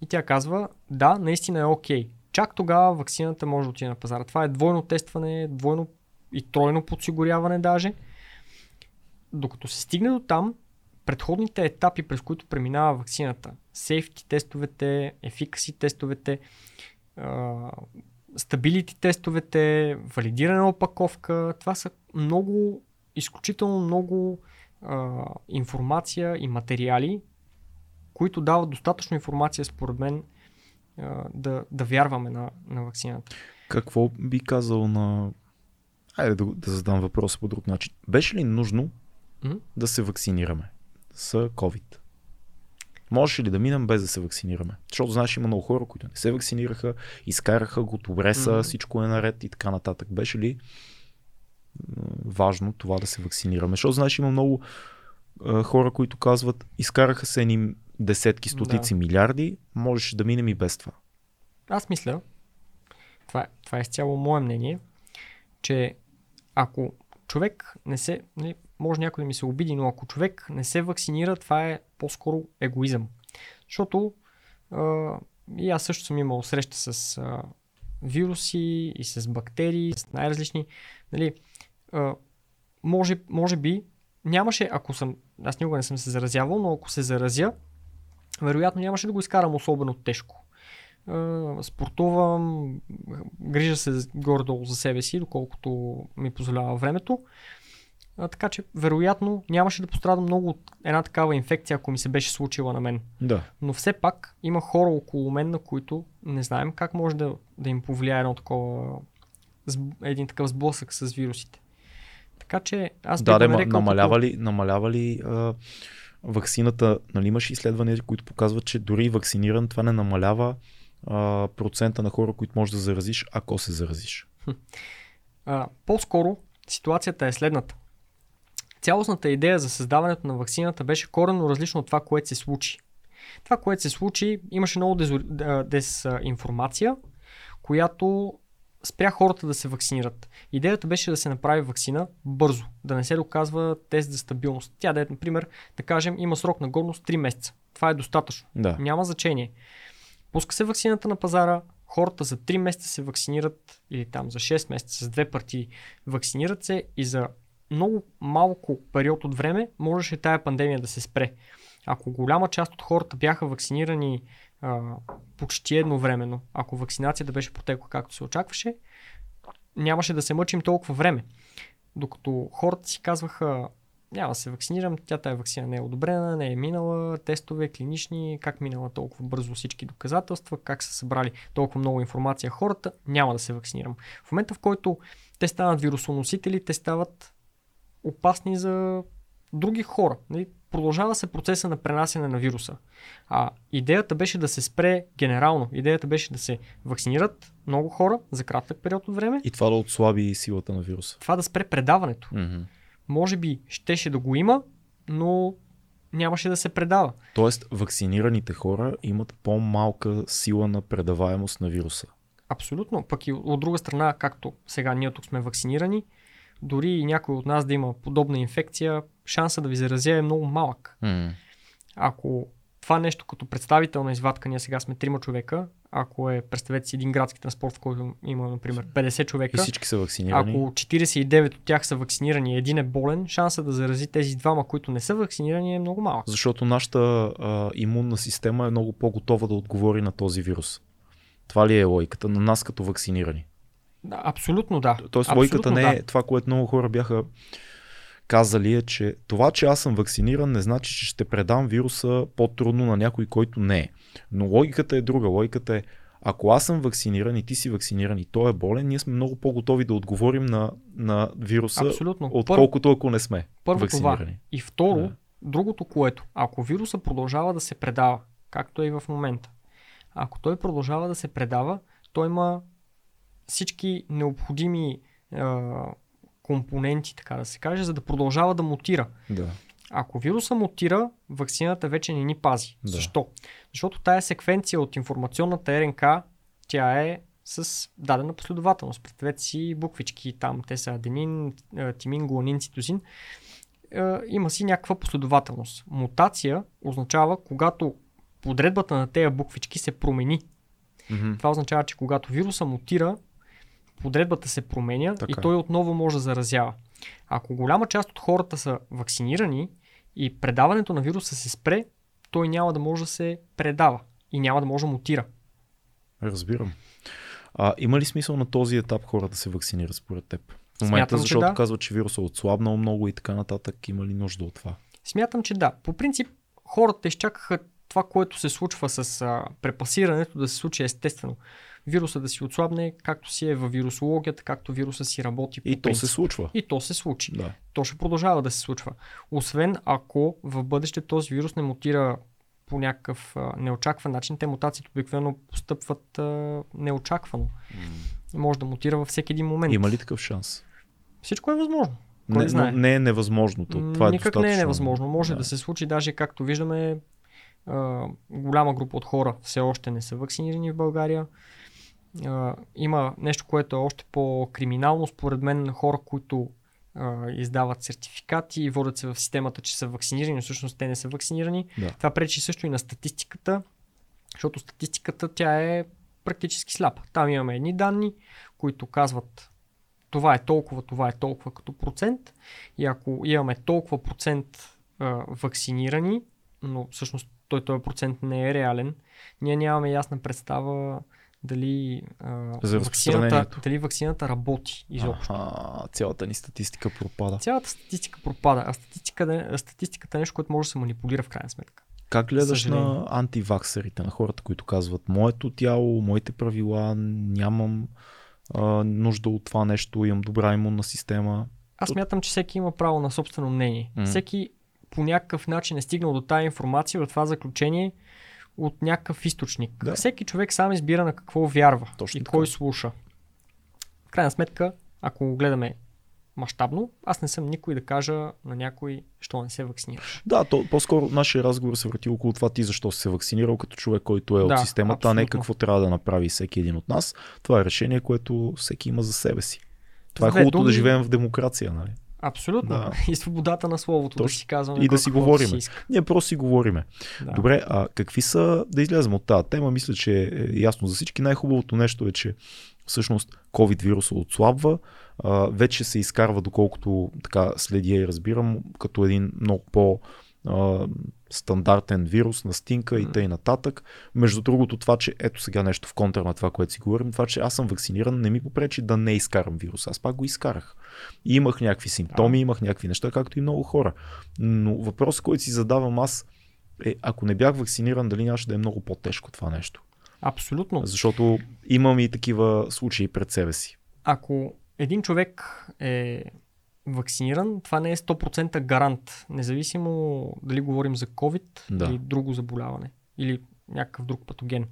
C: и тя казва, да, наистина е окей. Чак тогава вакцината може да отиде на пазара. Това е двойно тестване, двойно и тройно подсигуряване даже. Докато се стигне до там, предходните етапи, през които преминава вакцината, сейфти тестовете, ефикаси тестовете, стабилити тестовете, валидирана опаковка, това са много, изключително много а, информация и материали, които дават достатъчно информация, според мен, да, да вярваме на, на вакцината.
A: Какво би казал на... Айде да, да задам въпроса по друг начин. Беше ли нужно
C: М?
A: да се вакцинираме с COVID? Можеше ли да минем без да се вакцинираме? Защото знаеш, има много хора, които не се вакцинираха, изкараха го, добре са,
C: Мгм.
A: всичко е наред и така нататък. Беше ли важно това да се вакцинираме? Защото знаеш, има много хора, които казват, изкараха се ни десетки, стотици милиарди, можеше да минем и без това.
C: Аз мисля, това, е- това е изцяло мое мнение, че ако човек не се, нали, може някой да ми се обиди, но ако човек не се вакцинира, това е по-скоро егоизъм. Защото а, и аз също съм имал среща с а, вируси и с бактерии, с най-различни. Нали, а, може, може би нямаше, ако съм, аз никога не съм се заразявал, но ако се заразя, вероятно нямаше да го изкарам особено тежко. Спортувам, грижа се горе-долу за себе си, доколкото ми позволява времето. А, така че, вероятно, нямаше да пострадам много от една такава инфекция, ако ми се беше случила на мен.
A: Да.
C: Но все пак има хора около мен, на които не знаем как може да, да им повлияе едно такова, един такъв сблъсък с вирусите. Така че аз
A: Да, да,
C: нарекал
A: намалява ли, намалява ли а, ваксината, нали имаш изследвания, които показват, че дори вакциниран това не намалява а, процента на хора, които можеш да заразиш, ако се заразиш.
C: А, по-скоро ситуацията е следната. Цялостната идея за създаването на вакцината беше коренно различно от това, което се случи. Това, което се случи, имаше много дезинформация, която спря хората да се вакцинират. Идеята беше да се направи вакцина бързо, да не се доказва тест за стабилност. Тя да е, например, да кажем, има срок на годност 3 месеца. Това е достатъчно.
A: Да.
C: Няма значение. Пуска се вакцината на пазара, хората за 3 месеца се вакцинират или там за 6 месеца с две партии вакцинират се и за много малко период от време можеше тая пандемия да се спре. Ако голяма част от хората бяха вакцинирани а, почти едновременно, ако вакцинацията беше протекла както се очакваше, нямаше да се мъчим толкова време. Докато хората си казваха, няма да се вакцинирам, тя тая вакцина не е одобрена, не е минала, тестове, клинични, как минала толкова бързо всички доказателства, как са събрали толкова много информация хората, няма да се вакцинирам. В момента в който те станат вирусоносители, те стават опасни за други хора. Нали? Продължава се процеса на пренасене на вируса. А идеята беше да се спре генерално. Идеята беше да се вакцинират много хора за кратък период от време.
A: И това да отслаби силата на вируса.
C: Това да спре предаването.
A: Мгм.
C: Може би щеше да го има, но нямаше да се предава.
A: Тоест, вакцинираните хора имат по-малка сила на предаваемост на вируса.
C: Абсолютно. Пък и от друга страна, както сега ние тук сме вакцинирани, дори и някой от нас да има подобна инфекция, шанса да ви заразя е много малък.
A: М.
C: Ако това нещо като представителна извадка, ние сега сме трима човека, ако е, представете си един градски транспорт, в който има, например, 50
A: И
C: човека,
A: всички са вакцинирани.
C: ако 49 от тях са вакцинирани и един е болен, шанса да зарази тези двама, които не са вакцинирани е много малък.
A: Защото нашата а, имунна система е много по-готова да отговори на този вирус. Това ли е логиката на нас като вакцинирани?
C: Да, абсолютно да.
A: Тоест
C: Абсолютно
A: логиката не е
C: да.
A: това, което много хора бяха казали е, че това, че аз съм вакциниран, не значи, че ще предам вируса по-трудно на някой, който не е. Но логиката е друга. Логиката е, ако аз съм вакциниран и ти си вакциниран и той е болен, ние сме много по-готови да отговорим на, на вируса,
C: Абсолютно. Първо,
A: отколкото ако не сме
C: първо това.
A: вакцинирани.
C: И второ,
A: Да.
C: другото което, ако вируса продължава да се предава, както е и в момента, ако той продължава да се предава, той има всички необходими е, компоненти, така да се каже, за да продължава да мутира.
A: Да.
C: Ако вируса мутира, вакцината вече не ни пази.
A: Да.
C: Защо? Защото тая секвенция от информационната РНК, тя е с дадена последователност. Представете си буквички там, те са аденин, тимин, гуанин, цитозин. Има си някаква последователност. Мутация означава, когато подредбата на тези буквички се промени.
A: Мгм.
C: Това означава, че когато вируса мутира, подредбата се променя
A: Така
C: и
A: е.
C: той отново може да заразява. Ако голяма част от хората са вакцинирани и предаването на вируса се спре, той няма да може да се предава и няма да може да мутира.
A: Разбирам. А, има ли смисъл на този етап хората да се вакцинират според теб? В момента,
C: Смятам,
A: защото
C: да.
A: казва, че вирусът е отслабнал много и така нататък, има ли нужда от това?
C: Смятам, че да. По принцип, хората изчакаха това, което се случва с а, препасирането, да се случи естествено. Вируса да си отслабне, както си е във вирусологията, както вируса си работи по
A: И то
C: принцип.
A: се случва.
C: И то се случи.
A: Да.
C: То ще продължава да се случва. Освен ако в бъдеще този вирус не мутира по някакъв а, неочакван начин. Те мутациите обикновено постъпват а, неочаквано. Може да мутира във всеки един момент.
A: Има ли такъв шанс?
C: Всичко е възможно. Кой
A: Не,
C: знае?
A: не е невъзможно. То- Това е
C: Никак
A: достатъчно.
C: не е невъзможно. Може да.
A: Да.
C: да се случи, даже както виждаме, а, голяма група от хора все още не са вакцинирани в България. А, има нещо, което е още по-криминално, според мен, хора, които а, издават сертификати и водят се в системата, че са вакцинирани, но всъщност те не са вакцинирани.
A: Да.
C: Това пречи също и на статистиката, защото статистиката тя е практически сляпа. Там имаме едни данни, които казват това е толкова, това е толкова като процент. И ако имаме толкова процент а, вакцинирани, но всъщност той този процент не е реален, ние нямаме ясна представа дали, а,
A: За
C: вакцината, дали вакцината работи изобщо.
A: Аха, цялата ни статистика пропада.
C: Цялата статистика пропада, а статистиката, статистиката е нещо, което може да се манипулира в крайна сметка.
A: Как гледаш на антиваксерите, на хората, които казват моето тяло, моите правила, нямам а, нужда от това нещо, имам добра имунна система.
C: Аз смятам, че всеки има право на собствено мнение.
A: М.
C: Всеки по някакъв начин е стигнал до тази информация, до това заключение от някакъв източник.
A: Да.
C: Всеки човек сам избира на какво вярва
A: Точно
C: и
A: така.
C: кой слуша. В крайна сметка, ако го гледаме мащабно, аз не съм никой да кажа на някой, що не се вакцинираш.
A: Да, то, по-скоро нашия разговор се върти около това ти защо си се вакцинирал като човек, който е
C: Да,
A: от системата, а не какво трябва да направи всеки един от нас. Това е решение, което всеки има за себе си. Това е
C: С две
A: хубавото да
C: думи-
A: живеем в демокрация, нали?
C: Абсолютно.
A: Да.
C: И свободата на словото, да
A: Точно.
C: си казваме.
A: И да си говориме.
C: си иска.
A: Ние просто си говориме.
C: Да.
A: Добре, а какви са, да излезем от тази тема, мисля, че е ясно за всички. Най-хубавото нещо е, че всъщност COVID вируса отслабва, а, вече се изкарва, доколкото така следя и разбирам, като един много по а, стандартен вирус, настинка и тъй нататък. Между другото, това, че ето сега нещо в контра на това, което си говорим, това, че аз съм вакциниран, не ми попречи да не изкарам вирус. Аз пак го изкарах. И имах някакви симптоми, имах някакви неща, както и много хора. Но въпросът, който си задавам аз, е, ако не бях вакциниран, дали нямаше да е много по-тежко това нещо.
C: Абсолютно.
A: Защото имам и такива случаи пред себе си.
C: ако един човек е вакциниран, това не е 100% гарант, независимо дали говорим за COVID
A: Да.
C: или друго заболяване или някакъв друг патоген.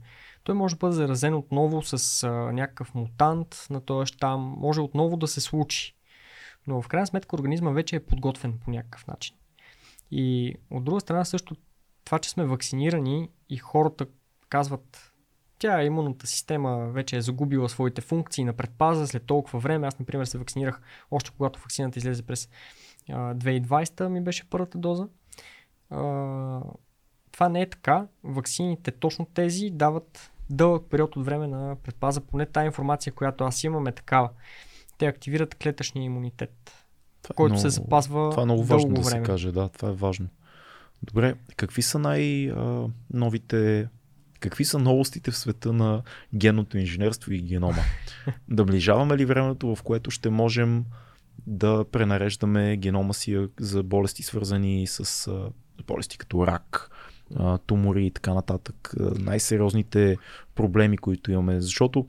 C: Той може да бъде заразен отново с а, някакъв мутант на този щам, може отново да се случи. Но в крайна сметка организма вече е подготвен по някакъв начин. И от друга страна също това, че сме вакцинирани и хората казват тя имунната система вече е загубила своите функции на предпаза след толкова време. Аз, например, се вакцинирах още когато вакцината излезе през а, 2020 ми беше първата доза. Това не е така. Ваксините, точно тези, дават дълъг период от време на предпаза. Поне тази информация, която аз имам е такава. Те активират клетъчния имунитет,
A: Това е
C: който
A: много-
C: се запазва
A: Това е много важно да
C: време.
A: се каже, да, това е важно. Добре, какви са най-новите, какви са новостите в света на генното инженерство и генома? Наближаваме ли времето, в което ще можем да пренареждаме генома си за болести свързани с болести като рак, тумори и така нататък, най-сериозните проблеми, които имаме, защото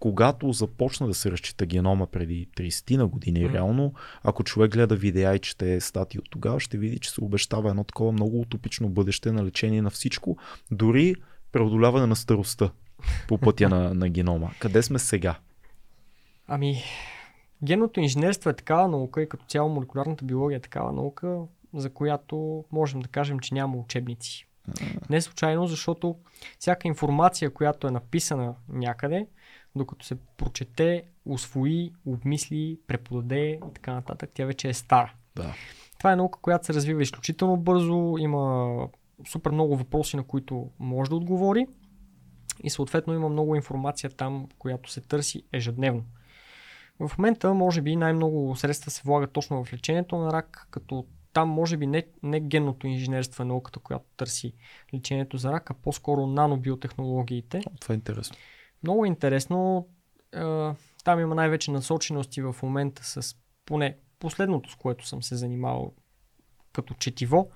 A: когато започна да се разчита генома преди 30 на години, реално, ако човек гледа видеа и чете статии от тогава, ще види, че се обещава едно такова много утопично бъдеще на лечение на всичко, дори преодоляване на старостта по пътя на, на генома. Къде сме сега?
C: Ами, генното инженерство е такава наука и като цяло молекулярната биология е такава наука, за която можем да кажем, че няма учебници. Не случайно, защото всяка информация, която е написана някъде, докато се прочете, освои, обмисли, преподаде и така нататък, тя вече е стара.
A: Да.
C: Това е наука, която се развива изключително бързо, има супер много въпроси, на които може да отговори и съответно има много информация там, която се търси ежедневно. В момента, може би, най-много средства се влагат точно в лечението на рак, като там може би не, не генното инженерство е науката, която търси лечението за рак, а по-скоро нанобиотехнологиите.
A: Това е интересно.
C: Много интересно. а, Там има най-вече насочености в момента с поне последното, с което съм се занимавал като четиво,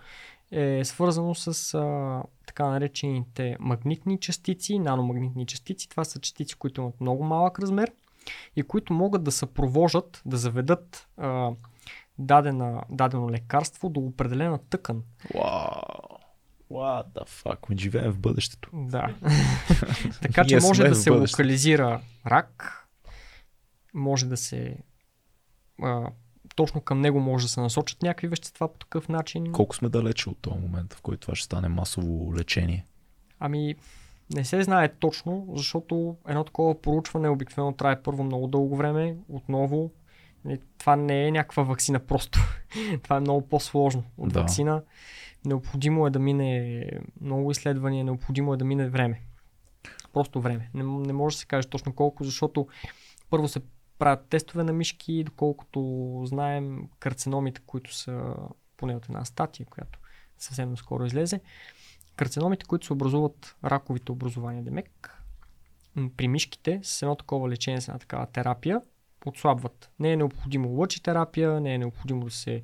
C: е свързано с а, така наречените магнитни частици, наномагнитни частици. Това са частици, които имат много малък размер и които могат да съпровожат, да заведат а, дадена, дадено лекарство до определена тъкан.
A: Вау. What the fuck? Ми живеем в бъдещето.
C: Да. така че може да се локализира рак, може да се. А, точно към него може да се насочат някакви вещества по такъв начин.
A: Колко сме далече от този момент, в който това ще стане масово лечение?
C: Ами, не се знае точно, защото едно такова проучване обикновено трае първо много дълго време, отново. Нали, Това не е някаква вакцина просто. Това е много по-сложно от
A: Да.
C: вакцина. Необходимо е да мине много изследвания, необходимо е да мине време. Просто време. Не, не може да се каже точно колко, защото първо се правят тестове на мишки, доколкото знаем карциномите, които са поне от една статия, която съвсем наскоро излезе. Карциномите, които се образуват, раковите образования, демек, при мишките с едно такова лечение, с една такава терапия, отслабват. Не е необходимо лъчетерапия, не е необходимо да се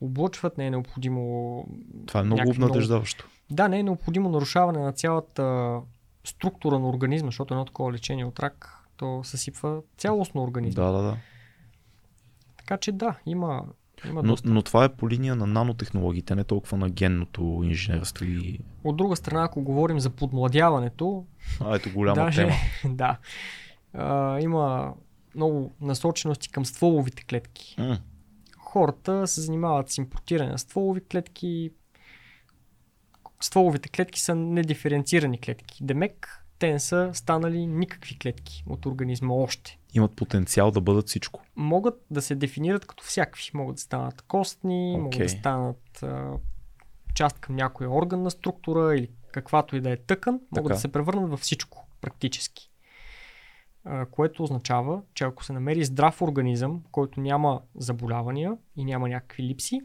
C: облъчват, не е необходимо...
A: Това е много обнадеждаващо.
C: Да, не е необходимо нарушаване на цялата структура на организма, защото едно такова лечение от рак, то съсипва цялостно организма.
A: Да, да, да.
C: Така че да, има, има
A: Но,
C: доста.
A: но това е по линия на нанотехнологиите, не толкова на генното инженерство и...
C: От друга страна, ако говорим за подмладяването,
A: А, ето голяма
C: Даже,
A: тема.
C: да. А, има много насочености към стволовите клетки.
A: М,
C: Хората се занимават с импортиране на стволови клетки. Стволовите клетки са недиференцирани клетки. Демек, те не са станали никакви клетки от организма още.
A: Имат потенциал да бъдат всичко.
C: Могат да се дефинират като всякакви. Могат да станат костни, могат да станат а, част към някоя органна структура или каквато и да е тъкан, могат
A: Така.
C: да се превърнат във всичко, практически. А, което означава, че ако се намери здрав организъм, който няма заболявания и няма някакви липси,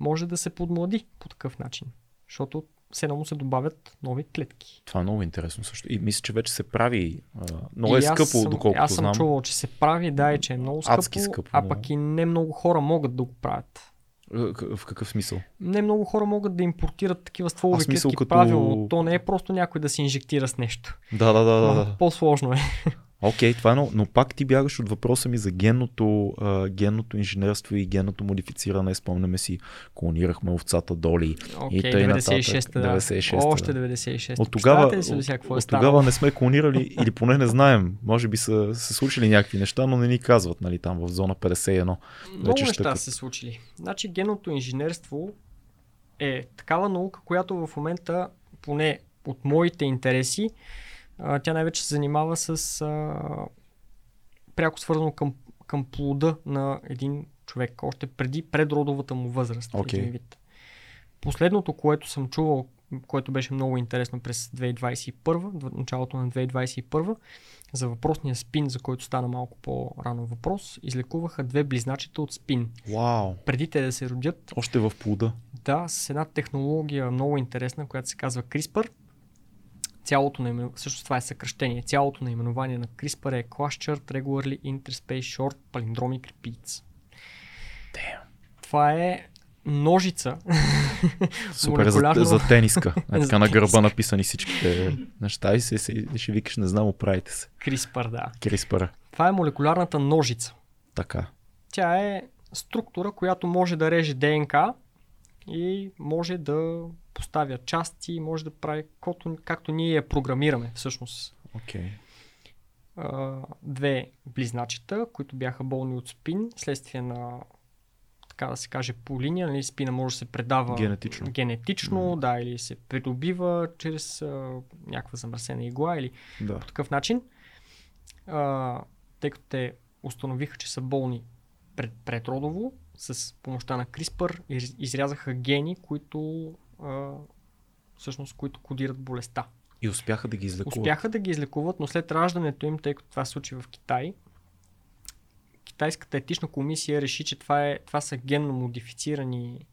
C: може да се подмлади по такъв начин. Защото все едно му се добавят нови клетки.
A: Това е много интересно също. И мисля, че вече се прави. А, много е
C: И аз
A: скъпо,
C: съм,
A: доколкото
C: Аз съм
A: знам.
C: чувал, че се прави, да, и че е много скъпо,
A: Адски скъпо,
C: а пък и не много хора могат да го правят.
A: К- В какъв смисъл?
C: Не много хора могат да импортират такива стволови клетки
A: като-
C: правилно. То не е просто някой да се инжектира с нещо.
A: Да, да, да, да.
C: По-сложно е.
A: Окей, това е много. Но пак ти бягаш от въпроса ми за генното, а, генното инженерство и генното модифициране. Спомняме си, клонирахме овцата Доли.
C: Окей,
A: тъй нататък.
C: 96-та, да.
A: 96-та,
C: Още
A: да.
C: 96-та.
A: От тогава,
C: какво е
A: от тогава не сме клонирали или поне не знаем. Може би са се случили някакви неща, но не ни казват нали, там в зона 51.
C: Много
A: вече
C: неща са се случили. Значи генното инженерство е такава наука, която в момента, поне от моите интереси, а, тя най-вече се занимава с а, пряко свързано към, към плода на един човек, още преди предродовата му възраст. Един вид. Последното, което съм чувал, което беше много интересно през 2021, в началото на 2021, за въпросния спин, за който стана малко по-рано въпрос, излекуваха две близначета от спин.
A: Вау!
C: Преди те да се родят,
A: Още в плода.
C: да, с една технология много интересна, която се казва CRISPR. Цялото наименование, всъщност това е съкръщение, цялото наименование на CRISPR е Clustered Regularly Interspace Short Palindromic Repeats.
A: Damn.
C: Това е ножица.
A: Супер е за,
C: Молекулярно-
A: за тениска. Е, така на гърба написани всичките неща и се, се, ще викаш, не знам, оправите се.
C: CRISPR, да.
A: Криспър.
C: Това е молекулярната ножица.
A: Така.
C: Тя е структура, която може да реже ДНК и може да поставя части, може да прави както, както ние я програмираме всъщност. А, две близначета, които бяха болни от спин, следствие на така да се каже по линия, нали, спина може да се предава
A: Генетично.
C: генетично да, или се придобива чрез а, някаква замърсена игла или
A: Да.
C: по такъв начин, а, тъй като те установиха, че са болни пред, предродово, с помощта на CRISPR из- изрязаха гени, които а, всъщност които кодират болестта.
A: И успяха да ги излекуват.
C: Успяха да ги излекуват, но след раждането им, тъй като това се случи в Китай, Китайската етична комисия реши, че това, е, това са генно модифицирани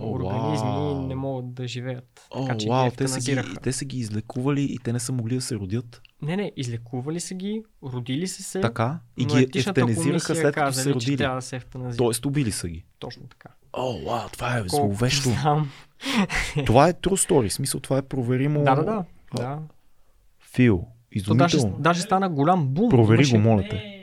A: О,
C: организми
A: вау.
C: не могат да живеят.
A: О,
C: така че
A: вау, те са, ги, те са ги излекували и те не са могли да се родят.
C: Не, не, излекували са ги, родили са се.
A: Така. И ги ефтанизираха след като
C: казали,
A: се
C: че
A: родили.
C: трябва да се.
A: Тоест убили са ги.
C: Точно така.
A: О, вау, това е зловещо. Това е true story. Смисъл, това е проверимо.
C: Да, да, да. да.
A: Фил,
C: То даже,
A: изумително.
C: даже стана голям бум.
A: Провери
C: Имаше-
A: го, моля те.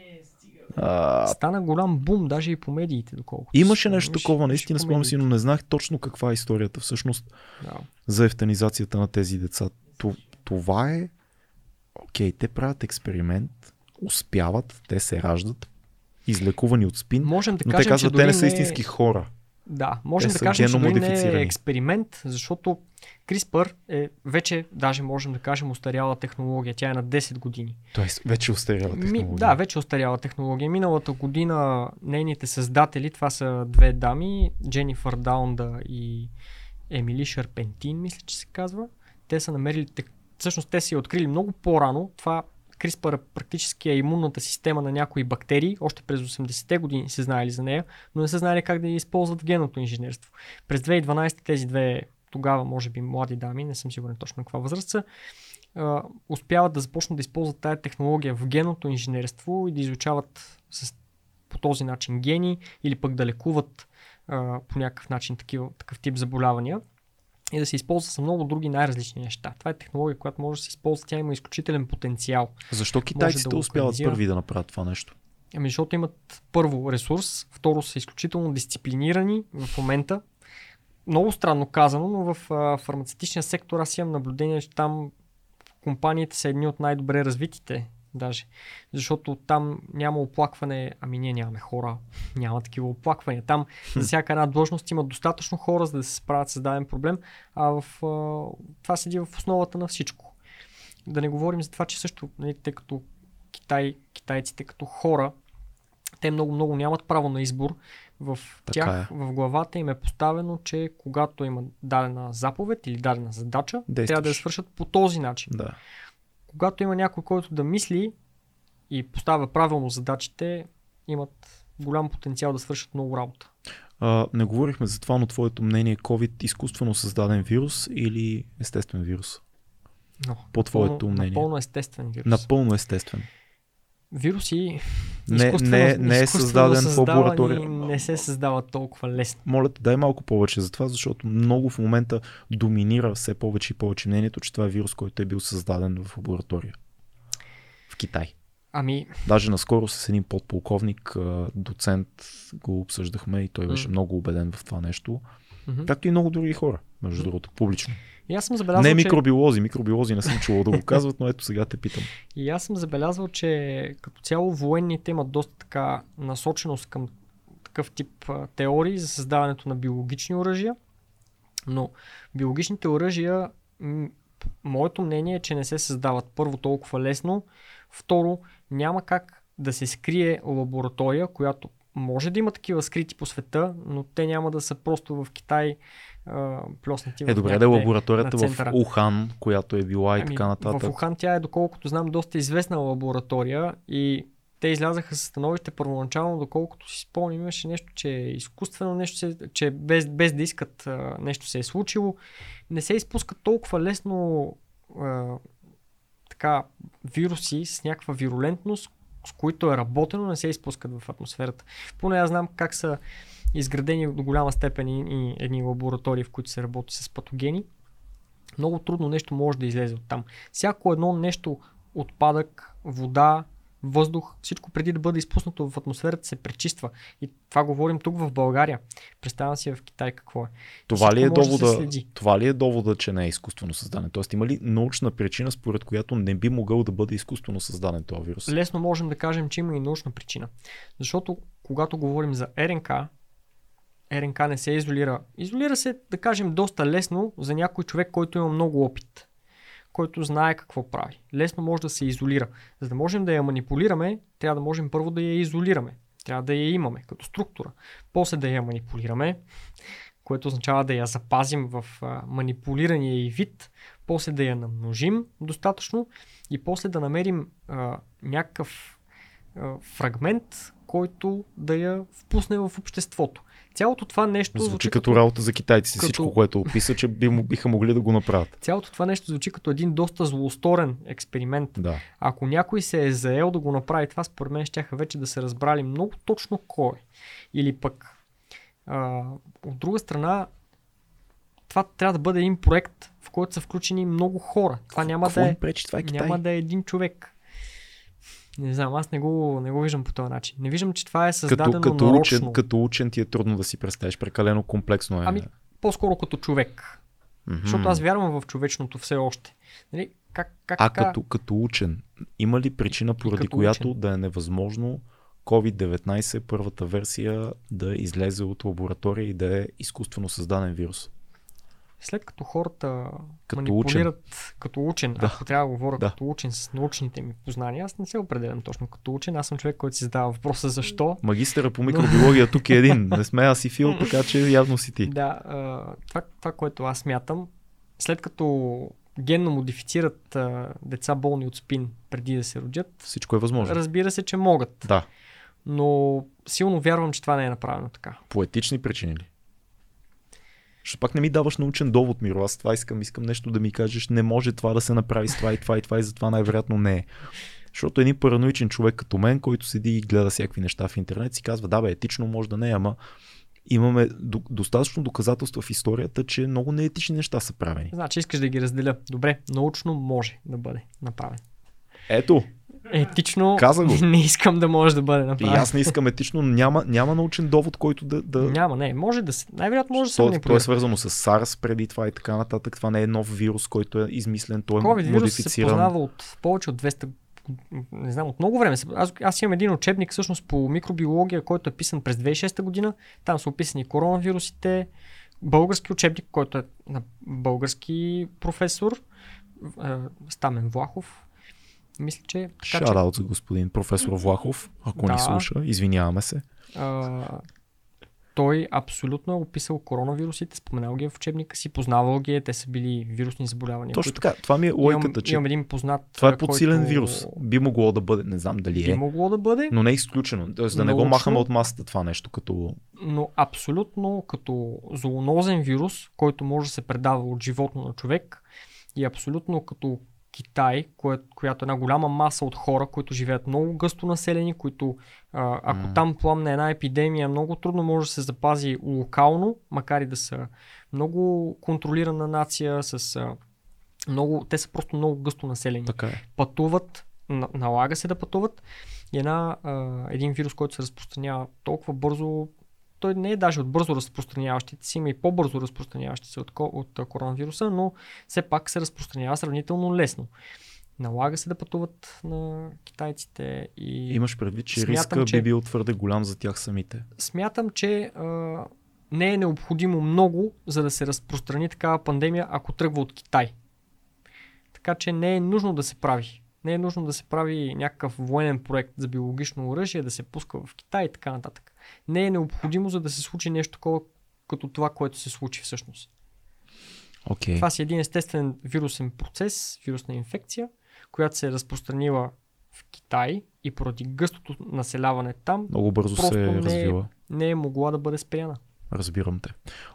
D: Не.
A: А,
C: Стана голям бум, даже и по медиите, доколкото.
A: имаше нещо такова, наистина
C: по
A: спомням си, но не знах точно каква е историята всъщност
C: Да.
A: за ефтанизацията на тези деца. То- Това е... Окей, те правят експеримент, успяват, те се раждат, излекувани от спин,
C: Можем да
A: но те
C: кажем,
A: казват,
C: че
A: те не са истински хора.
C: Да, можем да кажем, че дори не е експеримент, защото CRISPR е вече, даже можем да кажем, устаряла технология. Тя е на 10 години.
A: Тоест, вече устаряла
C: Ми,
A: технология.
C: да, вече устаряла технология. Миналата година нейните създатели, това са две дами, Дженифър Даунда и Емили Шарпентин, мисля, че се казва. Те са намерили, всъщност те са я открили много по-рано. Това CRISPR практически е имунната система на някои бактерии. Още през 80-те години се знаели за нея, но не са знаели как да я използват в генното инженерство. През 2012 тези две тогава, може би, млади дами, не съм сигурен точно на каква възраст са, успяват да започнат да използват тая технология в генното инженерство и да изучават с, по този начин гени или пък да лекуват по някакъв начин такива, такъв тип заболявания и да се използва за много други най-различни неща. Това е технология, която може да се използва, тя има изключителен потенциал.
A: Защо китайците
C: да
A: успяват първи да направят това нещо?
C: Ами, защото имат първо ресурс, второ са изключително дисциплинирани в момента. Много странно казано, но в а, фармацевтичния сектор аз имам наблюдение, че там компаниите са едни от най-добре развитите даже. Защото там няма оплакване, ами ние нямаме хора, няма такива оплаквания. Там за всяка една длъжност има достатъчно хора, за да се справят с даден проблем, а в, това седи в основата на всичко. Да не говорим за това, че също, нали, тъй като Китай, китайците като хора, те много-много нямат право на избор. В
A: Така
C: тях,
A: е.
C: в главата им е поставено, че когато има дадена заповед или дадена задача,
A: Действаш.
C: трябва да я свършат по този начин.
A: Да.
C: Когато има някой, който да мисли и поставя правилно задачите, имат голям потенциал да свършат много работа.
A: А, не говорихме за това, но твоето мнение е COVID изкуствено създаден вирус или естествен вирус?
C: Но,
A: По твоето мнение.
C: Напълно естествен вирус.
A: Напълно естествен.
C: Вируси
A: Не, не, не е
C: изкуствено
A: създаден в лаборатория.
C: Не се създават толкова лесно.
A: Моля те, дай малко повече за това, защото много в момента доминира все повече и повече мнението, че това е вирус, който е бил създаден в лаборатория. В Китай.
C: Ами,
A: Даже наскоро с един подполковник, доцент, го обсъждахме и той беше
C: М.
A: много убеден в това нещо.
C: мгм.
A: Както и много други хора, между другото, публично.
C: И аз съм забелязал,
A: Не
C: че...
A: микробиолози, микробиолози не съм чувал да го казват, но ето сега те питам.
C: И аз съм забелязал, че като цяло военните имат доста така насоченост към такъв тип теории за създаването на биологични оръжия. Но биологичните оръжия, моето мнение е, че не се създават първо толкова лесно. Второ, няма как да се скрие лаборатория, която може да има такива скрити по света, но те няма да са просто в Китай а, плеснати
A: Е,
C: в
A: добре, да
C: някъде
A: лабораторията в. Ухан, която е била и
C: Ами,
A: така нататък.
C: В Ухан тя е, доколкото знам, доста известна лаборатория и те излязаха със становище първоначално, доколкото си спомням, имаше нещо, че е изкуствено, нещо, се, че без, без да искат нещо се е случило. Не се изпускат толкова лесно а, така, вируси с някаква вирулентност, с които е работено, не се изпускат в атмосферата. Поне аз знам как са изградени до голяма степен и, и едни лаборатории, в които се работи с патогени. Много трудно нещо може да излезе от там. Всяко едно нещо, отпадък, вода, въздух, всичко преди да бъде изпуснато в атмосферата се пречиства. И това говорим тук в България. Представям си в Китай какво е.
A: Това ли, е
C: да
A: довода,
C: следи.
A: това ли е довода, че не е изкуствено създаден? Тоест има ли научна причина, според която не би могъл да бъде изкуствено създаден този вирус?
C: Лесно можем да кажем, че има и научна причина. Защото когато говорим за РНК, РНК не се изолира. Изолира се, да кажем, доста лесно за някой човек, който има много опит, който знае какво прави. Лесно може да се изолира. За да можем да я манипулираме, трябва да можем първо да я изолираме. Трябва да я имаме като структура. После да я манипулираме, което означава да я запазим в манипулирания и вид, после да я намножим достатъчно и после да намерим а, някакъв а, фрагмент, който да я впусне в обществото. Цялото това нещо
A: Звучи като работа за китайците.
C: като-
A: Всичко, което описа, че би, биха могли да го направят.
C: Цялото това нещо звучи като един доста злосторен експеримент.
A: Да.
C: Ако някой се е заел да го направи това, според мен ще вече да се разбрали много точно кой. Или пък, а, от друга страна, това трябва да бъде един проект, в който са включени много хора. Това няма
A: Какво
C: да, е,
A: пречи? Това е Китай.
C: няма да е един човек. Не знам, аз не го, не го виждам по този начин. Не виждам, че това е
A: като,
C: създадено
A: като,
C: нарочно.
A: учен, като учен ти е трудно да си представиш. Прекалено комплексно е.
C: Ами, по-скоро като човек.
A: Мгм.
C: Защото аз вярвам в човечното все още. Нали? Как, как
A: А
C: така?
A: като, като учен, има ли причина, поради
C: като
A: която
C: учен.
A: да е невъзможно COVID-19, първата версия, да излезе от лаборатория и да е изкуствено създаден вирус?
C: След като хората
A: Като
C: манипулират като учен,
A: Да.
C: ако трябва да говоря
A: Да.
C: като учен с научните ми познания, аз не се определям точно като учен, аз съм човек, който си задава въпроса защо.
A: Магистъра по микробиология тук е един. Не сме аз и Фил, така че явно си ти.
C: Да, това, това, което аз смятам, след като генно модифицират а, деца болни от спин преди да се родят,
A: Всичко е възможно.
C: разбира се, че могат.
A: Да.
C: Но силно вярвам, че това не е направено така.
A: Поетични причини ли? Ще пак не ми даваш научен довод, Миро. Аз това искам. Искам нещо да ми кажеш. Не може това да се направи с това и това и това и затова най-вероятно не е. Защото един параноичен човек като мен, който седи и гледа всякакви неща в интернет, си казва, да бе, етично може да не е, ама имаме до- достатъчно доказателства в историята, че много неетични неща са правени.
C: Значи искаш да ги разделя. Добре, научно може да бъде направен.
A: Ето,
C: Етично
A: Каза го.
C: не искам да може да бъде
A: и
C: направен.
A: аз не искам етично, но няма, няма научен довод, който да... да...
C: Няма, не. Може да се. Най-вероятно може да се
A: То, то е свързано с SARS преди това и така нататък. Това не е нов вирус, който е измислен, той е
C: COVID вирус се
A: модифициран.
C: познава от повече от 200 не знам, от много време. Аз, аз имам един учебник всъщност по микробиология, който е писан през 2006 година. Там са описани коронавирусите. Български учебник, който е на български професор. е, Стамен Влахов. Мисля, че така че,
A: Шараут за господин професор Влахов, ако
C: Да.
A: ни слуша, извиняваме се.
C: а, той абсолютно е описал коронавирусите, споменал ги е в учебника си, познавал ги е, те са били вирусни заболявания.
A: Точно
C: които-
A: така, това ми е логиката,
C: имам,
A: че
C: имам един познат.
A: това е подсилен
C: който
A: вирус. Би могло да бъде, не знам дали
C: Би
A: е,
C: могло да бъде,
A: но не е изключено. Тоест да не го махаме от масата това нещо, като
C: но абсолютно като зоонозен вирус, който може да се предава от животно на човек и абсолютно като Китай, кое, която е една голяма маса от хора, които живеят много гъсто населени, които а, ако
A: М.
C: там пламне една епидемия, много трудно може да се запази локално, макар и да са много контролирана нация, с а, много, те са просто много гъсто населени
A: така е.
C: пътуват, на- налага се да пътуват и една, а, един вирус, който се разпространява толкова бързо, той не е даже от бързо разпространяващите си, има и по-бързо разпространяващи се от, от коронавируса, но все пак се разпространява сравнително лесно. Налага се да пътуват на китайците и
A: Имаш предвид, че
C: Смятам,
A: риска
C: че-
A: би бил твърде голям за тях самите.
C: смятам, че а, не е необходимо много, за да се разпространи такава пандемия, ако тръгва от Китай. Така че не е нужно да се прави. Не е нужно да се прави някакъв военен проект за биологично оръжие, да се пуска в Китай и така нататък. Не е необходимо, за да се случи нещо такова, като това, което се случи всъщност.
A: Окей.
C: Това си един естествен вирусен процес, вирусна инфекция, която се е разпространила в Китай и поради гъстото населяване там
A: Много бързо се
C: не е-
A: развива.
C: не е могла да бъде спряна.
A: Разбирам те.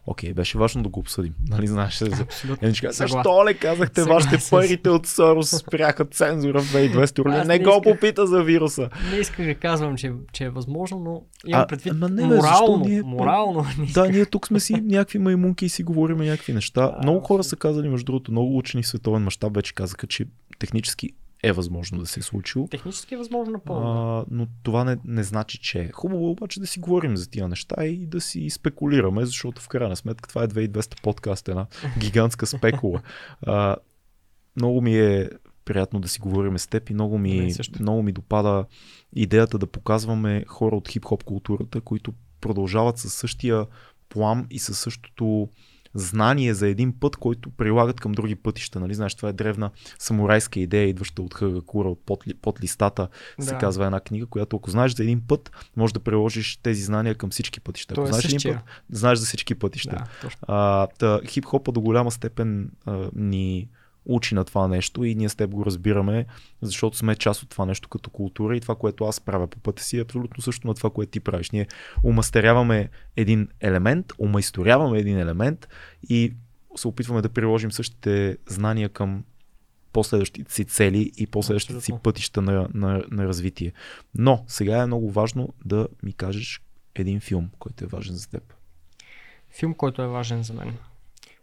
A: Окей, беше важно да го обсъдим. Нали знаеш?
C: Абсолютно. Съгласен.
A: защо ли казахте
C: Съгласен
A: вашите парите от Сорос спряха цензура в 2020
C: Аз
A: Не
C: не
A: го
C: исках.
A: попита за вируса.
C: Не исках да казвам, че, че е възможно, но имам
A: А,
C: предвид
A: ама не,
C: морално.
A: ние-
C: Морално. не
A: Да, ние тук сме си някакви маймунки и си говорим някакви неща.
C: А,
A: Много хора са казали, между другото, много учени в световен мащаб вече казаха, че технически е възможно да се е случило.
C: Технически е възможно напълно.
A: Но това не, не значи, че е. Хубаво обаче да си говорим за тия неща и да си спекулираме, защото в крайна сметка това е 2200 подкаст, една гигантска спекула. А, много ми е приятно да си говорим с теб и много ми, много ми допада идеята да показваме хора от хип-хоп културата, които продължават със същия плам и със същото знание за един път, който прилагат към други пътища. Нали? Знаеш, това е древна самурайска идея, идваща от Хагакура, от под, под листата, се
C: Да.
A: казва една книга, която ако знаеш за един път, можеш да приложиш тези знания към всички пътища. Ако
C: е
A: знаеш един път, знаеш за всички пътища.
C: Да, точно.
A: А, та, хип-хопа до голяма степен а, ни учи на това нещо и ние с теб го разбираме, защото сме част от това нещо като култура и това, което аз правя по пътя си е абсолютно също на това, което ти правиш. Ние умастеряваме един елемент, умайсторяваме един елемент и се опитваме да приложим същите знания към последващите си цели и последващите си пътища на, на, на развитие. Но сега е много важно да ми кажеш един филм, който е важен за теб.
C: Филм, който е важен за мен.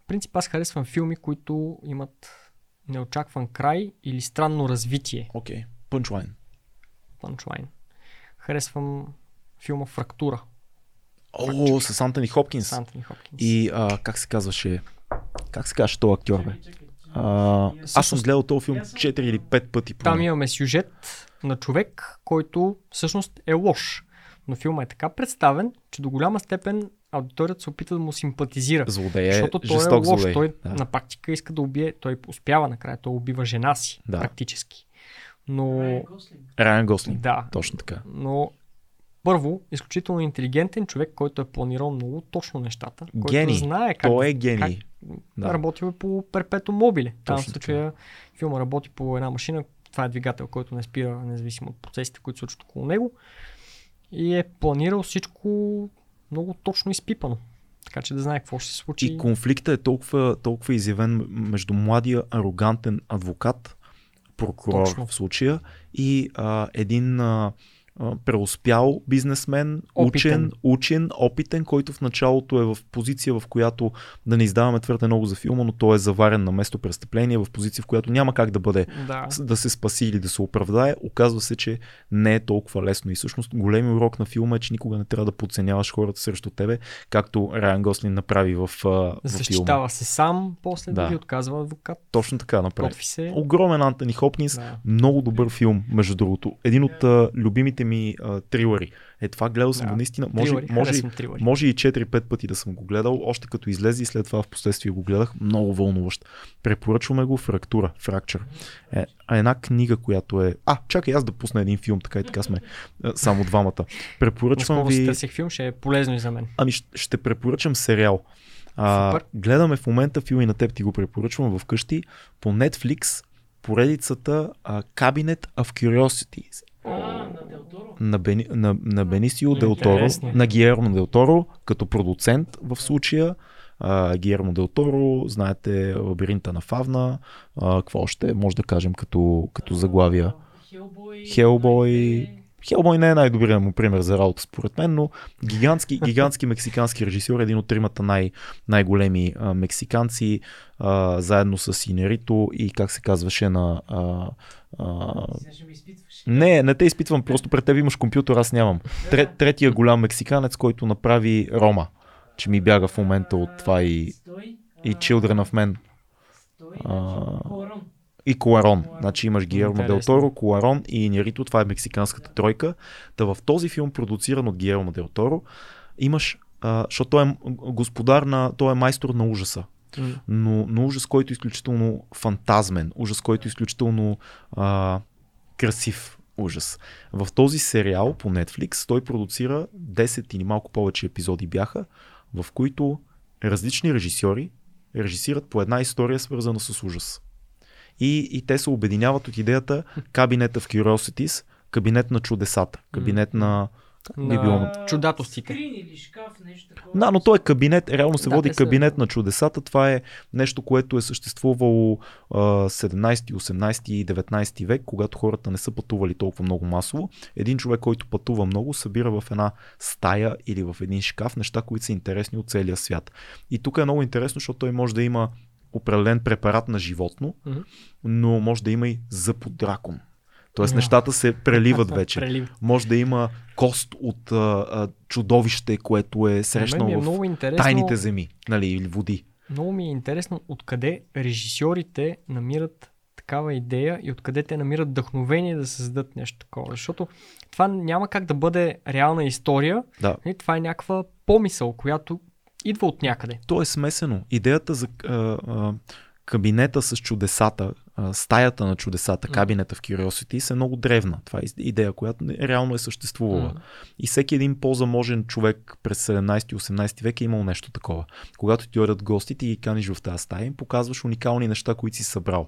C: В принцип аз харесвам филми, които имат неочакван край или странно развитие.
A: Окей. Okay. Punchline.
C: Punchline. Харесвам филма Фрактура
A: О, с Антони Хопкинс.
C: с Антони Хопкинс.
A: И а, как се казваше? Как се казваше този актьор, бе? А, аз съм гледал този филм 4 или 5 пъти.
C: Там
A: поне.
C: имаме сюжет на човек, който всъщност е лош. Но филма е така представен, че до голяма степен аудиторията се опита да му симпатизира.
A: Злодей е
C: защото той е лош.
A: злодей.
C: Той
A: да.
C: на практика иска да убие. Той успява накрая. Той убива жена си.
A: Да.
C: Практически. Но.
D: Райан Гослинг.
C: Да.
A: Точно така.
C: Но първо, изключително интелигентен човек, който е планирал много точно нещата. Който
A: Гений.
C: знае как
A: Той е гений.
C: Да.
A: Да.
C: Работил по перпето мобиле. Там в случая филма работи по една машина, това е двигател, който не спира, независимо от процесите, които се случват около него. И е планирал всичко много точно изпипано. Така че да знае какво ще се случи.
A: И конфликта е толкова, толкова изявен между младия арогантен адвокат, прокурор
C: Точно.
A: в случая, и а, един а, преуспял бизнесмен,
C: Опитен.
A: учен, учен, опитен, който в началото е в позиция, в която да не издаваме твърде много за филма, но той е заварен на место престъпление, в позиция, в която няма как да бъде
C: Да.
A: да се спаси или да се оправдае, оказва се, че не е толкова лесно. И всъщност големи урок на филма е, че никога не трябва да подценяваш хората срещу тебе, както Райан Гослин направи в, в филма.
C: Защитава се сам, после
A: Да.
C: да. дали отказва адвокат.
A: Точно така направи.
C: Се.
A: Огромен Антони Хопкинс,
C: Да.
A: много добър филм, между другото. Един от а, любимите ми а, трилъри. Е, това гледал съм
C: Да.
A: го наистина. Може,
C: Трилъри,
A: може,
C: трилъри.
A: може и 4-5 пъти да съм го гледал, още като излезе и след това в последствие го гледах. Много вълнуващ. Препоръчваме го Фрактура, Fracture. Е, а една книга, която е... А, чакай аз да пусна един филм, така и така сме само двамата. Препоръчвам
C: Наскоро
A: ви...
C: търсих филм, ще е полезно и за мен.
A: Ами ще, препоръчам сериал. А,
C: Супер.
A: гледаме в момента филм и на теб ти го препоръчвам вкъщи по Netflix поредицата а, Cabinet of Curiosities
D: А, на
A: Бени, на, на Бенисио Дел Торо, на Гиермо Дел Торо, като продуцент в случая. Гиермо Дел Торо, знаете, Лабиринта на Фавна, а, какво още може да кажем като, като заглавия.
D: Хелбой.
A: Хелбой. Хелбой не е най-добрият му пример за работа, според мен, но гигантски, гигантски мексикански режисьор, един от тримата най- най-големи а, мексиканци, а, заедно с Инерито и как се казваше на... А, а,
D: Сега ще ме изпитваш.
A: Не, не те изпитвам, просто пред теб имаш компютър, аз нямам. Тре, третия голям мексиканец, който направи Рома, че ми бяга в момента от това и, и Children of Men. А, и Коларон. Значи имаш Гиермо Дел. Торо, Коларон и Инерито, това е мексиканската тройка. Та в този филм, продуциран от Гиермо Дел Торо, имаш, а, защото той е господар на, той е майстор на ужаса. Но, но ужас, който е изключително фантазмен, ужас, който е изключително а, красив ужас. В този сериал по Netflix той продуцира 10 или малко повече епизоди бяха, в които различни режисьори режисират по една история, свързана с ужас. И, и те се обединяват от идеята Cabinet of Curiosities, кабинет на чудесата, кабинет на... Как би било?
C: На чудателството.
D: Скрин или шкаф, нещо такова.
A: Да, но той е кабинет, реално се
C: Да,
A: води
C: те са-
A: кабинет на чудесата. Това е нещо, което е съществувало а, 17, 18 и 19 век, когато хората не са пътували толкова много масово. Един човек, който пътува много, събира в една стая или в един шкаф неща, които са интересни от целия свят. И тук е много интересно, защото той може да има определен препарат на животно, но може да има и зъб от дракон. Тоест
C: Да.
A: нещата се преливат вече.
C: Прелив.
A: Може да има кост от а, а, чудовище, което е срещнало
C: е
A: в
C: интересно,
A: тайните земи, нали, или води.
C: много ми е интересно откъде режисьорите намират такава идея и откъде те намират вдъхновение да създадат нещо такова. Защото това няма как да бъде реална история.
A: Да.
C: Нали, Това е някаква помисъл, която идва от някъде.
A: То е смесено. Идеята за а, а, кабинета с чудесата, стаята на чудесата, кабинета в Curiosity е много древна. Това е идея, която реално е съществувала.
C: М.
A: И всеки един по-заможен човек през 17-18 век е имал нещо такова. Когато ти дойдат гости, ти ги каниш в тази стая, им показваш уникални неща, които си събрал.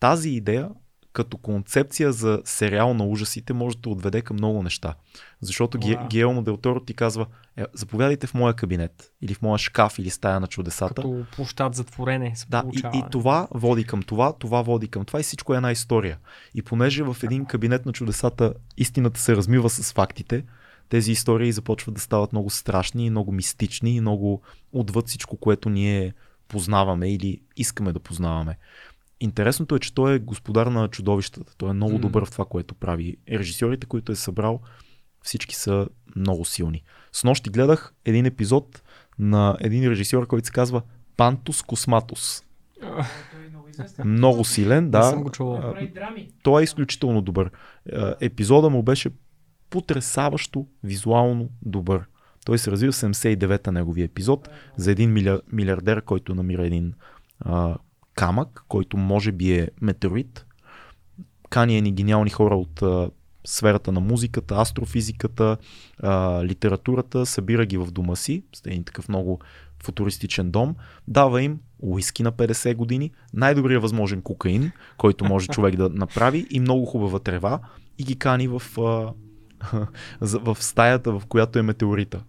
A: Тази идея като концепция за сериал на ужасите може да отведе към много неща. Защото Ге-
C: Уау.
A: Геелмо Дел Торо ти казва, е, заповядайте в моя кабинет или в моя шкаф или стая на чудесата.
C: Като площад затворене се
A: Да, и, и това води към това, това води към това и всичко е една история. И понеже в един кабинет на чудесата истината се размива с фактите, тези истории започват да стават много страшни, много мистични и много отвъд всичко, което ние познаваме или искаме да познаваме. Интересното е, че той е господар на чудовищата. Той е много
C: М.
A: добър в това, което прави. Режисьорите, които е събрал, всички са много силни. С нощи гледах един епизод на един режисьор, който се казва Пантус Косматус.
D: Той е много
A: силен,
C: Не
A: да.
C: съм го чувал.
A: Той е изключително добър. Е, Епизода му беше потрясаващо визуално добър. Той се развива в 79-та неговия епизод за един милиар, милиардер, който намира един а, камък, който може би е метеорит. Кани едни гениални хора от а, сферата на музиката, астрофизиката, а, литературата, събира ги в дома си, с един такъв много футуристичен дом, дава им уиски на 50 години, най-добрия възможен кокаин, който може човек да направи и много хубава трева и ги кани в, а, в стаята, в която е метеорита.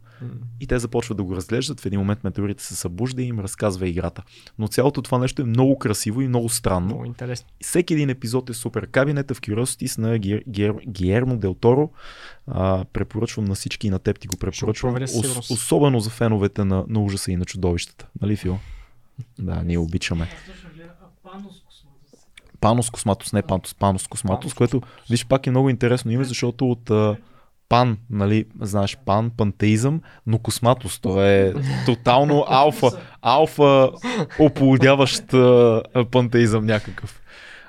A: И те започват да го разглеждат. В един момент метеорита се събужда и им разказва играта. Но цялото това нещо е много красиво и много странно.
C: Много интересно.
A: Всеки един епизод е супер. Кабинета в Curiosities на Гиер, Гиер, Гиермо Дел Торо. А, препоръчвам на всички и на теб ти го препоръчвам.
C: проверя сигурност.
A: особено за феновете на, на ужаса и на чудовищата. Нали, Фил? Да, ние обичаме. Панос Косматус, не Пантус, Панос Косматус,
C: Панос
A: което виж пак е много интересно име, защото от пан, нали, знаеш, пан, пантеизъм, но Косматус, то е тотално алфа, алфа оплодяващ пантеизъм някакъв.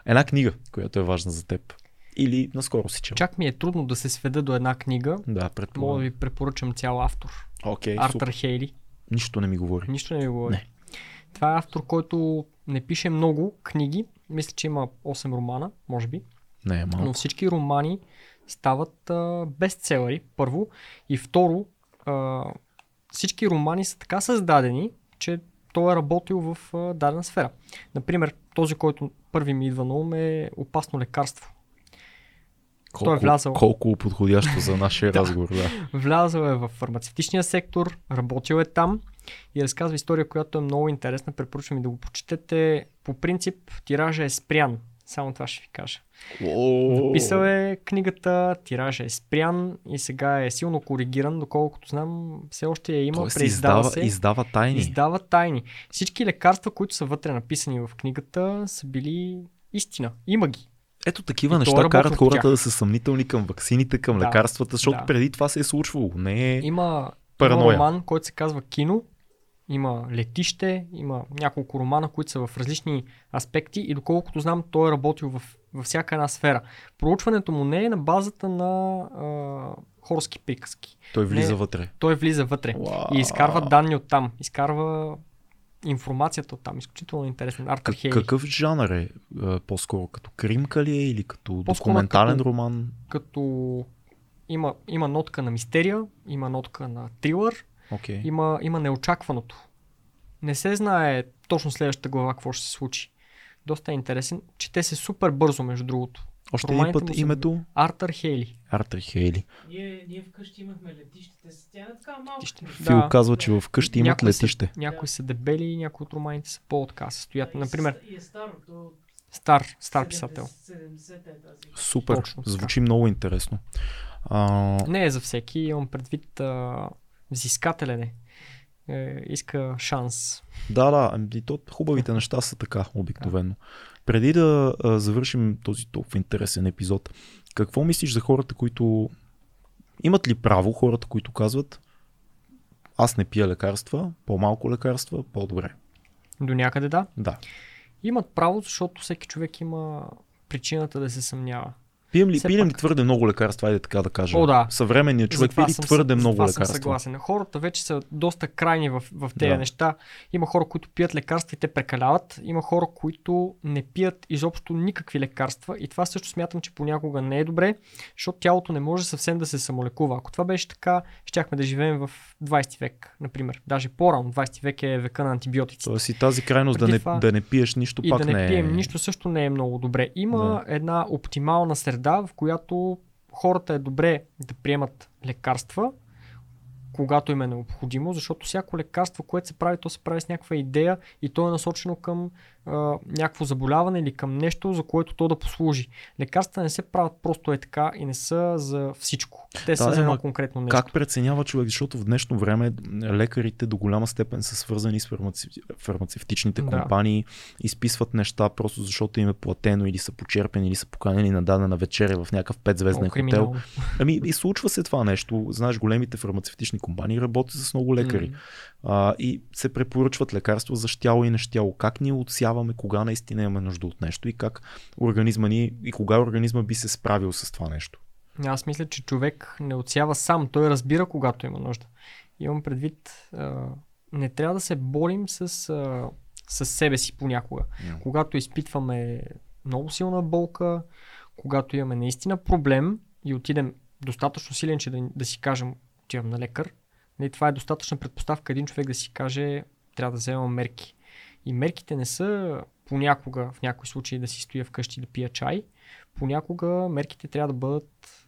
A: Една книга, която е важна за теб. Или наскоро си чел.
C: Чак ми е трудно да се сведа до една книга.
A: Да,
C: Мога да
A: предполагам.
C: ви препоръчам цял автор.
A: Окей,
C: Артър
A: супер.
C: Хейли.
A: Нищо не ми говори.
C: Нищо не ви говори.
A: Не.
C: Това е автор, който не пише много книги. Мисля, че има 8 романа, може би.
A: Не, е
C: Но
A: малко.
C: всички романи стават а, бестселери, първо. И второ, а, всички романи са така създадени, че той е работил в а, дадена сфера. Например, този, който първи ми идва на ум е Опасно лекарство. той е влязъл.
A: колко подходящо за нашия разговор. Да.
C: Влязъл е в фармацевтичния сектор, работил е там и разказва история, която е много интересна. Препоръчвам ви да го прочетете. По принцип, тиража е спрян. Само това ще ви кажа. Написал е книгата, тиража е спрян и сега е силно коригиран, доколкото знам, все още я има,
A: Тоест
C: преиздава
A: издава,
C: се.
A: издава тайни.
C: Издава тайни. Всички лекарства, които са вътре написани в книгата, са били истина. Има ги.
A: Ето такива
C: И
A: неща карат хората
C: тях.
A: да са съмнителни към ваксините, към
C: Да,
A: лекарствата, защото
C: да.
A: преди това се е случвало. Не е...
C: Има, има
A: Параноя.
C: роман, който се казва Кино, има Летище, има няколко романа, които са в различни аспекти и доколкото знам, той е работил в, във всяка една сфера. Проучването му не е на базата на а, хорски приказки.
A: Той влиза
C: Не.
A: вътре.
C: Той влиза вътре
A: Уау.
C: и изкарва данни от там, изкарва информацията от там. Изключително интересен. Артър
A: Как,
C: Хейли.
A: какъв жанр е? По-скоро като кримка ли е или като
C: По-скоро
A: документален
C: като-
A: роман?
C: Като има, има нотка на мистерия, има нотка на трилър,
A: Окей.
C: има, има неочакваното. Не се знае точно следващата глава какво ще се случи. Доста е интересен. Чете се супер бързо, между другото.
A: Още един път
C: са
A: името
C: Артър Хейли.
A: Артър Хейли.
D: Ние, ние вкъщи имахме летище. Те са- Тя така.
C: Летище.
A: Фил
C: Да.
A: казва, че вкъщи имат
C: Някои са-
A: летище.
C: Някои са дебели, някои от романите са по-така състоят. Например,
D: И е старо. То
C: стар, стар писател.
D: 70-та е тази.
A: Супер.
C: Точно така.
A: Звучи много интересно. А,
C: Не е за всеки, имам предвид а, взискателен е. е. Иска шанс.
A: Да, да, ами и то хубавите неща са така, обикновено. Преди да а, завършим този толкова интересен епизод, какво мислиш за хората, които имат ли право хората, които казват аз не пия лекарства, по-малко лекарства, по-добре.
C: До някъде да.
A: Да.
C: Имат право, защото всеки човек има причината да се съмнява.
A: Пием ли, пием ли твърде много лекарства, айде така да кажем?
C: О, да.
A: Съвременният човек пие ли
C: съм
A: твърде много
C: съм
A: лекарства?
C: съгласен. Хората вече са доста крайни в, в тези
A: Да.
C: неща. Има хора, които пият лекарства и те прекаляват. Има хора, които не пият изобщо никакви лекарства. И това също смятам, че понякога не е добре, защото тялото не може съвсем да се самолекува. Ако това беше така, щяхме да живеем в 20 век, например. Даже по-рано, 20 век е века на антибиотиците.
A: Тоест и тази крайност да
C: Преди
A: не,
C: това-
A: да не пиеш нищо
C: И
A: пак
C: да не,
A: не е...
C: пием нищо също не е много добре. Има една оптимална среда, в която хората е добре да приемат лекарства, когато им е необходимо, защото всяко лекарство, което се прави, то се прави с някаква идея и то е насочено към а, някакво заболяване или към нещо, за което то да послужи. Лекарства не се правят просто е така и не са за всичко. Те са
A: Да,
C: за едно конкретно нещо.
A: Как преценява човек? Защото в днешно време лекарите до голяма степен са свързани с фармаци... фармацевтичните
C: Да.
A: компании, изписват неща просто защото им е платено или са почерпени или са поканени на дадена вечеря в някакъв петзвезден хотел. Ами и случва се това нещо. Знаеш, големите фармацевтични компании работят с много лекари.
C: М.
A: А, и се препоръчват лекарства за щяло и нещяло. Как ние отсяваме кога наистина имаме нужда от нещо и как организма ни и кога организма би се справил с това нещо.
C: Аз мисля, че човек не отсява сам. Той разбира, когато има нужда. Имам предвид, а, не трябва да се борим с, а, с себе си понякога.
A: Yeah.
C: Когато изпитваме много силна болка, когато имаме наистина проблем и отидем достатъчно силен, че да, да си кажем, отивам на лекар, нали, това е достатъчна предпоставка един човек да си каже, трябва да взема мерки. И мерките не са понякога, в някои случаи, да си стоя вкъщи да пия чай. Понякога мерките трябва да бъдат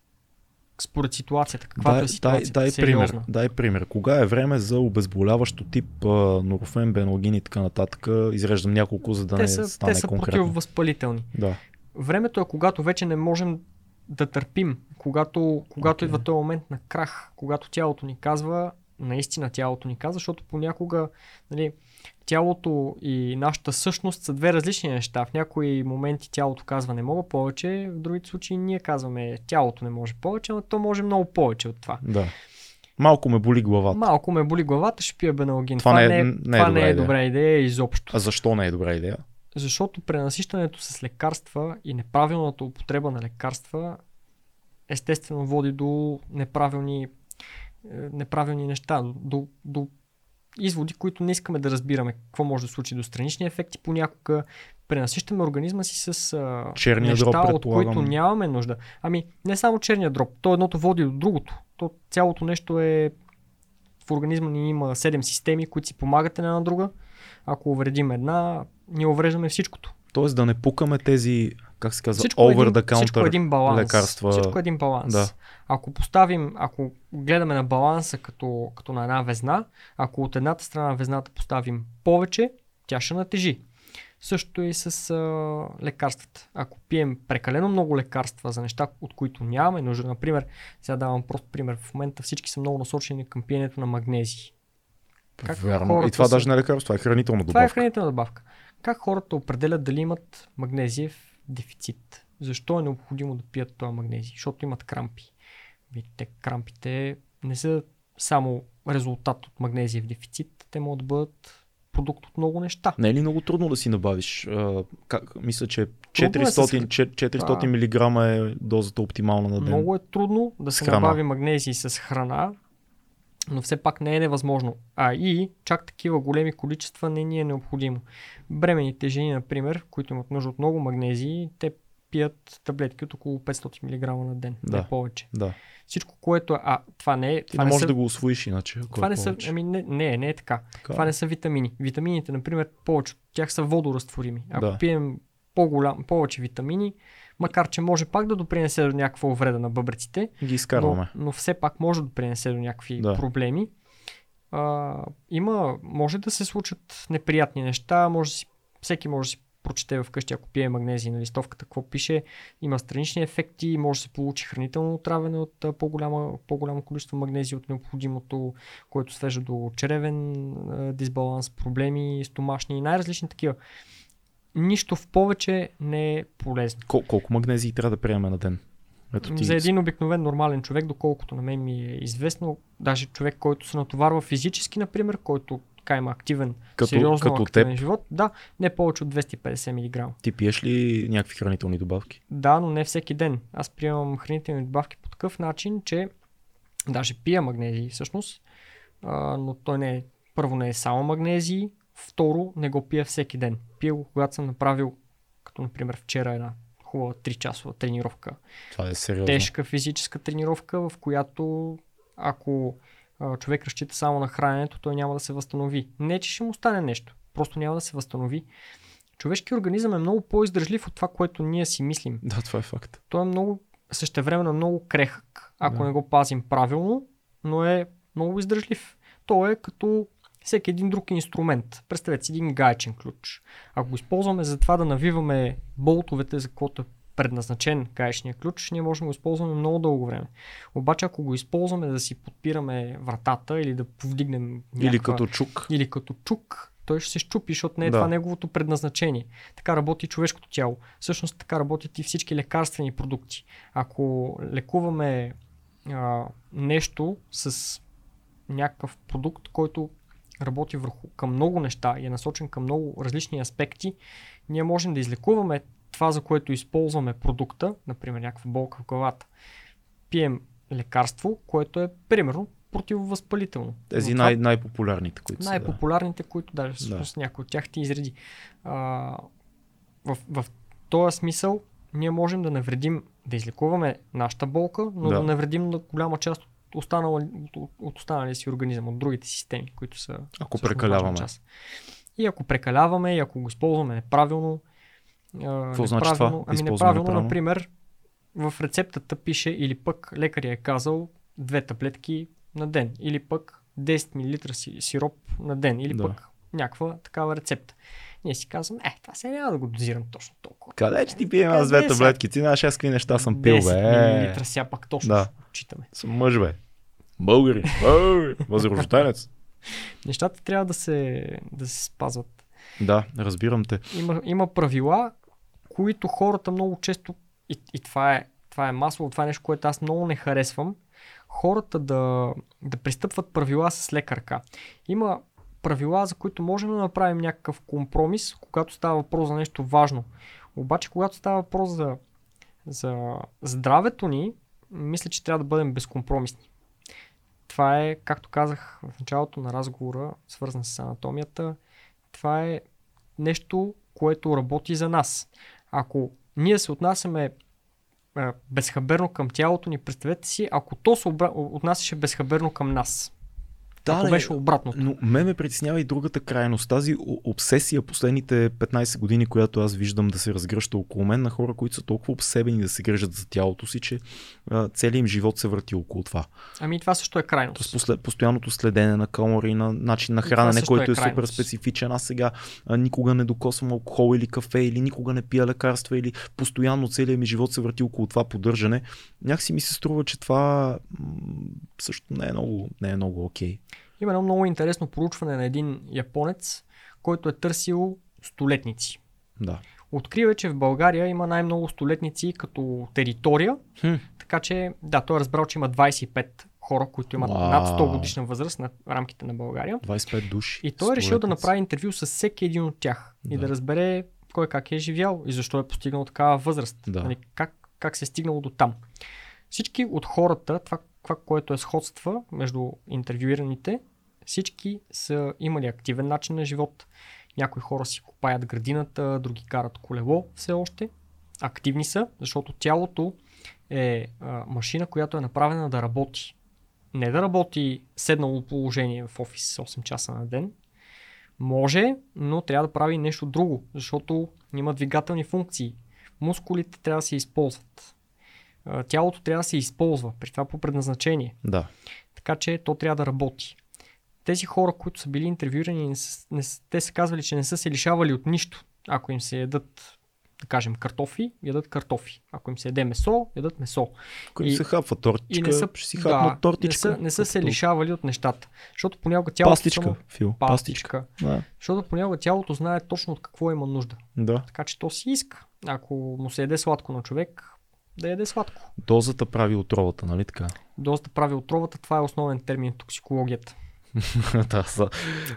C: според ситуацията. Каквато
A: дай,
C: е ситуацията.
A: дай, дай, пример, дай пример. Кога е време за обезболяващо тип а, норофен, беногин и така нататък? Изреждам няколко, за да
C: те
A: не
C: са,
A: стане
C: те са
A: конкретно.
C: противовъзпалителни.
A: Да.
C: Времето е когато вече не можем да търпим, когато, когато
A: Окей.
C: идва този момент на крах, когато тялото ни казва, наистина тялото ни казва, защото понякога нали, тялото и нашата същност са две различни неща. В някои моменти тялото казва не мога повече, в другите случаи ние казваме тялото не може повече, но то може много повече от това.
A: да. Малко ме боли главата.
C: Малко ме боли главата, ще пия беналгин.
A: Това не е- не е
C: това не
A: добра
C: е
A: идея.
C: добра идея изобщо.
A: А защо не е добра идея?
C: Защото пренасищането с лекарства и неправилната употреба на лекарства естествено води до неправилни, е, неправилни неща, до, до изводи, които не искаме да разбираме какво може да случи до странични ефекти. Понякога пренасищаме организма си с а,
A: Черния
C: неща,
A: дроб,
C: от които нямаме нужда. Ами, не само черния дроб, то едното води до другото. То цялото нещо е в организма ни има 7 системи, които си помагат една на друга. Ако увредим една, ние увреждаме всичкото.
A: Тоест да не пукаме тези, как се казва,
C: Всичко е
A: over
C: един,
A: the
C: всичко е
A: counter
C: един баланс.
A: лекарства.
C: Всичко е един баланс.
A: Да.
C: Ако поставим, ако гледаме на баланса като, като на една везна, ако от едната страна на везната поставим повече, тя ще натежи. Също и с а, лекарствата. Ако пием прекалено много лекарства за неща, от които нямаме нужда, например, сега давам просто пример, в момента всички са много насочени към пиенето на магнези. Как
A: Вярно. И това
C: са-
A: даже не е лекарство, това е хранителна
C: Това е
A: добавка.
C: хранителна добавка. Как хората определят дали имат магнезиев дефицит? Защо е необходимо да пият този магнезий? Защото имат крампи. Видите, крампите не са само резултат от магнезиев дефицит, те могат да бъдат продукт от много неща.
A: Не е ли много трудно да си набавиш? А, как, мисля, че
C: Трудно е с-
A: 400, че- 400 мг е дозата оптимална на ден.
C: Много е трудно да се набави магнезий с храна, но все пак не е невъзможно. А и чак такива големи количества не ни е необходимо. Бременните жени, например, които имат нужда от много магнезии, те пият таблетки от около 500 мг на ден,
A: Да.
C: не повече.
A: Да.
C: Всичко, което е... А, това не е...
A: Ти
C: Това
A: не
C: не
A: можеш
C: са,
A: да го освоиш иначе. ако
C: това
A: е
C: не са... Ами не, не, не е така.
A: Така
C: Това
A: е.
C: не са витамини. Витамините, например, повече от тях са водоразтворими. Ако
A: Да.
C: пием по-голям, повече витамини, макар че може пак да допринесе до някаква увреда на бъбреците,
A: Ги изкарваме.
C: но, но все пак може да принесе до някакви
A: Да.
C: проблеми. А, има, може да се случат неприятни неща, може да си, всеки може да си прочете вкъщи, ако пие магнезий на листовката, какво пише. Има странични ефекти, може да се получи хранително отравяне от а, по-голяма, по-голямо количество магнезий от необходимото, което свежда до черевен а, дисбаланс, проблеми, стомашни и най-различни такива. Нищо в повече не е полезно.
A: Кол- колко магнезии трябва да приемаме на ден? Ето ти
C: За един обикновен нормален човек, доколкото на мен ми е известно, даже човек, който се натоварва физически, например, който така има активен,
A: Като-
C: сериозно
A: като
C: активен
A: теб?
C: живот, да, не повече от 250 мг.
A: Ти пиеш ли някакви хранителни добавки?
C: Да, но не всеки ден. Аз приемам хранителни добавки по такъв начин, че даже пия магнезии всъщност, а, но той не е, първо не е само магнезии, второ не го пия всеки ден. Пия го, когато съм направил, като например вчера една хубава 3 часова тренировка.
A: Това е сериозно.
C: Тежка физическа тренировка, в която ако а, човек разчита само на храненето, той няма да се възстанови. Не, че ще му стане нещо, просто няма да се възстанови. Човешкият организъм е много по-издържлив от това, което ние си мислим
A: Да, това е факт.
C: той е много, същевременно е много крехък, ако
A: Да.
C: не го пазим правилно, но е много издържлив. Той е като всеки един друг инструмент. Представете си един гаечен ключ. Ако го използваме за това да навиваме болтовете, за каквото е предназначен гаечния ключ, ние можем да го използваме много дълго време. Обаче ако го използваме да си подпираме вратата или да повдигнем
A: Или
C: някаква-
A: като чук.
C: или като чук, той ще се щупи, защото не е
A: Да.
C: това неговото предназначение. Така работи човешкото тяло. Всъщност така работят и всички лекарствени продукти. Ако лекуваме а, нещо с някакъв продукт, който работи върху към много неща и е насочен към много различни аспекти, ние можем да излекуваме това, за което използваме продукта, например някаква болка в главата. Пием лекарство, което е примерно противовъзпалително.
A: Тези
C: това
A: най- най-популярните, които са. Да.
C: най-популярните, които даже всъщност някои от тях ти изреди. А, в, в този смисъл ние можем да навредим, да излекуваме нашата болка, но да,
A: Да.
C: да навредим на голяма част от, останала, от, от останалия си организъм, от другите системи, които са
A: Ако прекаляваме.
C: част. И ако прекаляваме, и ако го използваме неправилно,
A: Какво значи
C: неправилно,
A: това?
C: ами неправилно,
A: неправилно?
C: например, в рецептата пише или пък лекаря е казал две таблетки на ден, или пък 10 мл си- сироп на ден, или
A: Да.
C: пък някаква такава рецепта. Ние си казваме, е, това се няма да го дозирам точно толкова.
A: Къде че ти пием аз две таблетки? Ти знаеш аз какви неща съм пил,
C: 10
A: бе.
C: мл сега пак точно
A: Да.
C: Отчитаме.
A: Съм мъж, бе. Българи. Българи.
C: Нещата трябва да се, да се спазват.
A: Да, разбирам те.
C: Има, има правила, които хората много често, и, и това, е, това е масово, това е нещо, което аз много не харесвам, хората да, да пристъпват правила с лека ръка. Има правила, за които можем да направим някакъв компромис, когато става въпрос за нещо важно. Обаче, когато става въпрос за, за здравето ни, мисля, че трябва да бъдем безкомпромисни. Това е, както казах в началото на разговора, свързан с анатомията, това е нещо, което работи за нас. Ако ние се отнасяме е, безхаберно към тялото ни, представете си, ако то се отнасяше безхаберно към нас.
A: Да,
C: ако беше обратното.
A: Но ме ме притеснява и другата крайност. Тази обсесия последните 15 години, която аз виждам да се разгръща около мен на хора, които са толкова обсебени да се грижат за тялото си, че а, целият им живот се върти около това.
C: Ами това също е крайност.
A: Тоест послед, постоянното следене на калории, на начин на хранене,
C: също
A: който
C: е
A: е, супер специфичен. Аз сега а, никога не докосвам алкохол или кафе, или никога не пия лекарства, или постоянно целият ми живот се върти около това поддържане. Някакси ми се струва, че това м- също не е много, не е много окей.
C: Има едно много интересно проучване на един японец, който е търсил столетници.
A: Да.
C: Открива, че в България има най-много столетници като територия,
A: Хм.
C: така че да, той е разбрал, че има 25 хора, които имат
A: Вау.
C: над 100 годишна възраст на рамките на България.
A: 25 души.
C: И той е решил да направи интервю с всеки един от тях и
A: Да.
C: да разбере кой как е живял и защо е постигнал такава възраст.
A: Да.
C: Нали, как, как се е стигнало до там. Всички от хората, това, това, което е сходства между интервюираните, всички са имали активен начин на живот. Някои хора си копаят градината, други карат колело все още. Активни са, защото тялото е а, машина, която е направена да работи. Не да работи седнало положение в офис 8 часа на ден. Може, но трябва да прави нещо друго, защото има двигателни функции. Мускулите трябва да се използват. Тялото трябва да се използва, при това по предназначение.
A: Да.
C: Така че то трябва да работи. Тези хора, които са били интервюирани, не са, не, те са казвали, че не са се лишавали от нищо. Ако им се ядат, да кажем, картофи, ядат картофи. Ако им се яде месо, ядат месо.
A: Ако
C: И-
A: и, се хапва тортичка,
C: И не са,
A: ще си хапнат
C: да,
A: тортичка.
C: Не са, не са се лишавали от нещата. Защото понякога тялото
A: Пастичка,
C: само...
A: Фил. Пастичка. Да.
C: Защото понякога тялото знае точно от какво има нужда.
A: да.
C: Така че то си иска. Ако му се яде сладко на човек, да яде сладко.
A: Дозата прави отровата, нали така?
C: Доста прави отровата, това е основен термин в токсикологията.
A: да, са-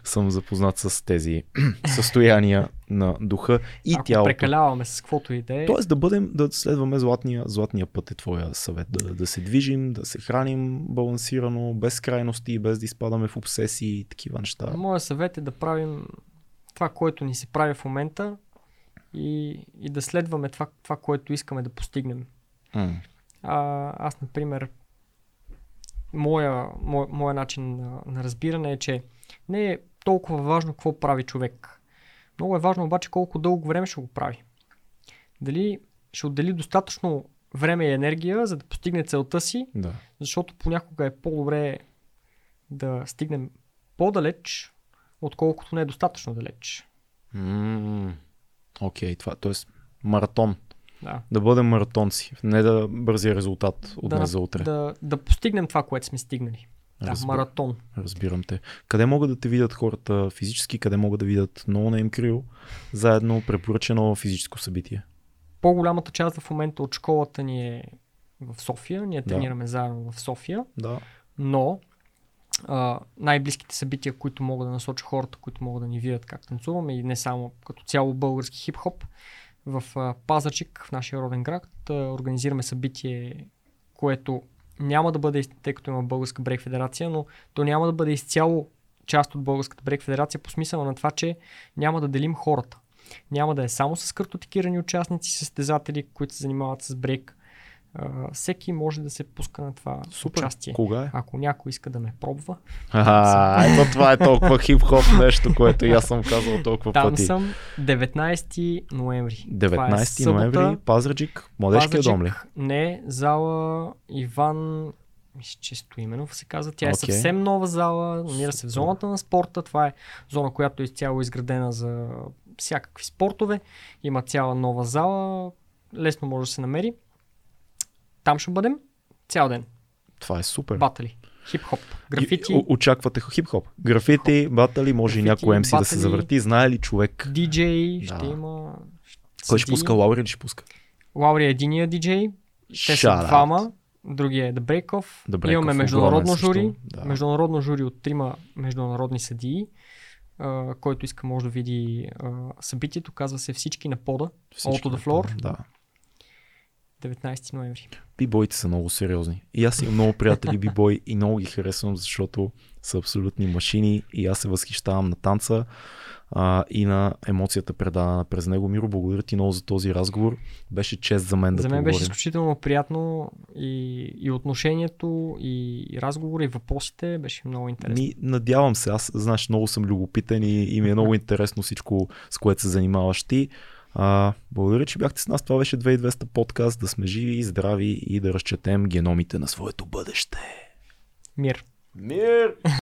A: съм запознат с тези състояния на духа и
C: Ако
A: тялото.
C: прекаляваме с каквото и да е,
A: Тоест да бъдем, да следваме златния, златния път е твоя съвет. Да, да се движим, да се храним балансирано, без крайности, без да изпадаме в обсесии и такива неща.
C: моят съвет е да правим това, което ни се прави в момента и, и да следваме това, това, което искаме да постигнем.
A: М.
C: А, аз, например, моя, моя, моя начин на, на разбиране е, че не е толкова важно какво прави човек. Много е важно обаче колко дълго време ще го прави. Дали ще отдели достатъчно време и енергия, за да постигне целта си,
A: Да.
C: защото понякога е по-добре да стигнем по-далеч, отколкото не е достатъчно далеч.
A: Окей, това, т.е. маратон.
C: Да.
A: Да бъдем маратонци, не да бързи резултат от
C: Да,
A: днес за утре.
C: Да, да постигнем това, което сме стигнали. Да,
A: Разбира-
C: маратон.
A: Разбирам те. Къде могат да те видят хората физически, къде могат да видят No Name Crew, заедно препоръчено физическо събитие?
C: По-голямата част в момента от школата ни е в София. Ние
A: Да.
C: тренираме заедно в София,
A: Да.
C: но а, най-близките събития, които могат да насочат хората, които могат да ни видят как танцуваме и не само като цяло български хип-хоп, в Пазарчик, в нашия роден град, организираме събитие, което няма да бъде, тъй като има Българска брейк федерация, но то няма да бъде изцяло част от Българската брейк федерация по смисъла на това, че няма да делим хората. Няма да е само с картотекирани участници, състезатели, които се занимават с брейк. А, всеки може да се пуска на това
A: Супер.
C: участие.
A: Кога е?
C: Ако някой иска да ме пробва,
A: А, ето това е толкова хип-хоп нещо, което и аз съм казал толкова
C: там
A: пъти.
C: съм 19 ноември. Това е
A: 19
C: събота.
A: ноември, Пазарджик, младежкия дом ли?
C: Не, зала Иван мисля, че Стоименов се казва. Тя е
A: Окей.
C: съвсем нова зала, намира се в зоната на спорта. Това е зона, която е изцяло изградена за всякакви спортове. Има цяла нова зала, лесно може да се намери. Там ще бъдем цял ден.
A: Това е супер.
C: Батали, хип-хоп, графити,
A: И, очаквате хип-хоп. Графити, батали, може и
C: Графити,
A: някой MC да се завърти. Знае ли човек?
C: диджей, ще
A: Да.
C: има...
A: Кой ще пуска? Лаури ли ще пуска?
C: Лаури е единия диджей, те са двама, другия е The Break Off.
A: The Break
C: Имаме международно жури,
A: да.
C: международно жури от трима международни съдии, а, който иска може да види а, събитието, казва се Всички на пода,
A: Всички
C: All to the floor.
A: Да.
C: 19 ноември.
A: Бибойте са много сериозни. И аз имам много приятели бибой и много ги харесвам, защото са абсолютни машини и аз се възхищавам на танца а, и на емоцията предадена през него. Миро, благодаря ти много за този разговор. Беше чест за мен да
C: За мен беше
A: поговорим.
C: изключително приятно и, и отношението, и, и разговора, и въпросите беше много интересно.
A: Ми, надявам се, аз знаеш, много съм любопитен и, и ми е много интересно всичко, с което се занимаваш ти. А, благодаря, че бяхте с нас. Това беше 2200 подкаст. Да сме живи и здрави и да разчетем геномите на своето бъдеще.
C: Мир!
A: Мир!